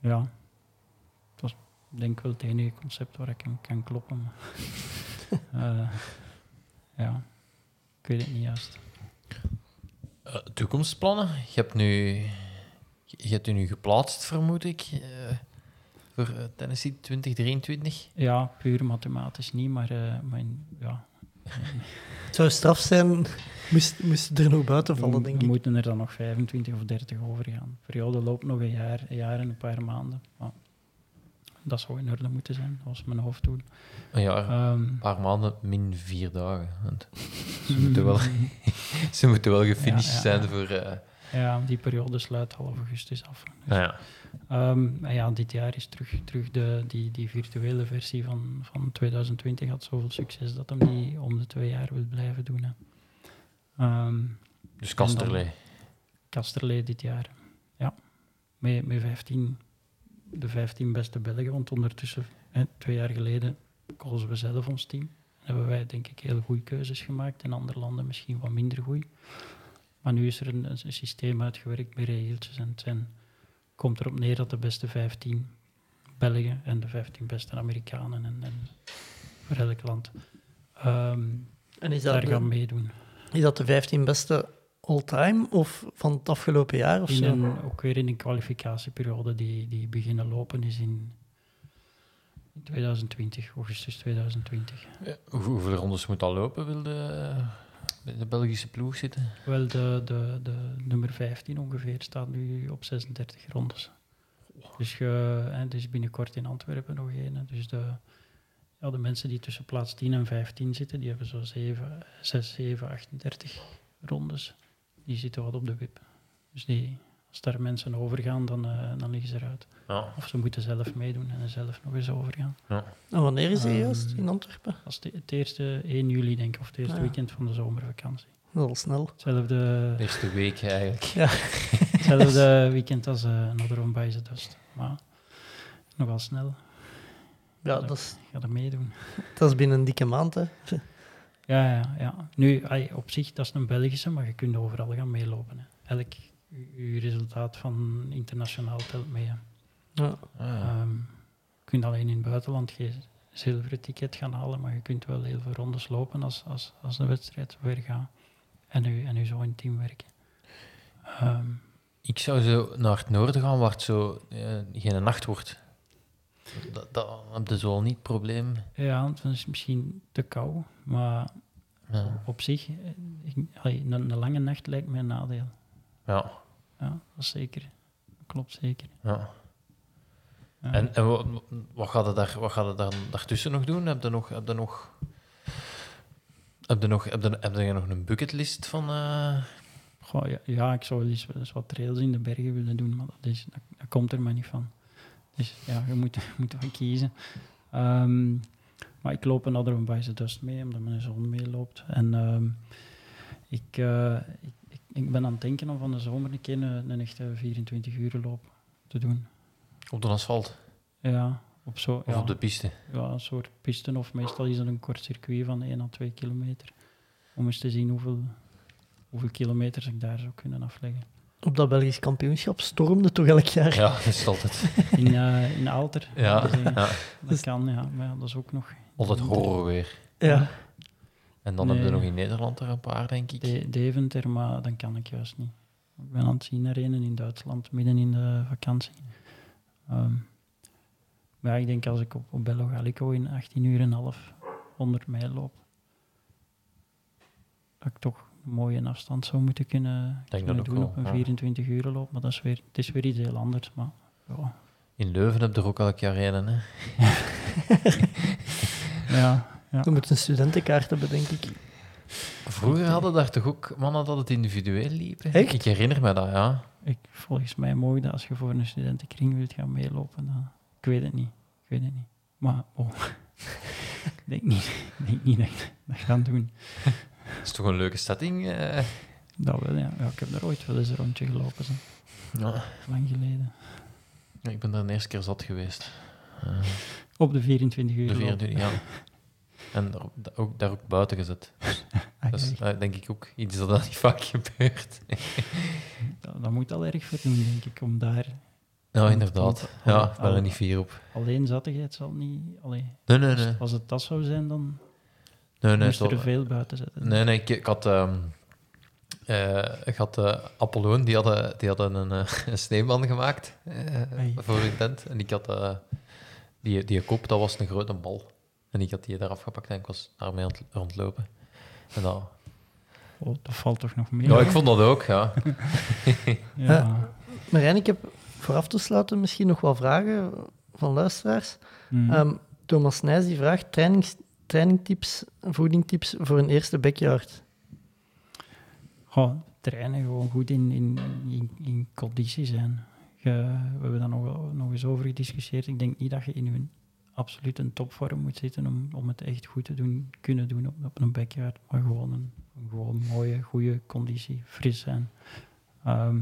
ja, het was denk ik wel het enige concept waar ik hem kan kloppen. Maar, *laughs* Eh, ja, ik weet het niet juist. Toekomstplannen? Je hebt nu... Je hebt je nu geplaatst, vermoed ik, eh, voor eh, Tennessee 2023. Ja, puur mathematisch niet, maar eh, mijn, ja, Het zou straf zijn, moest, moest er nog buiten vallen, we, denk we ik. moeten er dan nog 25 of 30 over gaan. De periode loopt nog een jaar, een jaar en een paar maanden. Maar dat zou in orde moeten zijn, was mijn hoofddoel. Een jaar, Ehm, een paar maanden, min vier dagen. Want ze, *laughs* moeten wel, *laughs* ze moeten wel gefinished Ja, ja, zijn ja. voor... eh, ja, die periode sluit half augustus af. Dus, nou ja. ehm, ja, dit jaar is terug, terug de, die, die virtuele versie van, van 2020 had zoveel succes dat hem die om de twee jaar wil blijven doen. Hè. Ehm, Dus Kasterlee. Kasterlee dit jaar. Ja, met, met 15, de 15 beste Belgen. Want ondertussen, hè, twee jaar geleden, kozen we zelf ons team. Hebben wij denk ik heel goede keuzes gemaakt. In andere landen misschien wat minder goed. Maar nu is er een, een systeem uitgewerkt met regeltjes. En het zijn, komt erop neer dat de beste 15 Belgen en de 15 beste Amerikanen en, en voor elk land ehm, En is daar dat, gaan de, meedoen. is dat de 15 beste all-time of van het afgelopen jaar of In zo? een, ook weer in een kwalificatieperiode die, die beginnen lopen is in 2020, augustus 2020. Ja, hoe- hoeveel rondes moet dat lopen, wil de, bij de Belgische ploeg zitten? Wel, de, de, de nummer 15 ongeveer staat nu op 36 rondes. Dus je, hè, het is binnenkort in Antwerpen nog hè. Dus de, ja, de mensen die tussen plaats 10 en 15 zitten, die hebben zo 7, 6, 7, 38 rondes. Die zitten wat op de wip. Dus die, als daar mensen overgaan, dan, eh, dan liggen ze eruit. Ja. Of ze moeten zelf meedoen en er zelf nog eens overgaan. En wanneer is hij Ehm, juist in Antwerpen? Dat is de- het eerste 1 juli, denk ik, of het eerste Ah, ja. weekend van de zomervakantie. Wel snel. Hetzelfde, De eerste week eigenlijk. *laughs* *laughs* hetzelfde weekend als uh, Another by the Dust. Maar nogal snel. Ja, dat is, Ga er meedoen. dat is binnen een dikke maand, hè. Ja, ja, ja. Nu, op zich, dat is een Belgische, maar je kunt overal gaan meelopen. Hè. Elk u- uw resultaat van internationaal telt mee. Ja. Ah, Ehm, je kunt alleen in het buitenland geen zilveren ticket gaan halen, maar je kunt wel heel veel rondes lopen als, als, als de wedstrijd weer gaat. en, u, en u zo in team werken. Ehm, Ik zou zo naar het noorden gaan, waar het zo eh, geen nacht wordt. Dat, dat heb je zo al niet het probleem. ja, want dan is het misschien te kou, maar Ja. op zich, eh, ik- een, een lange nacht lijkt mij een nadeel. Ja, Ja, dat is zeker. Dat klopt zeker. ja. Ja. En, en wat, wat gaat het daar, wat gaat het dan daartussen nog doen? Heb je nog, heb je nog, heb je nog, heb je, heb je nog een bucketlist van... eh, Goh, ja, ja, ik zou eens, eens wat trails in de bergen willen doen, maar dat, is, dat, dat komt er maar niet van. Dus ja, je moet, *laughs* je moet wel kiezen. Ehm, maar ik loop een Northern by the Dust mee, omdat mijn zoon meeloopt. En ehm, ik, eh, ik, ik, ben aan het denken om van de zomer een keer een, een echte 24 uur loop te doen. op de asfalt Ja, op zo, of ja, op de piste? ja, een soort pisten, of meestal is dat een kort circuit van 1 à 2 kilometer. Om eens te zien hoeveel, hoeveel kilometers ik daar zou kunnen afleggen. Op dat Belgisch kampioenschap stormde toch elk jaar. Ja, dat is altijd. *laughs* In, eh in Alter. Ja, Dus, eh, ja. Dat kan, ja. Maar ja, dat is ook nog... altijd horror weer. Ja. En dan heb je Nee. nog in Nederland er een paar, denk ik. De, Deventer, maar dan kan ik juist niet. Ik ben aan het zien naar een in Duitsland, midden in de vakantie. Ehm, maar ik denk als ik op, op Bello Gallico in 18 uur en half 100 mijl loop, dat ik toch een mooie afstand zou moeten kunnen, Denk kunnen doen op een ja. 24 uur loop. Maar dat is weer, het is weer iets heel anders. Maar ja, In Leuven heb je er ook elk jaar een, hè? *laughs* ja, ja. Je moet een studentenkaart hebben, denk ik. Vroeger hadden daar toch ook mannen dat het individueel liepen? Echt? Ik herinner me dat, ja. Ik, volgens mij mogen dat als je voor een studentenkring wilt gaan meelopen. Dan, ik weet het niet. Ik weet het niet. Maar oh, *laughs* ik denk niet, denk niet dat ik dat ga doen. Dat is toch een leuke setting? eh? Dat wel, ja. ja. Ik heb er ooit wel eens een rondje gelopen, zo. Ja. lang geleden. Ik ben daar een eerste keer zat geweest. Eh, Op de 24 uur. de loop. 24, ja. *laughs* En daar, ook, daar ook buiten gezet. *laughs* Ah, Dat is eh, denk ik ook iets dat niet *laughs* vaak gebeurt. *laughs* dat, dat moet al erg voor doen, denk ik, om daar... Ja, inderdaad. Ja, ik ben er niet fier op. Alleen zattigheid zal niet... Allee, Nee, nee, nee. als het dat zou zijn, dan Nee, nee, moest er veel buiten zetten. Nee, nee, ik, ik had... eh, ik had eh, Apolloon, die hadden, die hadden een, eh, een sneeuwman gemaakt voor hun tent. En ik had die, die kop, dat was een grote bal. En ik had die eraf gepakt en ik was daarmee aan het rondlopen. En dat, Oh, dat valt toch nog meer? ja, ik vond dat ook, ja. *laughs* Ja. Marijn, ik heb vooraf te sluiten misschien nog wel vragen van luisteraars. Mhm. Ehm, Thomas Nijs die vraagt trainings, trainingtips, voedingtips voor een eerste backyard. Goh, trainen, gewoon goed in, in, in, in conditie zijn. Je, we hebben daar nog, nog eens over gediscussieerd. Ik denk niet dat je in een absoluut een topvorm moet zitten om, om het echt goed te doen, kunnen doen op, een backyard. Maar gewoon een, een gewoon mooie, goede conditie, fris zijn. Ehm,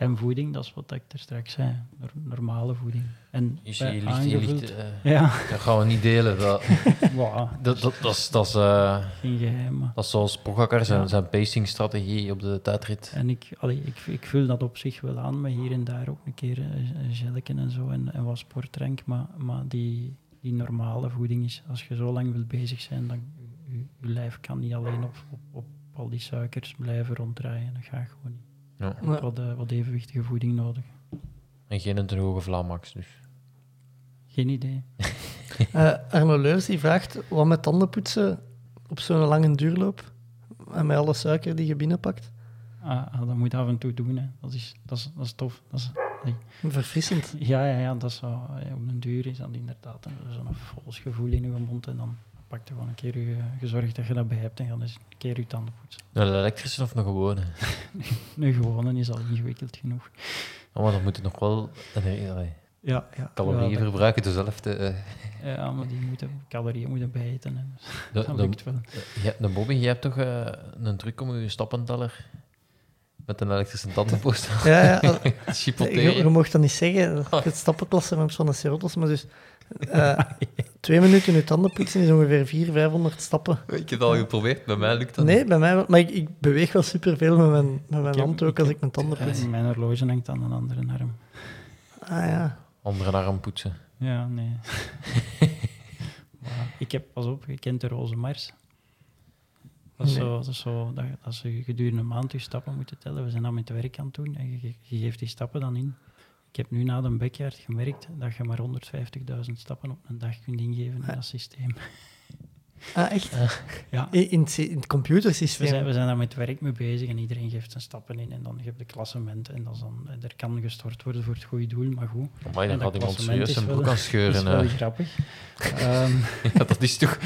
en voeding, dat is wat ik er straks zei. Nor- normale voeding. En Je, je aangevuld- eh, Ja, dat gaan we niet delen. Dat, *laughs* wow, dat, dat, dat, is, dat, is, eh, geen geheim. dat is zoals Pogacar, zijn, Ja. zijn pacingstrategie op de tijdrit. En ik, allee, ik, ik vul dat op zich wel aan, maar hier en daar ook een keer een, gelken en zo en, en wat sportdrank. Maar, maar die, die normale voeding is, als je zo lang wilt bezig zijn, dan je, je lijf kan niet alleen op, op, op al die suikers blijven ronddraaien. Dat gaat gewoon niet. Ja. Je hebt wat, eh, wat evenwichtige voeding nodig. En geen te hoge Vlaamax, dus. Geen idee. *laughs* Eh, Arno Leurs die vraagt wat met tandenpoetsen op zo'n lange duurloop en met alle suiker die je binnenpakt. Ah, ah, dat moet je af en toe doen. Hè. Dat, is, dat, is, dat is tof. Dat is, Verfrissend. ja, ja, ja, dat is zo, eh, op een duur is dat inderdaad een- zo'n vols gevoel in je mond. En dan pak je gewoon een keer je, gezorgd dat je dat bij hebt en ga eens een keer je tanden poetsen. Een elektrische of een gewone? *laughs* Een gewone is al ingewikkeld genoeg. Oh, maar dan moet je nog wel Ja, ja. calorieën ja, verbruiken, dus zelf te, eh, ja, maar die moeten, calorieën moeten bijeten. En de, dat de, lukt wel. ja, de Bobby, jij hebt toch eh, een truc om je stappenteller met een elektrische tandenpost Ja, ja. *laughs* Je, mocht dat niet zeggen. Het stappenklassement van de Serotos, maar dus eh, twee minuten je tanden poetsen is ongeveer 400, 500 stappen. Ik heb het al geprobeerd, bij mij lukt dat Nee, bij mij wel. Maar ik, ik beweeg wel superveel met mijn, met mijn hand ook als ik mijn tanden poets. Mijn horloge hangt aan een andere arm. Ah ja. Andere arm poetsen. Ja, nee. *laughs* Maar ik heb, pas op, je kent de roze mars. Dat is Nee. zo, dat is zo dat, dat ze gedurende een maand je stappen moeten tellen. We zijn dat met het werk aan het doen en je, je- je geeft die stappen dan in. Ik heb nu na de backyard gemerkt dat je maar 150.000 stappen op een dag kunt ingeven in dat systeem. Ah, echt? Ja. In, in, het sy- in het We zijn, we zijn daar met werk mee bezig en iedereen geeft zijn stappen in en dan heb je de klassementen en dat is dan, er kan gestort worden voor het goede doel, maar goed. Maar dan dat iemand serieus is zijn wel- broek aan Dat *laughs* is scheuren. wel hè. grappig. *laughs* Ehm, Ja, dat is toch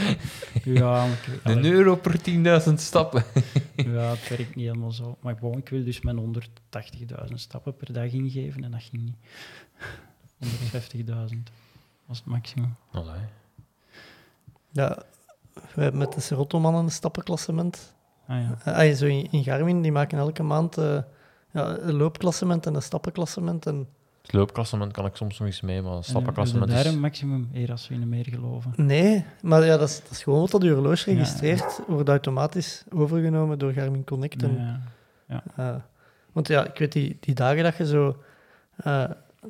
ja, ik- een euro per 10.000 stappen. *laughs* Ja, het werkt niet helemaal zo. Maar bon, ik wil dus mijn 180.000 stappen per dag ingeven en dat ging niet. 150.000 was het maximum. Allee. Ja, met de Serotto-mannen een stappenklassement. Ah ja. Eh, ah, zo in, in Garmin, die maken elke maand eh, ja, een loopklassement en een stappenklassement. En Het loopklassement kan ik soms nog eens mee, maar stappenklassement En, is... daar een maximum eer als we in de meer geloven. Nee, maar ja, dat, is, dat is gewoon wat dat je horloge Ja. registreert, wordt automatisch overgenomen door Garmin Connect. En, Ja. eh, want ja, ik weet die, die dagen dat je zo eh,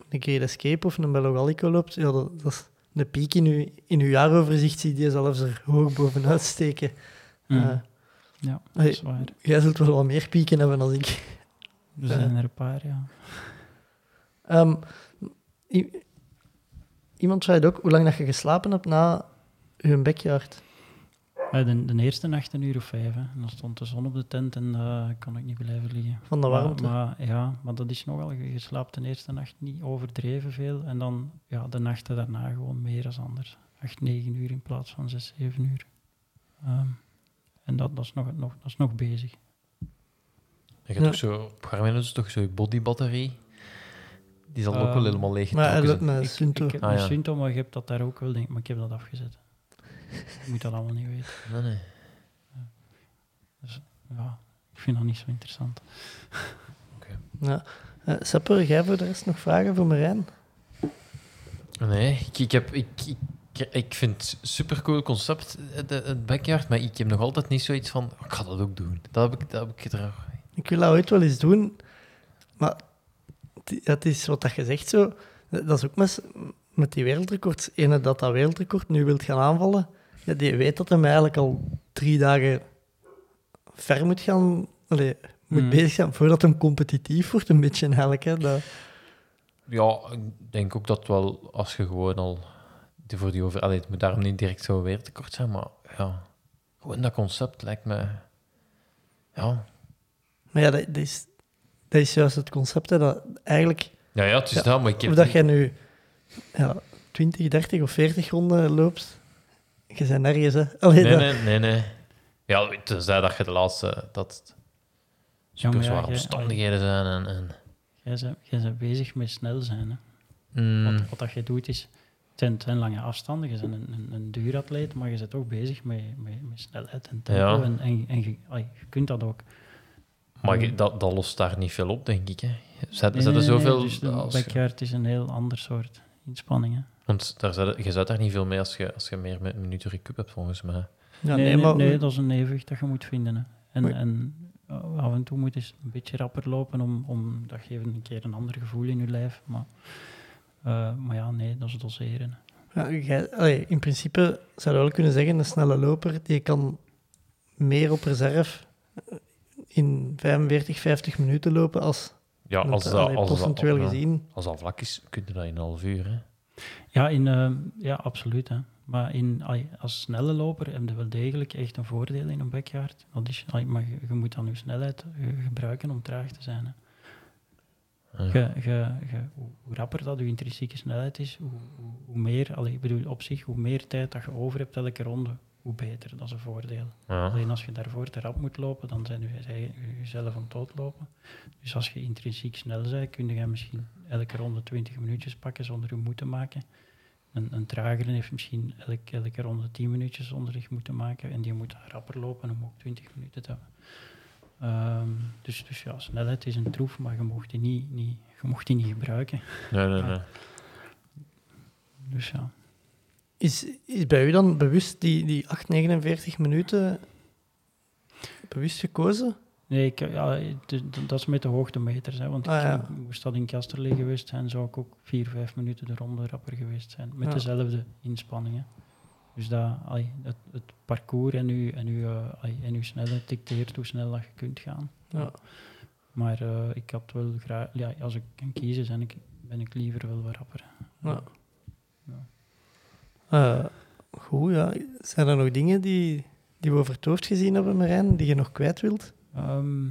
een Great Escape of een Bello Gallico loopt, ja, dat, dat is de piek in je, in uw jaaroverzicht zie je zelfs er hoog bovenuit steken. Mm. Eh, ja, dat is waar. jij zult wel wat meer pieken hebben dan ik. Er zijn er een paar, ja. Ehm, iemand zei ook hoe lang dat je geslapen hebt na je backyard. Eh, De, de eerste nacht een uur of vijf. Hè. En dan stond de zon op de tent en uh, kon ik niet blijven liggen. Van de Maar- warmte. Maar, ja, maar dat is nogal. Je je slaapt de eerste nacht niet overdreven veel. En dan ja, de nachten daarna gewoon meer dan anders. 8, 9 uur in plaats van 6, 7 uur. Ehm, en dat, dat, is nog, nog, dat is nog bezig. Je hebt Ja. toch zo, op Garmin is toch zo'n bodybatterie? Die zal ook wel Ehm, helemaal leeg maar met Sunto. Ik heb Ah, een ja. Sunto, maar je hebt dat daar ook wel, denk ik. Maar ik heb dat afgezet. Je moet dat allemaal niet weten. Nee, nee. Ja, ik vind dat niet zo interessant. Ja. Eh, Sepper, jij voor de rest nog vragen voor Marijn? Nee, ik, ik, heb, ik, ik, ik vind het een supercool concept, het, het backyard, maar ik heb nog altijd niet zoiets van, ik ga dat ook doen. Dat heb ik, dat heb ik er... Ik wil dat ooit wel eens doen, maar het, het is wat dat je zegt zo. Dat is ook met, met die wereldrecords. Ene dat dat wereldrecord nu wilt gaan aanvallen, ja, die weet dat hij eigenlijk al drie dagen ver moet gaan, allee, moet Mm. bezig zijn voordat hem competitief wordt, een beetje eigenlijk. Hè, dat, Ja, ik denk ook dat wel, als je gewoon al die voor die over... Allee, het moet daarom niet direct zo wereldtekort zijn, maar ja, gewoon dat concept lijkt me... Ja, maar ja, dat, dat is, dat is juist het concept, hè, dat eigenlijk ja, ja het is Ja, dat, maar ik heb... Of dat jij nu ja, 20, 30 of 40 ronden loopt, je bent nergens, hè. Allee, Nee, dat- nee, nee, nee. Ja, tenzij dat je de laatste... Dat het Ja, super ja, zware jij- omstandigheden zijn en... en Jij bent, jij bent bezig met snel zijn. Hè. Mm, Wat, wat dat je doet is, het zijn, het zijn lange afstanden, je bent een, een, een duuratleet, maar je bent ook bezig met, met, met snelheid en tempo. Ja. En, en, en je, ai, je kunt dat ook. maar je- dat, dat lost daar niet veel op, denk ik. Hè. Zet, Nee, zet er nee, nee, zoveel... dus als backyard is een heel ander soort inspanning. Want daar zet, je zet daar niet veel mee als je, als je meer met minuten recup hebt, volgens mij. Ja, nee, nee, nee, maar nee, dat is een evenwicht dat je moet vinden. Hè. En, Maar- en uh, af en toe moet je eens een beetje rapper lopen, om, om, dat geeft een keer een ander gevoel in je lijf. Maar, eh, maar ja, nee, dat is doseren. ja, allee, in principe zou je wel kunnen zeggen, een snelle loper, die kan meer op reserve eh, in 45, 50 minuten lopen als, Ja, als dat, allee, als, dat, ja, gezien. als dat vlak is, kun je dat in een half uur. Hè. Ja, in, eh, ja absoluut. Hè. Maar in, als snelle loper heb je wel degelijk echt een voordeel in een backyard. Dat is, maar je, je moet dan je snelheid eh, gebruiken om traag te zijn. Hè. Ja. Hoe, hoe rapper dat je intrinsieke snelheid is, hoe, hoe, hoe meer, allee, ik bedoel, op zich, hoe meer tijd dat je over hebt elke ronde, hoe beter. Dat is een voordeel. Ja. Alleen als je daarvoor te rap moet lopen, dan zijn je jezelf aan het doodlopen. Dus als je intrinsiek snel bent, kun je misschien elke ronde 20 minuutjes pakken zonder je moe te maken. Een, een tragere heeft misschien elke, elke ronde 10 minuutjes zonder zich moeten maken. En die moet rapper lopen om ook 20 minuten te hebben. Ehm, dus, dus ja, snelheid is een troef, maar je mocht die niet, niet, je mocht die niet gebruiken. Nee, nee, nee. Dus ja. Is, is bij u dan bewust die, die 8, 49 minuten bewust gekozen? Nee, ik, ja, dat is met de hoogtemeters. Hè, want Ah, ik, ja. moest dat in Kasterlee geweest zijn, zou ik ook vier, vijf minuten de ronde rapper geweest zijn. Met Ja. dezelfde inspanningen. Dus dat, het, het parcours en je, en je, eh, en je snelheid dicteert hoe snel dat je kunt gaan. Ja. Maar eh, ik had wel graag, ja, als ik kan kiezen, ben ik, ben ik liever wel wat rapper. Ja. Eh, goed, ja. Zijn er nog dingen die, die we over het hoofd gezien hebben, Marijn, die je nog kwijt wilt? Ehm,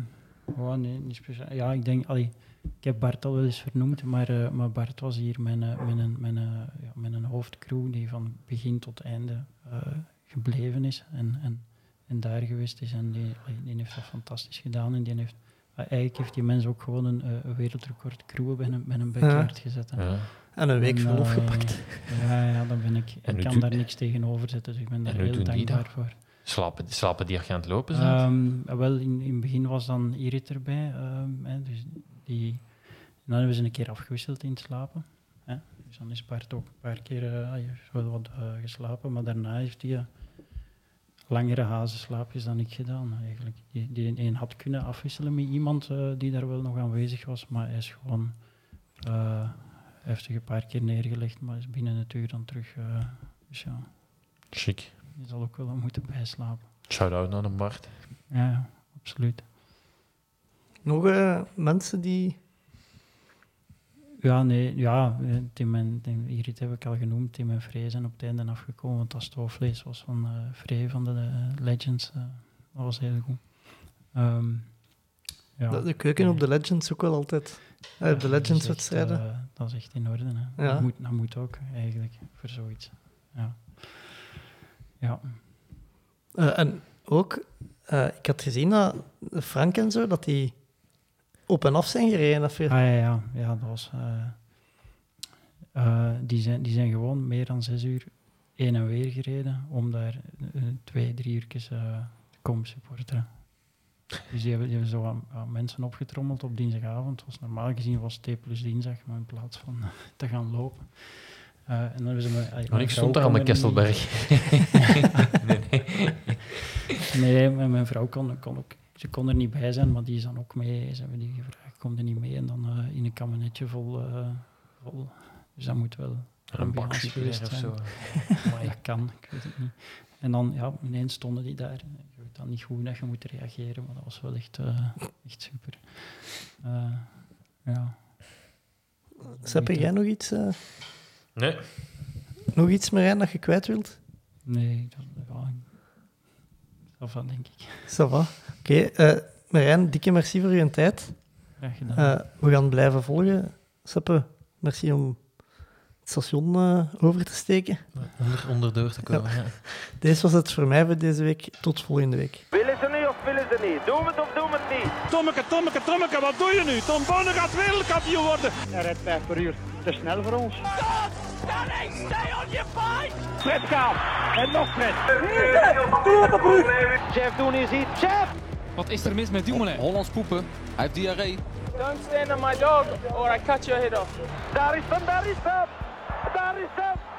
oh, nee, niet speciaal. Ja, ik denk, allee, ik heb Bart al wel eens vernoemd, maar, eh, maar Bart was hier mijn, mijn, mijn, mijn, eh, ja, mijn hoofdcrew die van begin tot einde eh, gebleven is en, en, en daar geweest is. En die, allee, die heeft dat fantastisch gedaan. En die heeft, eigenlijk heeft die mens ook gewoon een, een wereldrecord crew bij een, bij een backyard gezet. Ja. En een week En, verlof eh, gepakt. Ja, ja, dan ben ik. En ik kan daar niks tegenover zetten, dus ik ben daar heel dankbaar voor. Slapen, slapen die als je aan het lopen bent? Ehm, wel, in, in het begin was dan Irit erbij. ehm, hè, dus die, dan hebben ze een keer afgewisseld in het slapen. Hè. Dus dan is Bart ook een paar keer eh, heeft wel wat eh, geslapen, maar daarna heeft hij eh, langere hazenslaapjes dan ik gedaan eigenlijk. Die, die een had kunnen afwisselen met iemand eh, die daar wel nog aanwezig was, maar hij is gewoon eh, heeft zich een paar keer neergelegd, maar is binnen het uur dan terug. eh, dus ja, Chic. je zal ook wel moeten bijslapen. Shout-out naar een Bart. Ja, ja, absoluut. Nog eh, mensen die... Ja, nee, ja, eh, Tim en Tim, Irit heb ik al genoemd. Tim en Frey zijn op het einde afgekomen, want dat stoofvlees was van eh Frey van de Legends. eh, dat was heel goed. Ehm, ja. De, keuken op de Legends ook wel altijd. eh, op de Legends-wedstrijden. echt, eh, dat is echt in orde. Hè. Ja. Dat, moet, dat moet ook, eigenlijk, voor zoiets. Ja. Ja. Eh, en ook, ik had gezien dat Frank en zo, dat die op en af zijn gereden. Of Ah, ja, ja, ja, dat was... die, zijn, die zijn gewoon meer dan zes uur heen en weer gereden om daar twee, drie uurtjes te komen supporteren. Dus die hebben, die hebben zo wat mensen opgetrommeld op dinsdagavond. Was normaal gezien was T plus dinsdag, maar in plaats van te gaan lopen. Eh, en dan hebben ze me, Maar mijn ik stond daar aan de er Kesselberg. *laughs* nee, nee. Mijn vrouw kon, kon ook, ze kon er niet bij zijn, maar die is dan ook mee. Ze hebben die gevraagd, kom er niet mee? En dan eh, in een kabinetje vol, eh, vol. Dus dat moet wel Een bakje geweest of zo. *laughs* Maar dat kan, ik weet het niet. En dan, ja, ineens stonden die daar. Dan niet goed dat je moet reageren, maar dat was wel echt, eh, echt super. Eh, ja. Seppe, jij nog iets, eh, Nee. nog iets Marijn, dat je kwijt wilt? Nee, dat, ja, dat van denk ik. Ça va. Oké, eh, Marijn, dikke merci voor je tijd. Graag gedaan. Eh, we gaan blijven volgen. Seppe, merci om het station eh, over te steken. Onder, onderdoor te komen, ja. Deze was het voor mij voor deze week. Tot volgende week. Willen ze niet of willen ze niet? Doen we het of doen we het niet? Tommeke, Tommeke, Tommeke, wat doe je nu? Tom Bonne gaat wereldkampioen worden. Hij rijdt 5 per uur. Te snel voor ons. Fred gaat. En nog Fred. Jeff doen is iets. Jeff! Wat is er mis met Dumoulin? Hollands poepen. Hij heeft diarree. Don't stand on my dog or I cut your head off. Daar is hem, daar is hem. Daricep.